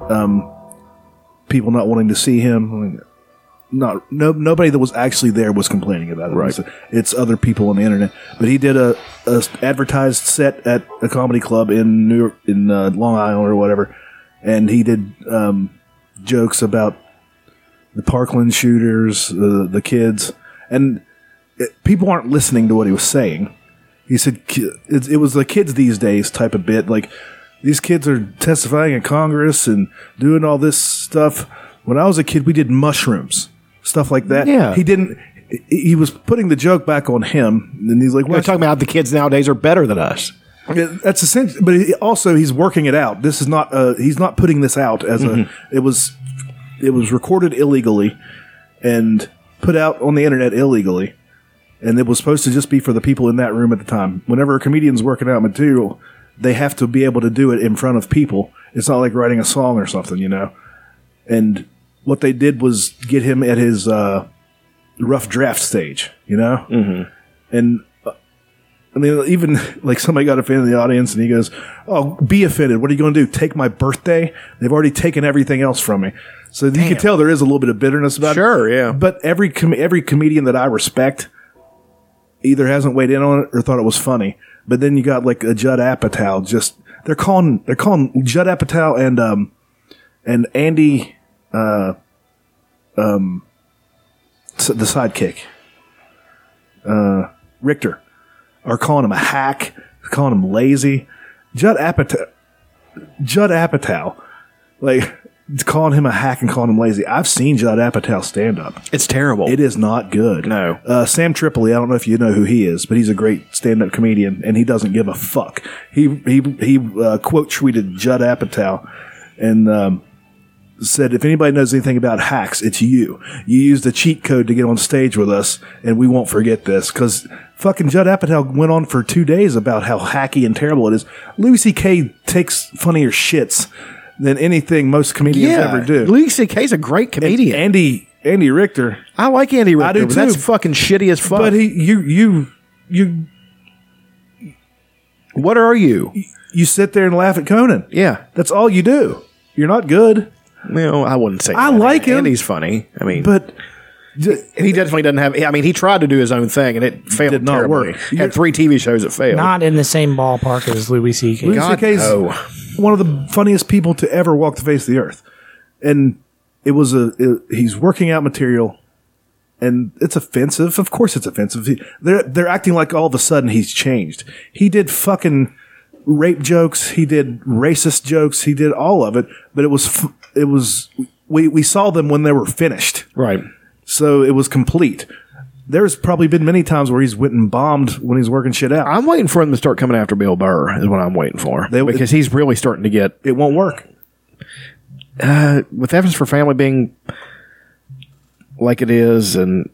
um, people not wanting to see him. Not no nobody that was actually there was complaining about it. Right. It's, it's other people on the internet. But he did a, a advertised set at a comedy club in New York, in uh, Long Island or whatever, and he did um, jokes about the Parkland shooters, uh, the kids, and it, people aren't listening to what he was saying. He said it, it was the kids these days type of bit. Like these kids are testifying in Congress and doing all this stuff. When I was a kid, we did mushrooms, stuff like that. Yeah. he didn't. he- was putting the joke back on him, and he's like, We're talking about the kids nowadays are better than us. That's essential, but he, also he's working it out. This is not. Uh, he's not putting this out as a. It was. It was recorded illegally, and put out on the internet illegally, and it was supposed to just be for the people in that room at the time. Whenever a comedian's working out material, they have to be able to do it in front of people. It's not like writing a song or something, you know. And what they did was get him at his uh, rough draft stage, you know. Mm-hmm. And I mean, even like somebody got offended in the audience, and he goes, "Oh, be offended. What are you going to do? Take my birthday? They've already taken everything else from me." So you can tell there is a little bit of bitterness about it. Sure, yeah. But every com- every comedian that I respect either hasn't weighed in on it or thought it was funny. But then you got like a Judd Apatow. Just they're calling they're calling Judd Apatow and um and Andy uh um the sidekick uh Richter are calling him a hack, calling him lazy. Judd Apatow, Judd Apatow, like calling him a hack and calling him lazy. I've seen Judd Apatow stand up. It's terrible. It is not good. No. Uh, Sam Tripoli, I don't know if you know who he is, but he's a great stand up comedian and he doesn't give a fuck. He, he, he uh, quote tweeted Judd Apatow and, um, said, if anybody knows anything about hacks, it's you. You used a cheat code to get on stage with us, and we won't forget this. Because fucking Judd Apatow went on for two days about how hacky and terrible it is. Louis C.K. takes funnier shits than anything most comedians ever do. Louis C.K.'s a great comedian. And Andy Andy Richter, I like Andy Richter, I do but that's too. fucking shitty as fuck. but he you you you what are you? you sit there and laugh at Conan. Yeah. That's all you do. You're not good, Well, I wouldn't say. I that. like him. Andy's funny. I mean, but j- and he definitely doesn't have. I mean, he tried to do his own thing, and it failed. Did not terribly. work. Had three TV shows that failed. Not in the same ballpark as Louis C.K. Louis God, C.K.'s no. one of the funniest people to ever walk the face of the earth, and it was a it- he's working out material, and it's offensive. Of course, it's offensive. He- They're they're acting like all of a sudden he's changed. He did fucking rape jokes. He did racist jokes. He did all of it, but it was f- it was we we saw them when they were finished. Right. So it was complete. There's probably been many times where he's went and bombed when he's working shit out. I'm waiting for him to start coming after Bill Burr. Is what I'm waiting for They- because he's really starting to get it won't work. uh, with F Is for Family being like it is, and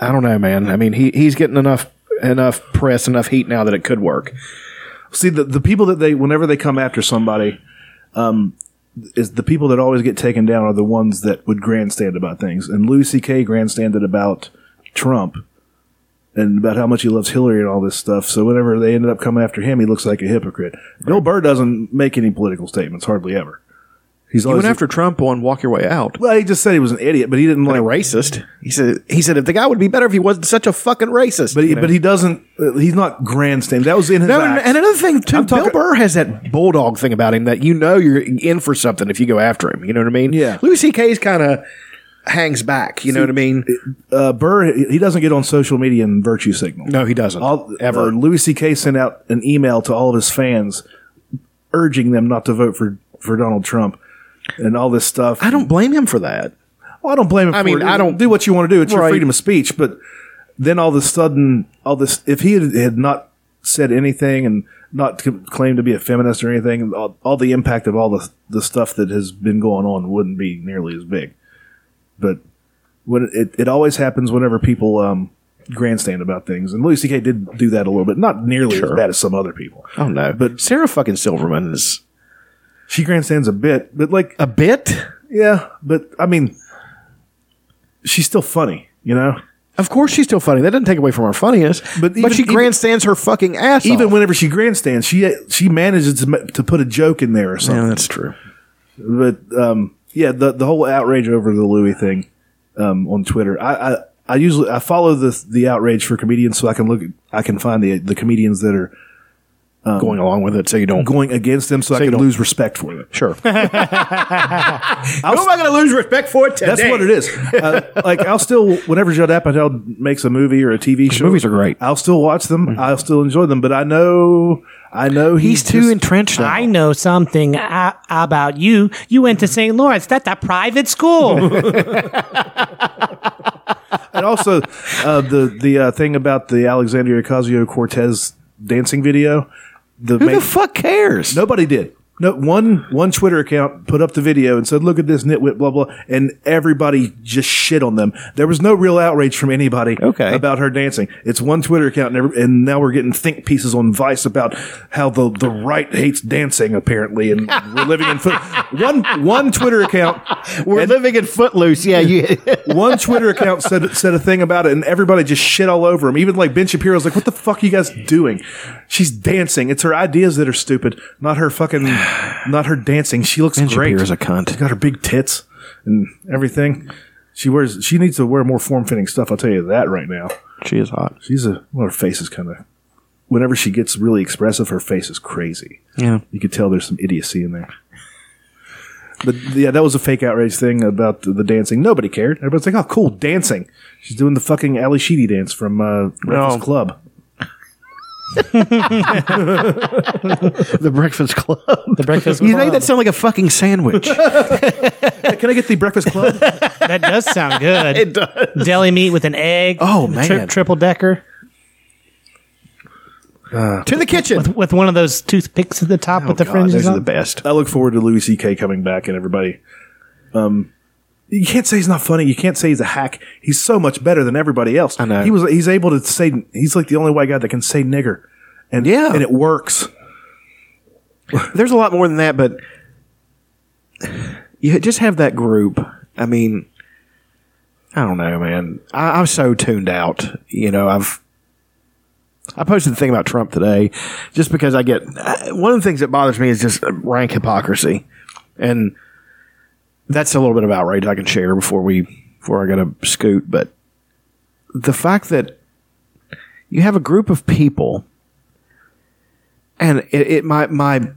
I don't know, man. I mean, he he's getting enough enough press, enough heat now that it could work. See the the people that they whenever they come after somebody, um, is the people that always get taken down are the ones that would grandstand about things. And Louis C.K. grandstanded about Trump and about how much he loves Hillary and all this stuff. So whenever they ended up coming after him, he looks like a hypocrite. Bill Burr doesn't make any political statements hardly ever. He's He always went after Trump on Walk Your Way Out. Well, he just said he was an idiot, but he didn't like a racist. He said he said if the guy would be better if he wasn't such a fucking racist. But he, you but he doesn't. Uh, he's not grandstanding. That was in his. No, and, act. and another thing too, I'm Bill talking- Burr has that bulldog thing about him that you know you're in for something if you go after him. You know what I mean? Yeah. Louis C.K.'s kind of hangs back. You know what I mean? uh, Burr, he doesn't get on social media and virtue signal. No, he doesn't all, ever. uh, Louis C.K. sent out an email to all of his fans urging them not to vote for, for Donald Trump and all this stuff. I don't blame him for that. Well, I don't blame him. I for mean, it. I don't- do what you want to do. It's your freedom of speech. But then all of a sudden, all this, if he had, had not said anything and not c- claimed to be a feminist or anything, all, all the impact of all the the stuff that has been going on wouldn't be nearly as big. But when it, it always happens whenever people um, grandstand about things, and Louis C.K. did do that a little bit, not nearly as bad as some other people. Oh no, but Sarah fucking Silverman is She grandstands a bit, but like a bit. yeah, but I mean, she's still funny, you know. Of course, she's still funny. That doesn't take away from her funniness. But But, even- she even- grandstands her fucking ass Even off. whenever she grandstands, she she manages to to put a joke in there or something. yeah, that's true. But um, yeah, the the whole outrage over the Louis thing um, on Twitter. I, I I usually I follow the the outrage for comedians so I can look I can find the the comedians that are Going along with it, so you don't. going against them so, I can lose respect for them. Sure. Who am I going to lose respect for today? That's what it is. Uh, like I'll still, whenever Judd Apatow makes a movie or a TV show, movies are great. I'll still watch them. I'll still enjoy them. But I know, I know He's too just- entrenched. Now. I know something a- about you. You went to St. Lawrence. That's a private school. and also uh, the the uh, thing about the Alexandria Ocasio Cortez dancing video. The, Who main- the fuck cares? nobody did. No one one Twitter account put up the video and said, "Look at this nitwit," blah blah, and everybody just shit on them. There was no real outrage from anybody Okay. about her dancing. It's one Twitter account, and, every, and now we're getting think pieces on Vice about how the the right hates dancing apparently, and we're living in foot. One one Twitter account We're living in Footloose. Yeah, you. one Twitter account said said a thing about it, and everybody just shit all over him. Even like Ben Shapiro's like, "What the fuck are you guys doing?" She's dancing. It's her ideas that are stupid, not her fucking, not her dancing. She looks Ben great. Shapiro's a cunt. She's got her big tits and everything. She wears. She needs to wear more form fitting stuff. I'll tell you that right now. she is hot. She's a. Well, her face is kind of. Whenever she gets really expressive, her face is crazy. Yeah. You could tell there's some idiocy in there. But yeah, that was a fake outrage thing about the, the dancing. Nobody cared. Everybody's like, "Oh, cool, dancing." She's doing the fucking Ally Sheedy dance from uh, Breakfast. Club. The Breakfast Club. the breakfast Club. You club. made that sound like a fucking sandwich. Can I get the Breakfast Club? that does sound good. it does. Deli meat with an egg. Oh, man. triple decker to the kitchen. with, with one of those toothpicks at the top with the God, fringes those are on. the best. I look forward to Louis C.K. coming back and everybody. Um, you can't say he's not funny. You can't say he's a hack. He's so much better than everybody else. I know. He was. He's able to say. He's like the only white guy that can say nigger, and Yeah. and it works. There's a lot more than that, but you just have that group. I mean, I don't know, man. I, I'm so tuned out. You know, I've I posted the thing about Trump today, just because I get uh, one of the things that bothers me is just rank hypocrisy, and that's a little bit of outrage I can share before we before I got to scoot. But the fact that you have a group of people, and it, it my my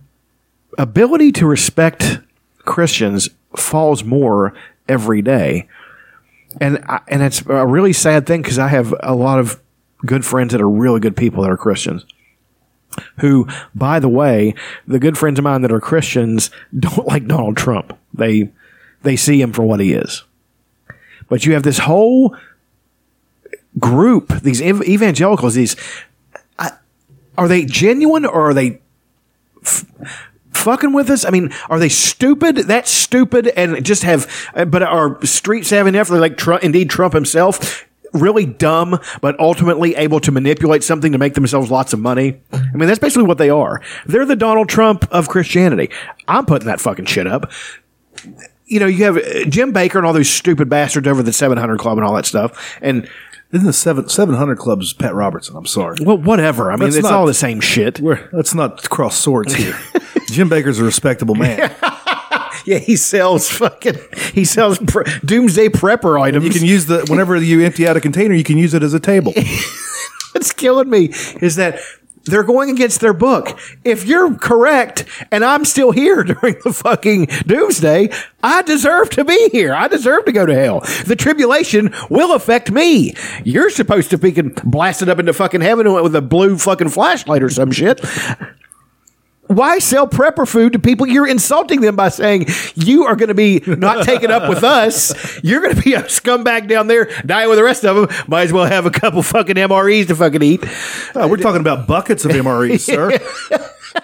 ability to respect Christians falls more every day. And I, and it's a really sad thing because I have a lot of good friends that are really good people that are Christians. Who, by the way, the good friends of mine that are Christians don't like Donald Trump. They they see him for what he is. But you have this whole group, these ev- evangelicals. These I, are they genuine or are they fucking with us? I mean, are they stupid? That's stupid, and just have, uh, but are street savvy enough? Like indeed Trump himself, really dumb, but ultimately able to manipulate something to make themselves lots of money. I mean, that's basically what they are. They're the Donald Trump of Christianity. I'm putting that fucking shit up. You know, you have uh, Jim Bakker and all those stupid bastards over the 700 Club and all that stuff, and. Isn't the seven seven hundred clubs Pat Robertson? I'm sorry. Well, whatever. I mean, Let's it's not- all the same shit. Let's not cross swords here. Jim Bakker's a respectable man. Yeah, he sells fucking. He sells pre- doomsday prepper items. You can use the whenever you empty out a container, you can use it as a table. What's killing me is that they're going against their book. If you're correct and I'm still here during the fucking doomsday, I deserve to be here. I deserve to go to hell. The tribulation will affect me. You're supposed to be blasted up into fucking heaven with a blue fucking flashlight or some shit. Why sell prepper food to people? You're insulting them by saying you are going to be not taken up with us. You're going to be a scumbag down there, dying with the rest of them. Might as well have a couple fucking MREs to fucking eat. Oh, we're talking about buckets of MREs, sir.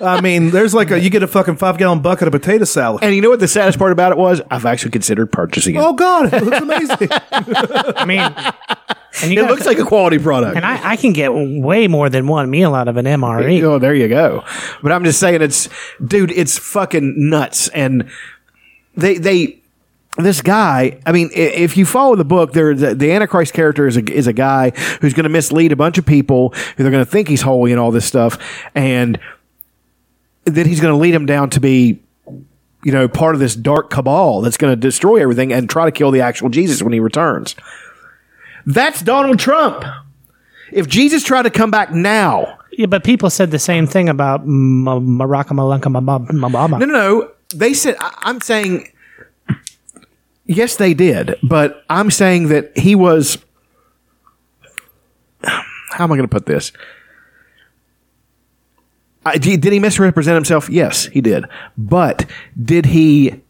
I mean, there's like a you get a fucking five gallon bucket of potato salad. And you know what the saddest part about it was? I've actually considered purchasing it. Oh God, it looks amazing. I mean, and it gotta- looks like a quality product. and I, I can get way more than one meal out of an MRE. Oh, there you go. But I'm just saying, it's dude, it's fucking nuts. And they they this guy. I mean, if you follow the book, there the, the Antichrist character is a is a guy who's going to mislead a bunch of people who they're going to think he's holy and all this stuff, and then he's going to lead them down to be. You know, part of this dark cabal that's going to destroy everything and try to kill the actual Jesus when he returns. That's Donald Trump. If Jesus tried to come back now, Yeah, but people said the same thing about M- Maraka Malanka Mabama. No, no, no. They said I, I'm saying yes, they did, but I'm saying that he was. How am I going to put this? I, did he misrepresent himself? Yes, he did. But did he?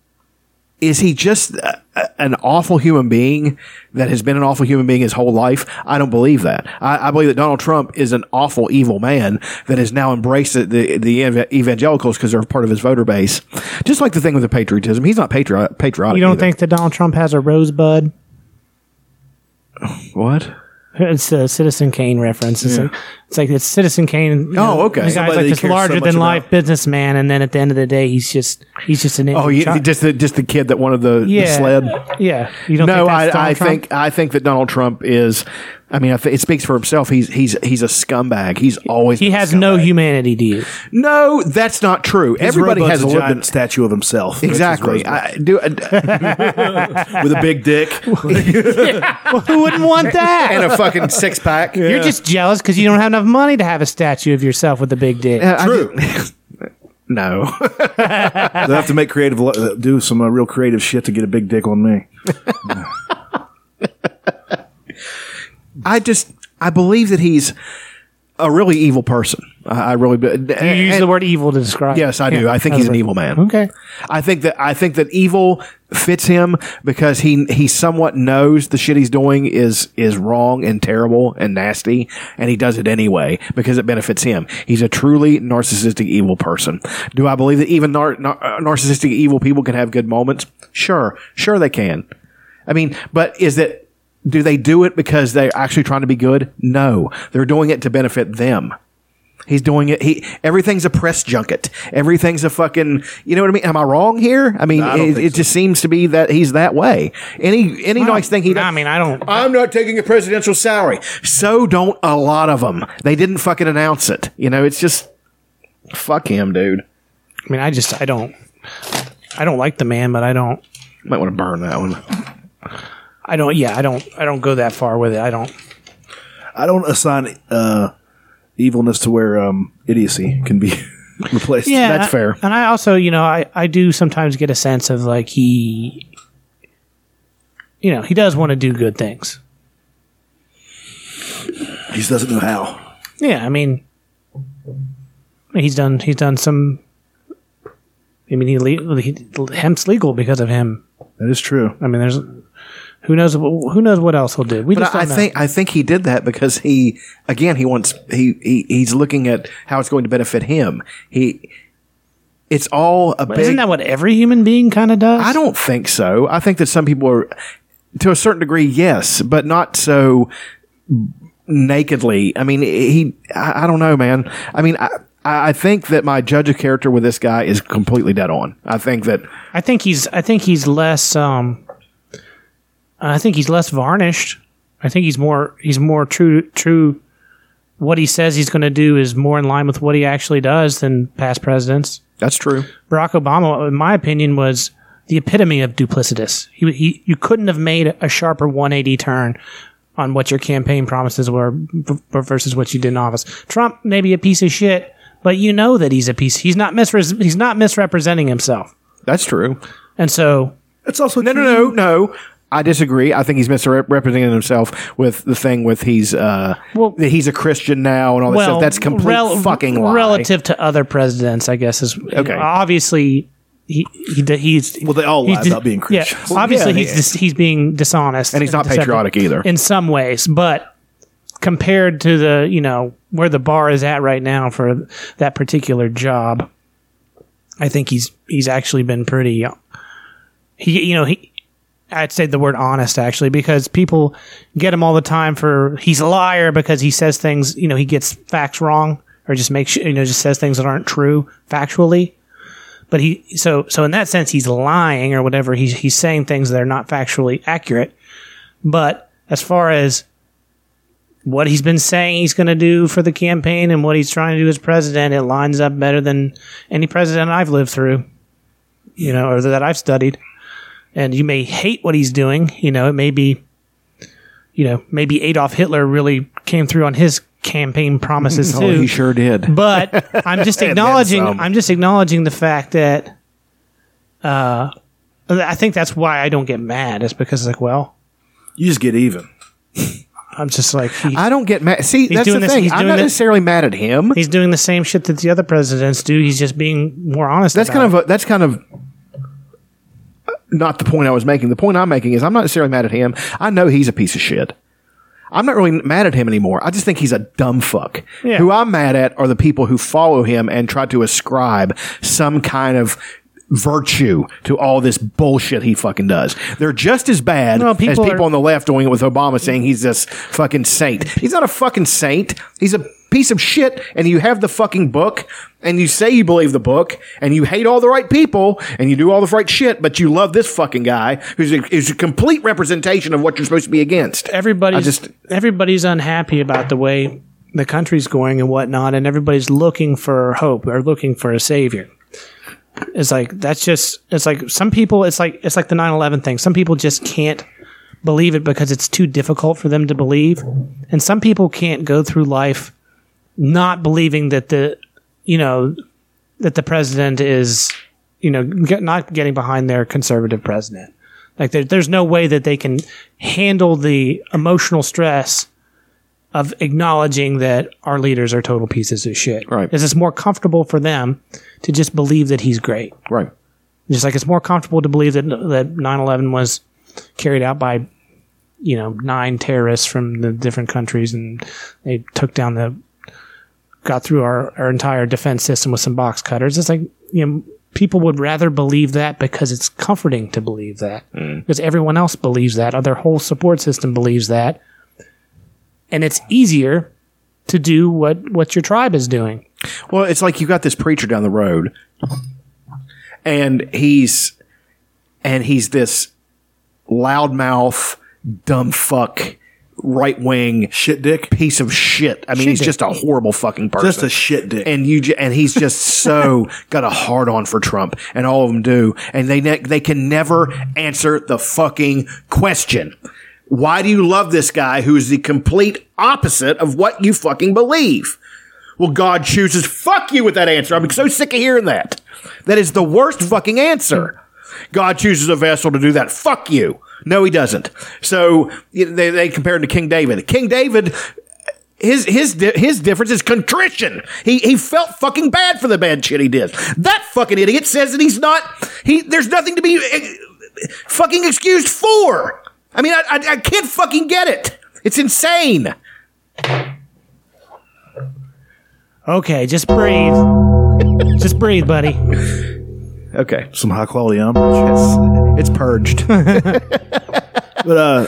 Is he just a, a- an awful human being that has been an awful human being his whole life? I don't believe that. I, I believe that Donald Trump is an awful, evil man that has now embraced the the, the evangelicals because they're part of his voter base. Just like the thing with the patriotism, he's not patriot patriotic. You don't either. think that Donald Trump has a rosebud? what? It's a Citizen Kane reference. It's, Yeah. like, it's like it's Citizen Kane. Oh, know, okay. The guy's Somebody like this so larger much than life about. businessman, and then at the end of the day, he's just he's just an Oh, yeah, just the just the kid that wanted the, the sled. Yeah, you don't no, think that's I, I Trump? think I think that Donald Trump is. I mean, I it speaks for himself. He's he's he's a scumbag. He's always he has no humanity. Do you? No, that's not true. His Everybody has a a giant bit. statue of himself. Exactly. I do with a big dick. well, who wouldn't want that? and a fucking six pack. You're just jealous because you don't have enough money to have a statue of yourself with a big dick. True. no. They'll have to make creative, uh, do some uh, real creative shit to get a big dick on me. I just I believe that he's a really evil person. I, I really do. you use the word evil to describe. Yes, I do. Yeah, I think he's an evil man. Okay. I think that I think that evil fits him because he he somewhat knows the shit he's doing is is wrong and terrible and nasty, and he does it anyway because it benefits him. He's a truly narcissistic evil person. Do I believe that even nar- nar- uh, narcissistic evil people can have good moments? Sure, sure they can. I mean, but is that do they do it because they're actually trying to be good? No, they're doing it to benefit them. He's doing it. He everything's a press junket. Everything's a fucking. You know what I mean? Am I wrong here? I mean, I don't it, it just seems to be that he's that way. Any any nice thing he does. I mean, I don't. I'm not taking a presidential salary. So don't a lot of them. They didn't fucking announce it. You know, it's just fuck him, dude. I mean, I just I don't. I don't like the man, but I don't. Might want to burn that one. I don't. Yeah, I don't. I don't go that far with it. I don't. I don't assign uh, evilness to where um, idiocy can be replaced. Yeah, That's I- fair. And I also, you know, I I do sometimes get a sense of like he, you know, he does want to do good things. He just doesn't know how. Yeah, I mean, he's done he's done some. I mean, he, le- he hemp's legal because of him. That is true. I mean, there's who knows who knows what else he'll do. We But just I, I think I think he did that because he again he wants he, he he's looking at how it's going to benefit him. He it's all a big. isn't that what every human being kind of does? I don't think so. I think that some people are to a certain degree, yes, but not so nakedly. I mean, he. I, I don't know, man. I mean, I. I think that my judge of character with this guy is completely dead on. I think that I think he's I think he's less um I think he's less varnished. I think he's more he's more true true what he says he's going to do is more in line with what he actually does than past presidents. that's true. Barack Obama in my opinion was the epitome of duplicitous. He, he you couldn't have made a sharper 180 turn on what your campaign promises were v- versus what you did in office. Trump may be a piece of shit, but you know that he's a piece. He's not misre- he's not misrepresenting himself. That's true. And so It's also No, no, no, no. I disagree. I think he's misrepresenting himself with the thing with he's uh that he's a Christian now and all that stuff. That's complete rel- fucking lie. relative to other presidents, I guess is Okay. Obviously, he, he he's well, they all lie he's about being Christians. Yeah, obviously yeah, he's yeah. dis- he's being dishonest, And he's not deceptive patriotic either. in some ways, but compared to the you know where the bar is at right now for that particular job, I think he's he's actually been pretty. He you know he. I'd say the word honest actually because people get him all the time for he's a liar because he says things you know he gets facts wrong or just makes you know just says things that aren't true factually. But he so so in that sense he's lying or whatever. He's he's saying things that are not factually accurate. But as far as what he's been saying he's going to do for the campaign and what he's trying to do as president it lines up better than any president I've lived through you know or that I've studied and you may hate what he's doing you know it may be you know maybe Adolf Hitler really came through on his campaign promises Oh, too he sure did. but I'm just acknowledging. I'm just acknowledging the fact that. Uh, I think that's why I don't get mad. Is because like, well, you just get even. I'm just like, he, I don't get mad. See, He's that's doing the this- thing. he's I'm not this- necessarily mad at him. he's doing the same shit that the other presidents do. He's just being more honest. That's about kind of a, that's kind of not the point I was making. The point I'm making is I'm not necessarily mad at him. I know he's a piece of shit. I'm not really mad at him anymore. I just think he's a dumb fuck. Yeah. Who I'm mad at are the people who follow him and try to ascribe some kind of virtue to all this bullshit he fucking does. They're just as bad No, as people people are- on the left doing it with Obama saying he's this fucking saint. He's not a fucking saint. He's a piece of shit. And you have the fucking book and you say you believe the book and you hate all the right people and you do all the right shit, but you love this fucking guy who's a, who's a complete representation of what you're supposed to be against. everybody's I just- everybody's unhappy about the way the country's going and whatnot, and everybody's looking for hope or looking for a savior. It's like that's just it's like some people it's like it's like the 9/11 thing. Some people just can't believe it because it's too difficult for them to believe, and some people can't go through life not believing that the you know that the president is you know get, not getting behind their conservative president. Like there, there's no way that they can handle the emotional stress of acknowledging that our leaders are total pieces of shit. Right. Because it's more comfortable for them to just believe that he's great. Right. Just like it's more comfortable to believe that that 9/11 was carried out by you know nine terrorists from the different countries and they took down the got through our, our entire defense system with some box cutters. It's like you know people would rather believe that because it's comforting to believe that mm. because everyone else believes that or their whole support system believes that and it's easier to do what what your tribe is doing. Well, it's like you got this preacher down the road, and he's and he's this loudmouth, dumb fuck, right wing Shit dick. piece of shit. I mean, Shit he's dick. just a horrible fucking person. Just a shit dick. and you and he's just so got a hard on for Trump, and all of them do, and they ne- they can never answer the fucking question. Why do you love this guy who's the complete opposite of what you fucking believe? Well, God chooses. Fuck you with that answer. I'm so sick of hearing that. That is the worst fucking answer. God chooses a vessel to do that. Fuck you. No, he doesn't. So they, they compare him to King David. King David, his his his difference is contrition. He he felt fucking bad for the bad shit he did. That fucking idiot says that he's not. He there's nothing to be eh, fucking excused for. I mean, I, I, I can't fucking get it. It's insane. Okay, just breathe. just breathe, buddy. Okay, Some high quality umbrage. it's, it's purged. But uh,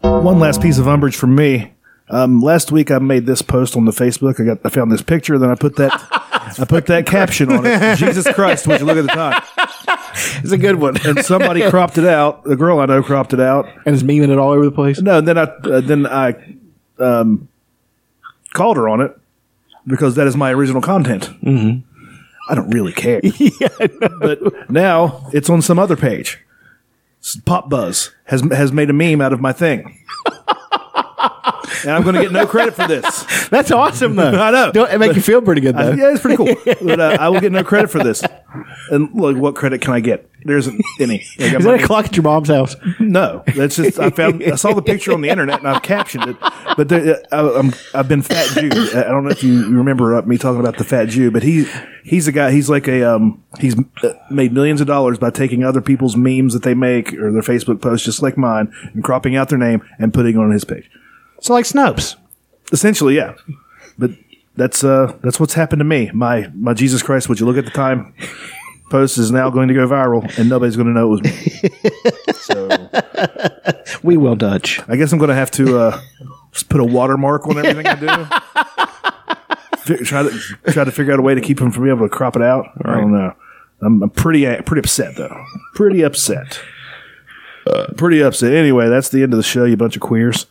one last piece of umbrage from me. Um, last week I made this post on the Facebook. I got I found this picture, and then I put that I put that caption on it. Jesus Christ! Would you look at the time? it's a good one. And somebody cropped it out. The girl I know cropped it out. and is memeing it all over the place. No, and then I uh, then I um, called her on it because that is my original content. Mm-hmm. I don't really care. but now it's on some other page. Pop Buzz has has made a meme out of my thing. and I'm going to get no credit for this. That's awesome, though. I know. Don't, it make you feel pretty good, though. I- yeah, it's pretty cool. But uh, I will get no credit for this. And look, what credit can I get? There isn't any. Like, Is that a clock at your mom's house? No, that's just I found I saw the picture on the internet and I've captioned it. But there, I, I'm, I've been fat Jew. I don't know if you remember uh, me talking about the fat Jew, but he he's a guy. He's like a um he's uh, made millions of dollars by taking other people's memes that they make or their Facebook posts, just like mine, and cropping out their name and putting it on his page. So like Snopes. Essentially, yeah. But that's uh that's what's happened to me. My my Jesus Christ, would you look at the time? Post is now going to go viral, and nobody's going to know it was me. so We will Dutch. I guess I'm going to have to uh, just put a watermark on everything I do. Fi- try to try to figure out a way to keep him from being able to crop it out. I don't know. I'm, I'm pretty pretty upset though. Pretty upset. Uh, pretty upset. Anyway, that's the end of the show. You bunch of queers.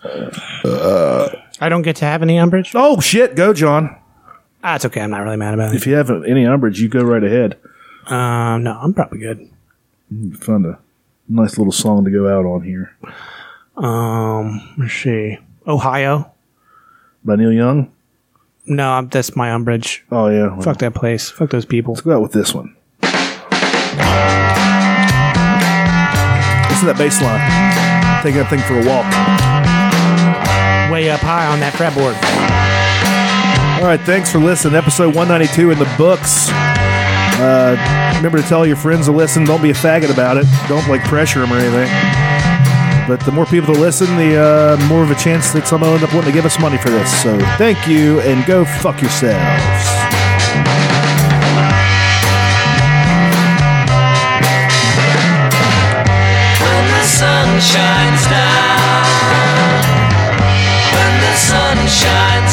I don't get to have any umbrage. Oh shit! Go, John. Ah, it's okay. I'm not really mad about it. If you have any umbrage, you go right ahead. Um, no, I'm probably good. Found a nice little song to go out on here Um, let's see. Ohio. by Neil Young. No, I'm- that's my umbrage. Oh yeah. well, Fuck that place. Fuck those people. Let's go out with this one. Listen to that bass line. Take that thing for a walk. Way up high on that fretboard. All right, thanks for listening. Episode 192 in the books. Uh, remember to tell your friends to listen. Don't be a faggot about it. Don't like pressure them or anything. But the more people that listen, the uh, more of a chance that someone will end up wanting to give us money for this. So thank you, and go fuck yourselves. sun shines now. When the sun shines.